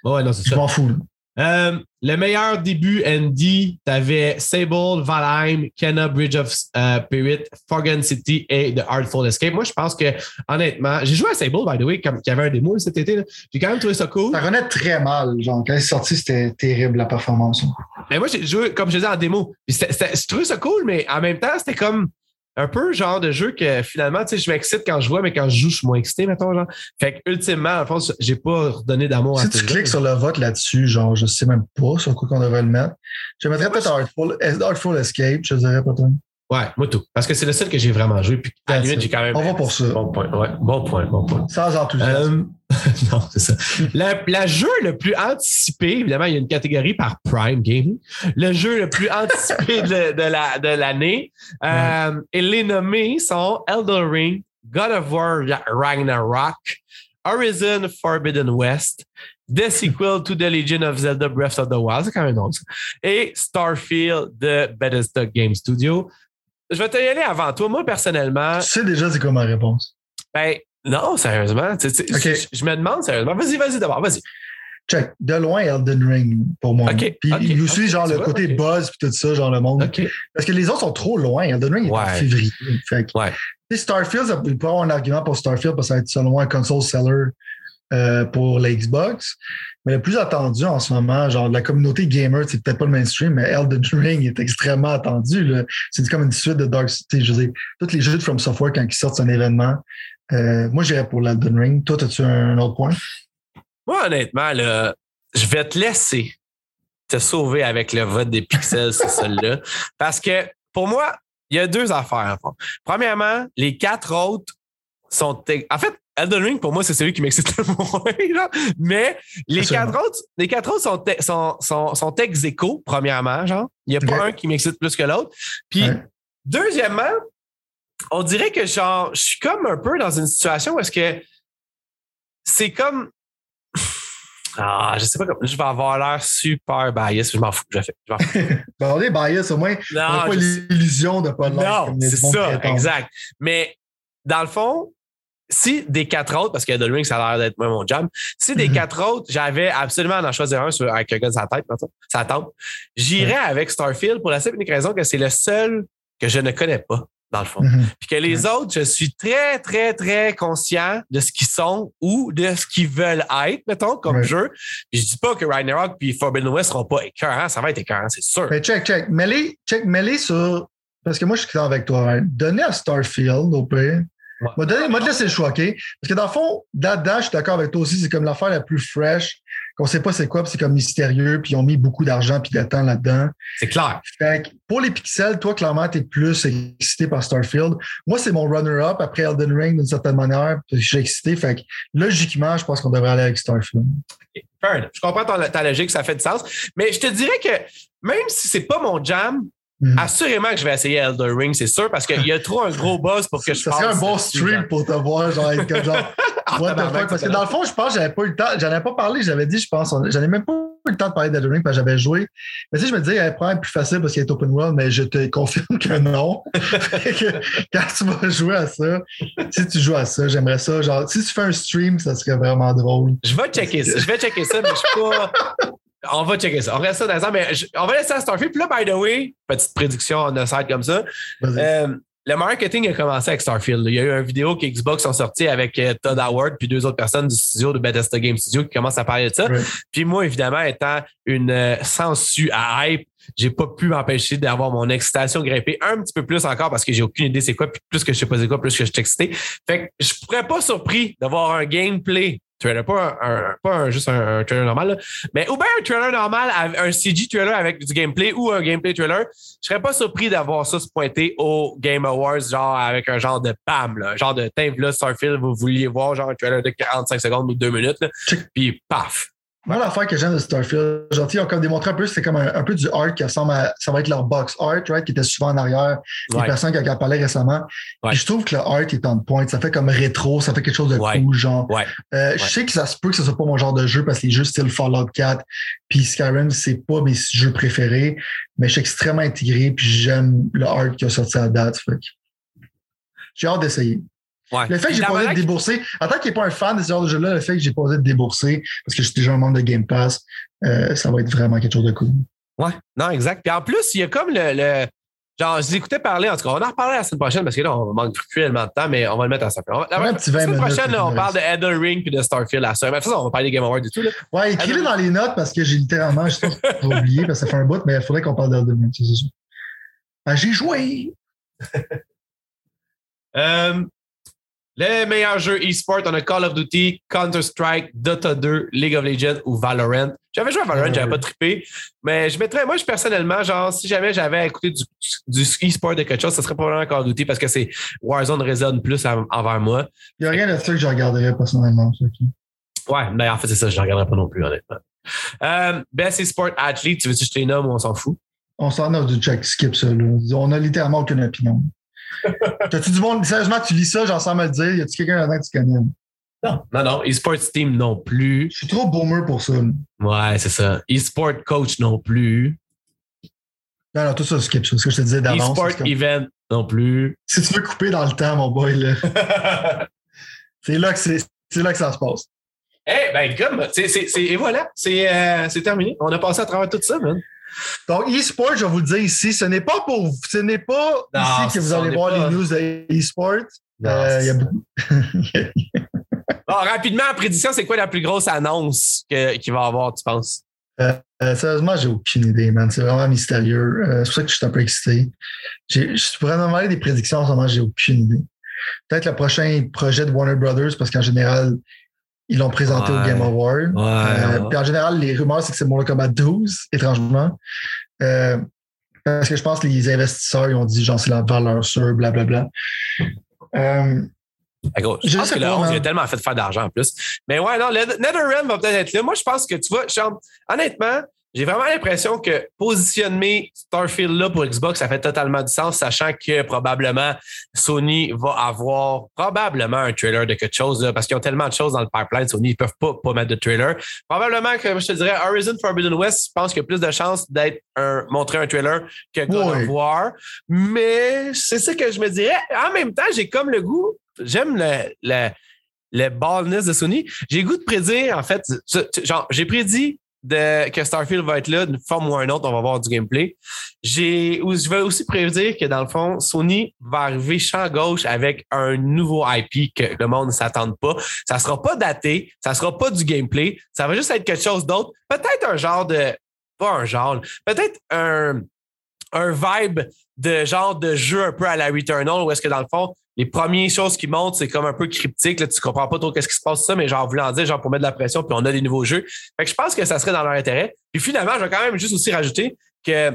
Ouais, non, c'est Je m'en fous. Euh, le meilleur début, Andy, t'avais Sable, Valheim, Kenna, Bridge of euh, Spirit, Forgotten City et The Artful Escape. Moi, je pense que, honnêtement, j'ai joué à Sable, by the way, comme il y avait un démo cet été. J'ai quand même trouvé ça cool. Ça renaît très mal. Genre, quand c'est sorti, c'était terrible, la performance. Mais moi, j'ai joué, comme je disais, en démo. J'ai trouvé ça cool, mais en même temps, c'était comme un peu genre de jeu que finalement, tu sais, je m'excite quand je vois, mais quand je joue, je suis moins excité, mettons, genre. Fait que, ultimement, en fond, j'ai pas redonné d'amour à Si tu jeu. cliques sur le vote là-dessus, genre, je sais même pas sur quoi qu'on devrait le mettre. Je mettrais peut-être Artful, Artful Escape, je dirais peut-être. Ouais, moi tout. Parce que c'est le seul que j'ai vraiment joué. Puis à la That's limite, it. j'ai quand même. On va pour ça. Bon point. Ouais, bon point, bon point. Sans enthousiasme. Euh, [laughs] non, c'est ça. Le, le jeu le plus anticipé, évidemment, il y a une catégorie par Prime Gaming. Le jeu le plus anticipé [laughs] de, de la- de l'année. euh, et les nommés sont Elden Ring, God of War Ragnarok, Horizon Forbidden West, The Sequel to The Legend of Zelda Breath of the Wild, c'est quand même drôle ça, et Starfield de Bethesda Game Studio. Je vais te y aller avant toi. Moi, personnellement, Tu sais déjà c'est quoi ma réponse. ben, non, sérieusement. tu sais, Ok. je, je me demande sérieusement. Vas-y, vas-y d'abord, vas-y. Check. De loin, Elden Ring, pour moi. Puis ok, il aussi, genre, le vois, côté buzz puis tout ça, genre, le monde. Parce que les autres sont trop loin. Elden Ring est en Ouais. février. Fait que, Ouais. Starfield, il peut avoir un argument pour Starfield parce que ça va être selon un console seller euh, pour la Xbox. Mais le plus attendu en ce moment, genre la communauté gamer, c'est peut-être pas le mainstream, mais Elden Ring est extrêmement attendu. C'est comme une suite de Dark City. Je veux dire, tous les jeux de From Software, quand ils sortent, un événement. Euh, moi, j'irais pour l'Elden Ring. Toi, as-tu un autre point? Moi, honnêtement, là, je vais te laisser te sauver avec le vote des pixels, c'est celle-là. [laughs] Parce que pour moi, il y a deux affaires. Premièrement, les quatre autres sont. En fait, Elden Ring, pour moi, c'est celui qui m'excite le [laughs] moins. Mais les Absolument. quatre autres, les quatre autres sont, sont, sont, sont ex aequo, premièrement, genre. Il n'y a pas un qui m'excite plus que l'autre. Puis, Ouais. deuxièmement, on dirait que genre, je suis comme un peu dans une situation où est-ce que c'est comme. [laughs] Ah, je sais pas comment. Je vais avoir l'air super bias. Je m'en fous. Je, fais, je m'en fous. [laughs] Ben, on est bias, au moins. on n'a Non, pas l'illusion de pas l'être non, c'est ça, exact. Mais dans le fond, si des quatre autres, parce que The Ring, ça a l'air d'être moi mon jam, si des Mhm. quatre autres, j'avais absolument à en choisir un sur, avec un gars de sa tête, sa tente, j'irais avec Starfield pour la simple et unique raison que c'est le seul que je ne connais pas, dans le fond. Mhm. Puis que les autres, je suis très, très, très conscient de ce qu'ils sont ou de ce qu'ils veulent être, mettons, comme jeu. Puis je dis pas que Ragnarok puis Forbidden West seront pas écœurants, ça va être écœurant, c'est sûr. Mais check, check. Mets-les check, mets-les sur. Parce que moi, je suis d'accord avec toi. hein. Donnez à Starfield, au pire. Ouais. Moi, te laisser le choix, OK? Parce que dans le fond, là-dedans, je suis d'accord avec toi aussi, c'est comme l'affaire la plus fresh qu'on sait pas c'est quoi, puis c'est comme mystérieux, puis ils ont mis beaucoup d'argent puis de temps là-dedans. C'est clair. Fait que pour les pixels, toi, clairement, tu es plus excité par Starfield. Moi, c'est mon runner-up après Elden Ring d'une certaine manière, puis je suis excité. Fait que logiquement, je pense qu'on devrait aller avec Starfield. Je comprends ta logique, ça fait du sens. Mais je te dirais que même si c'est pas mon jam, Mm. Assurément que je vais essayer Elder Ring, c'est sûr, parce qu'il y a trop un gros buzz pour que je fasse. Ça serait un bon stream pour te voir, genre, être genre, [laughs] ah, what the fuck? Parce que dans le fond, je pense que j'avais pas eu le temps, j'en avais pas parlé, j'avais dit, je pense, j'en ai même pas eu le temps de parler d'Elder Ring parce que j'avais joué. Mais sais, je me disais, il allait être plus facile parce qu'il est open world, mais je te confirme que non. [laughs] quand tu vas jouer à ça, si tu joues à ça, j'aimerais ça. Genre, si tu fais un stream, ça serait vraiment drôle. Je vais checker ça, je vais checker ça, mais je suis pas. On va checker ça. On reste ça dans mais on va laisser à Starfield. Puis là, by the way, petite prédiction en side comme ça. Euh, le marketing a commencé avec Starfield. Il y a eu une vidéo que Xbox ont sorti avec euh, Todd Howard puis deux autres personnes du studio de Bethesda Game Studio qui commencent à parler de ça. Puis moi, évidemment, étant une euh, sensu à hype, j'ai pas pu m'empêcher d'avoir mon excitation grimpée un petit peu plus encore parce que j'ai aucune idée c'est quoi. Puis plus que je sais pas c'est quoi, plus que je suis excité. Fait que je pourrais pas surpris d'avoir un gameplay trailer, pas, un, pas juste un, trailer normal, mais ou bien un trailer normal, un CG trailer avec du gameplay ou un gameplay trailer. Je serais pas surpris d'avoir ça se pointer au Game Awards, genre avec un genre de PAM, là, genre de teint là, Starfield, vous vouliez voir genre un trailer de 45 secondes ou 2 minutes, puis paf. Moi, l'affaire que j'aime de Starfield, gentil, ils ont comme démontré un peu, c'est comme un, peu du art qui ressemble à, ça va être leur box art, right, qui était souvent en arrière, les personnes qui ont parlé récemment. je trouve que le art est en point, ça fait comme rétro, ça fait quelque chose de cool, genre. Euh, je sais que ça se peut que ce soit pas mon genre de jeu parce que les jeux style Fallout 4 puis Skyrim, c'est pas mes jeux préférés, mais je suis extrêmement intégré puis j'aime le art qui a sorti à date. J'ai hâte d'essayer. Le fait que j'ai pas osé de débourser, en tant qu'il n'est pas un fan de ce genre de jeu-là, le fait que j'ai pas osé de débourser parce que je suis déjà un membre de Game Pass, euh, ça va être vraiment quelque chose de cool. Ouais, non, exact. Puis en plus, il y a comme le. genre, je écoutais parler, en tout cas, on en reparlera la semaine prochaine parce que là, on manque cruellement de temps, mais on va le mettre à sa place. La, la semaine prochaine, on parle de Elden Ring puis de Starfield la semaine. De toute façon, on va parler des Game Awards du tout. Là. Ouais, écris-le dans les notes parce que j'ai littéralement, je pas oublié parce que ça fait un bout, mais il faudrait qu'on parle d'Elden Ring, c'est sûr. Ben, j'ai joué. euh, les meilleurs jeux e-sport, on a Call of Duty, Counter-Strike, Dota 2, League of Legends ou Valorant. J'avais joué à Valorant, j'avais pas trippé. Mais je mettrais, moi, je personnellement, genre, si jamais j'avais écouté du, du e-sport de quelque chose, ce serait probablement Call of Duty parce que c'est Warzone résonne plus envers moi. Il n'y a rien de ça que je regarderais personnellement. Ouais, mais en fait, c'est ça, je ne regarderais pas non plus, honnêtement. Euh, Best e-sport athlete, tu veux-tu que je te les nomme ou on s'en fout? On s'en a du check, skip ça. Là. On a littéralement aucune opinion. T'as-tu du monde, sérieusement, tu lis ça, j'en sens me le dire. Y a-tu quelqu'un là-dedans que tu connais? Non, non, non. eSports Team non plus. Je suis trop boomer pour ça. Ouais, c'est ça. eSport Coach non plus. Non, non, tout ça, skip ça. Ce que je te disais d'avance. eSport Event non plus. Si tu veux couper dans le temps, mon boy, là. [laughs] c'est là, que c'est là que ça se passe. Eh, hey, ben, comme, c'est, et voilà, c'est, euh, c'est terminé. On a passé à travers tout ça, man. Donc, e-sport, je vais vous le dire ici, ce n'est pas pour ce n'est pas ici que vous allez voir les news de e-sport. Euh, y a [laughs] bon, rapidement, en prédiction, c'est quoi la plus grosse annonce qu'il va y avoir, tu penses? Euh, euh, sérieusement, j'ai aucune idée, man. C'est vraiment mystérieux. c'est pour ça que je suis un peu excité. Je pourrais demander des prédictions, en ce moment, j'ai aucune idée. Peut-être le prochain projet de Warner Brothers, parce qu'en général, ils l'ont présenté au Game Award. Euh, puis en général, les rumeurs, c'est que c'est Mortal Kombat 12, étrangement. Euh, parce que je pense que les investisseurs, ils ont dit, genre, c'est la valeur sûre, blablabla. Euh, je, pense que le 11, il a tellement fait de faire d'argent en plus. Mais ouais, non, le NetherRealm va peut-être être là. Moi, je pense que tu vois, honnêtement, j'ai vraiment l'impression que positionner Starfield là pour Xbox, ça fait totalement du sens, sachant que probablement Sony va avoir probablement un trailer de quelque chose, parce qu'ils ont tellement de choses dans le pipeline, Sony, ils peuvent pas, pas mettre de trailer. Probablement que je te dirais Horizon Forbidden West, je pense qu'il y a plus de chances d'être un, montrer un trailer que God of War. Mais c'est ça que je me dirais. En même temps, j'ai comme le goût, j'aime le, le, le ballness de Sony. J'ai le goût de prédire, en fait, genre, j'ai prédit que Starfield va être là d'une forme ou d'une autre, on va voir du gameplay. J'ai, je vais aussi prédire que dans le fond, Sony va arriver champ gauche avec un nouveau IP que le monde ne s'attend pas. Ça sera pas daté, ça sera pas du gameplay, ça va juste être quelque chose d'autre. Peut-être un genre de, pas un genre, peut-être un, un vibe de genre de jeu un peu à la Returnal où est-ce que dans le fond, les premières choses qui montent, c'est comme un peu cryptique. Là, tu comprends pas trop qu'est-ce qui se passe ça, mais genre voulant dire, genre pour mettre de la pression, puis on a des nouveaux jeux. Fait que je pense que ça serait dans leur intérêt. Puis finalement, je vais quand même juste aussi rajouter que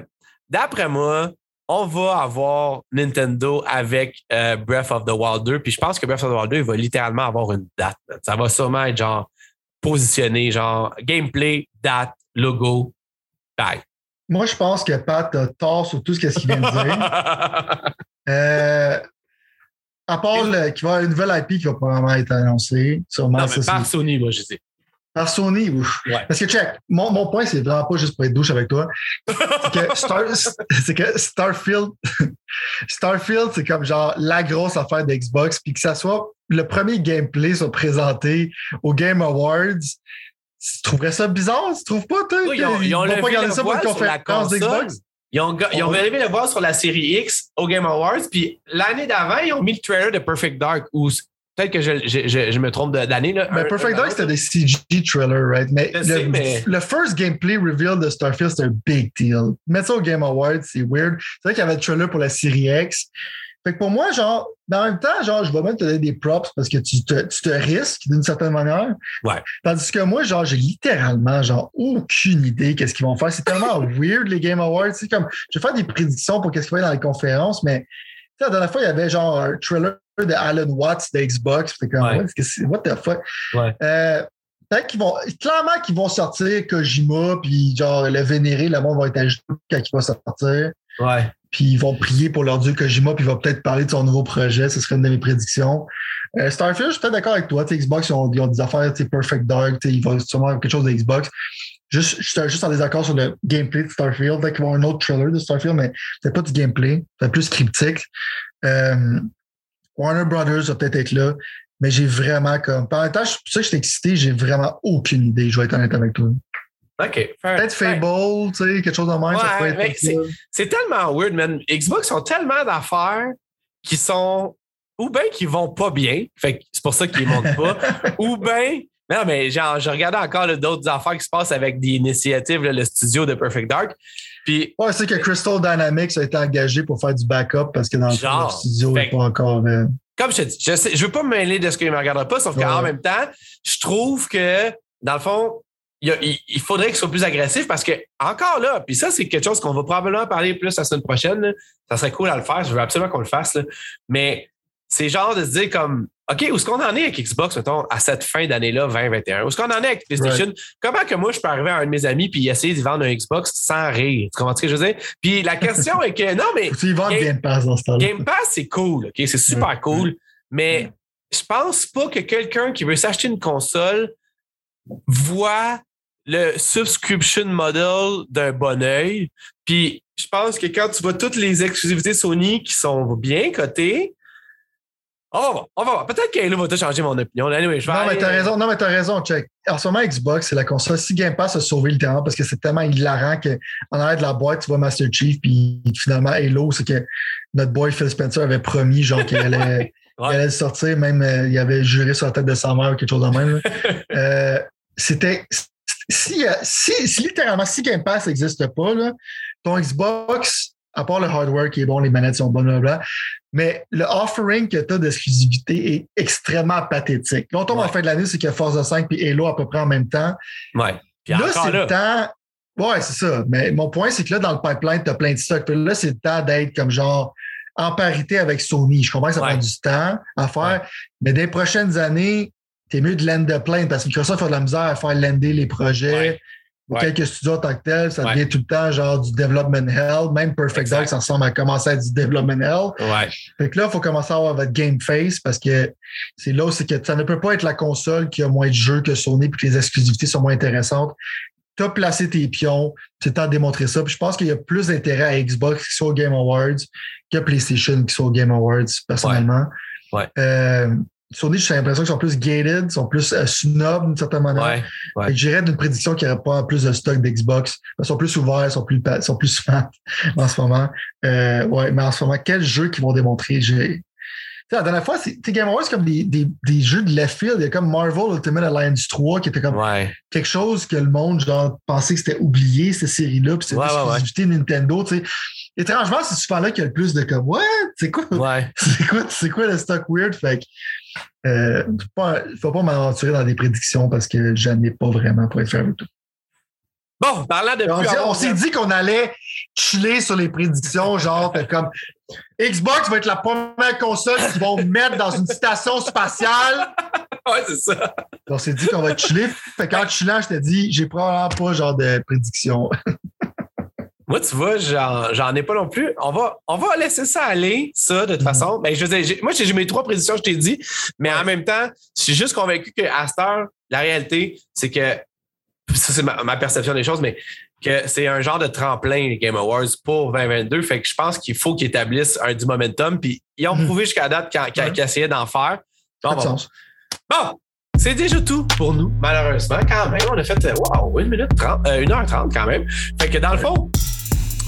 d'après moi, on va avoir Nintendo avec euh, Breath of the Wild 2. Puis je pense que Breath of the Wild 2 il va littéralement avoir une date. Ça va sûrement être genre positionné, genre gameplay, date, logo, bye. Moi, je pense que Pat a tort sur tout ce qu'il vient de dire. [laughs] euh, à part qu'il va y avoir une nouvelle IP qui va probablement être annoncée. Sûrement, non, mais par Sony, moi, je sais. Par Sony, ouf. Ouais. Parce que, check, mon, mon point, c'est vraiment pas juste pour être douche avec toi. C'est que, [laughs] Star, que Starfield, [laughs] Starfield, c'est comme genre la grosse affaire d'Xbox, puis que ça soit le premier gameplay soit présenté au Game Awards. Tu trouverais ça bizarre? Tu trouves pas, toi? Oui, ils ont, ils ont levé pas ça pour une conférence d'Xbox? Ils ont, ils ont le voir sur la série X au Game Awards, puis l'année d'avant, ils ont mis le trailer de Perfect Dark où Peut-être que je, je, je, me trompe d'année. Mais Perfect Dark, c'était des CG trailers, right? Mais, le, sais, mais le, first gameplay reveal de Starfield, c'était un big deal. Mettre ça au Game Awards, c'est weird. C'est vrai qu'il y avait le trailer pour la série X. Fait que pour moi, genre, en même temps, genre, je vais même te donner des props parce que tu te, tu te risques d'une certaine manière. Ouais. Tandis que moi, genre, j'ai littéralement, genre, aucune idée qu'est-ce qu'ils vont faire. C'est tellement [laughs] weird, les Game Awards. C'est comme, je vais faire des prédictions pour qu'est-ce qu'il va y avoir dans les conférences, mais, la dernière fois, il y avait genre un trailer de Alan Watts de Xbox. C'était comme, ouais. what the fuck? Ouais. Euh, peut-être qu'ils vont, clairement qu'ils vont sortir Kojima, puis genre le vénérer, le monde va être ajouté quand il va sortir. Ouais. Puis ils vont prier pour leur dieu Kojima, puis il va peut-être parler de son nouveau projet. Ce serait une de mes prédictions. Euh, Starfield, je suis peut-être d'accord avec toi. Xbox, ils ont, ils des affaires, Perfect Dark, il va sûrement avoir quelque chose de Xbox. Juste, je suis juste en désaccord sur le gameplay de Starfield. Peut-être qu'ils vont avoir un autre trailer de Starfield, mais c'est pas du gameplay. C'est plus cryptique. Euh, Warner Brothers va peut-être être là, mais j'ai vraiment comme. Par temps, c'est pour ça que je suis excité, j'ai vraiment aucune idée, je vais être honnête avec toi. OK. Peut-être Fable, tu sais, quelque chose de même. Ouais, c'est tellement weird, man. Xbox ont tellement d'affaires qui sont ou bien qui vont pas bien, fait c'est pour ça qu'ils ne montent pas, [laughs] ou bien non, mais genre, je regardais encore d'autres affaires qui se passent avec des initiatives, là, le studio de Perfect Dark. Puis, ouais, c'est que Crystal Dynamics a été engagé pour faire du backup parce que dans genre, le studio n'est pas encore. Euh... Comme je te dis, je ne veux pas me mêler de ce qu'il ne me regardera pas, sauf qu'en même temps, je trouve que, dans le fond, il, faudrait qu'il soit plus agressif parce que, encore là, puis ça, c'est quelque chose qu'on va probablement parler plus la semaine prochaine. Là. Ça serait cool à le faire. Je veux absolument qu'on le fasse. Là. Mais c'est genre de se dire comme OK, où est-ce qu'on en est avec Xbox, mettons, à cette fin d'année-là, 2021? Où est-ce qu'on en est avec PlayStation? Right. Comment que moi, je peux arriver à un de mes amis puis essayer d'y vendre un Xbox sans rire? Tu comprends ce que je veux dire? Puis la question est que, non, mais. [laughs] Tu vends Game Pass dans ce temps-là. Game Pass, c'est cool, OK? C'est super cool. Mais je pense pas que quelqu'un qui veut s'acheter une console voit le subscription model d'un bon oeil. Puis je pense que quand tu vois toutes les exclusivités Sony qui sont bien cotées, on va voir, on va voir. Peut-être qu'Halo va te changer mon opinion. Anyway, je vais non, aller... mais t'as raison, non, mais t'as raison, check. En ce moment, Xbox, c'est la console. Si Game Pass a sauvé le terrain parce que c'est tellement hilarant qu'en arrière de la boîte, tu vois Master Chief, puis finalement, Halo, c'est que notre boy Phil Spencer avait promis, genre, qu'il allait, [laughs] ouais. allait sortir, même, euh, il avait juré sur la tête de sa mère ou quelque chose de même. [laughs] euh, c'était. Si, si, si, littéralement, si Game Pass n'existe pas, là, ton Xbox, à part le hardware qui est bon, les manettes sont bonnes, blablabla, mais le offering que tu as d'exclusivité est extrêmement pathétique. Là, on tombe ouais. en fin de l'année, c'est qu'il y a Forza 5 et Halo à peu près en même temps. Ouais. Puis là, c'est le temps. Ouais, c'est ça. Mais mon point, c'est que là, dans le pipeline, tu as plein de stocks. Puis là, c'est le temps d'être comme genre en parité avec Sony. Je comprends que ça ouais. prend du temps à faire, ouais. mais des prochaines années, t'es mieux de lander plein parce que Microsoft a de la misère à faire lander les projets. Ouais. quelques studios en tant que tel, ça devient tout le temps genre du development hell. Même Perfect. Dark, ça ressemble à commencer à être du development hell. Ouais. Fait que là, il faut commencer à avoir votre game face parce que c'est là où c'est que ça ne peut pas être la console qui a moins de jeux que Sony puis que les exclusivités sont moins intéressantes. Tu as placé tes pions, c'est temps de démontrer ça. Puis je pense qu'il y a plus d'intérêt à Xbox qui soit au Game Awards que PlayStation qui soit au Game Awards, personnellement. Ouais. ouais. Euh, Sony, j'ai l'impression qu'ils sont plus gated, sont plus euh, snob d'une certaine manière. Ouais, ouais. J'irais d'une prédiction qu'il n'y aurait pas plus de stock d'Xbox. Ils sont plus ouverts, ils sont plus, sont plus [laughs] fans en ce moment. Euh, ouais, mais en ce moment, quels jeux qu'ils vont démontrer? J'ai... La dernière fois, c'est Game Awards comme des, des, des, jeux de left field. Il y a comme Marvel Ultimate Alliance 3 qui était comme ouais. quelque chose que le monde genre, pensait que c'était oublié, cette série-là, puis c'était ouais, exclusivité Nintendo. T'sais. Étrangement, c'est souvent là qu'il y a le plus de comme, ouais, c'est quoi? Ouais. [laughs] C'est quoi, c'est quoi le stock weird? Fait que, euh, pas- faut pas m'aventurer dans des prédictions parce que j'en ai pas vraiment pour être fait avec tout. Bon, parlant de dit- on s'est dit qu'on allait chiller sur les prédictions, genre, fait comme Xbox va être la première console qu'ils vont mettre dans une station spatiale. [laughs] Ouais, c'est ça. On s'est dit qu'on va chiller. Fait qu'en chillant, je t'ai dit, j'ai probablement pas genre de prédiction. Moi, tu vois, j'en, ai pas non plus. On va, on va laisser ça aller, ça, de toute Mhm. façon. Mais je veux dire, j'ai- moi, j'ai mes trois prédictions, je t'ai dit. Mais en même temps, je suis juste convaincu qu'à cette heure, la réalité, c'est que, ça, c'est ma, ma perception des choses, mais que c'est un genre de tremplin, les Game Awards, pour 2022. Fait que je pense qu'il faut qu'ils établissent un du momentum. Puis ils ont Mhm. prouvé jusqu'à date qu'ils, Ouais. qu'ils essayaient d'en faire. Bon, c'est déjà tout pour nous, malheureusement. Quand même, on a fait, euh, wow, 1 minute 30, euh, 1h30 quand même. Fait que dans le fond,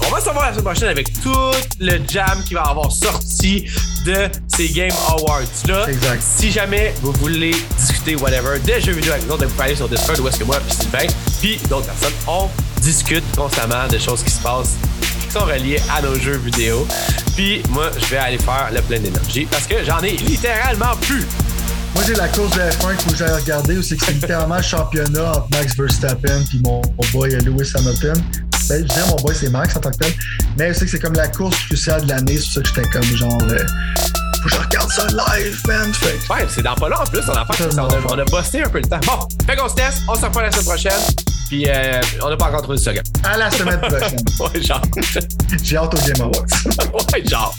on va se revoir la semaine prochaine avec tout le jam qui va avoir sorti de ces Game Awards-là. Exact. Si jamais vous voulez discuter, whatever, des jeux vidéo avec nous, autres, vous pouvez aller sur Discord où est-ce que moi, puis Sylvain, puis d'autres personnes, on discute constamment de choses qui se passent qui sont reliées à nos jeux vidéo. Puis moi, je vais aller faire le plein d'énergie parce que j'en ai littéralement plus. Moi, j'ai la course de F1 qu'il faut que j'aille regarder où c'est que c'est littéralement le championnat entre Max Verstappen mon, mon boy Lewis Hamilton. Ben, je disais mon boy, c'est Max en tant que tel. Mais je sais que c'est comme la course cruciale de l'année. C'est pour ça que j'étais comme genre. euh, faut que je regarde ça live, man. Fait Ouais, c'est dans pas long en plus, on a, fait, on a, on a bossé un peu le temps. Bon, fait qu'on se teste, on se revoit la semaine prochaine, puis euh, on n'a pas encore trouvé le slogan. à la semaine [laughs] prochaine. Ouais, genre. J'ai hâte au Game Awards. [laughs] ouais, genre.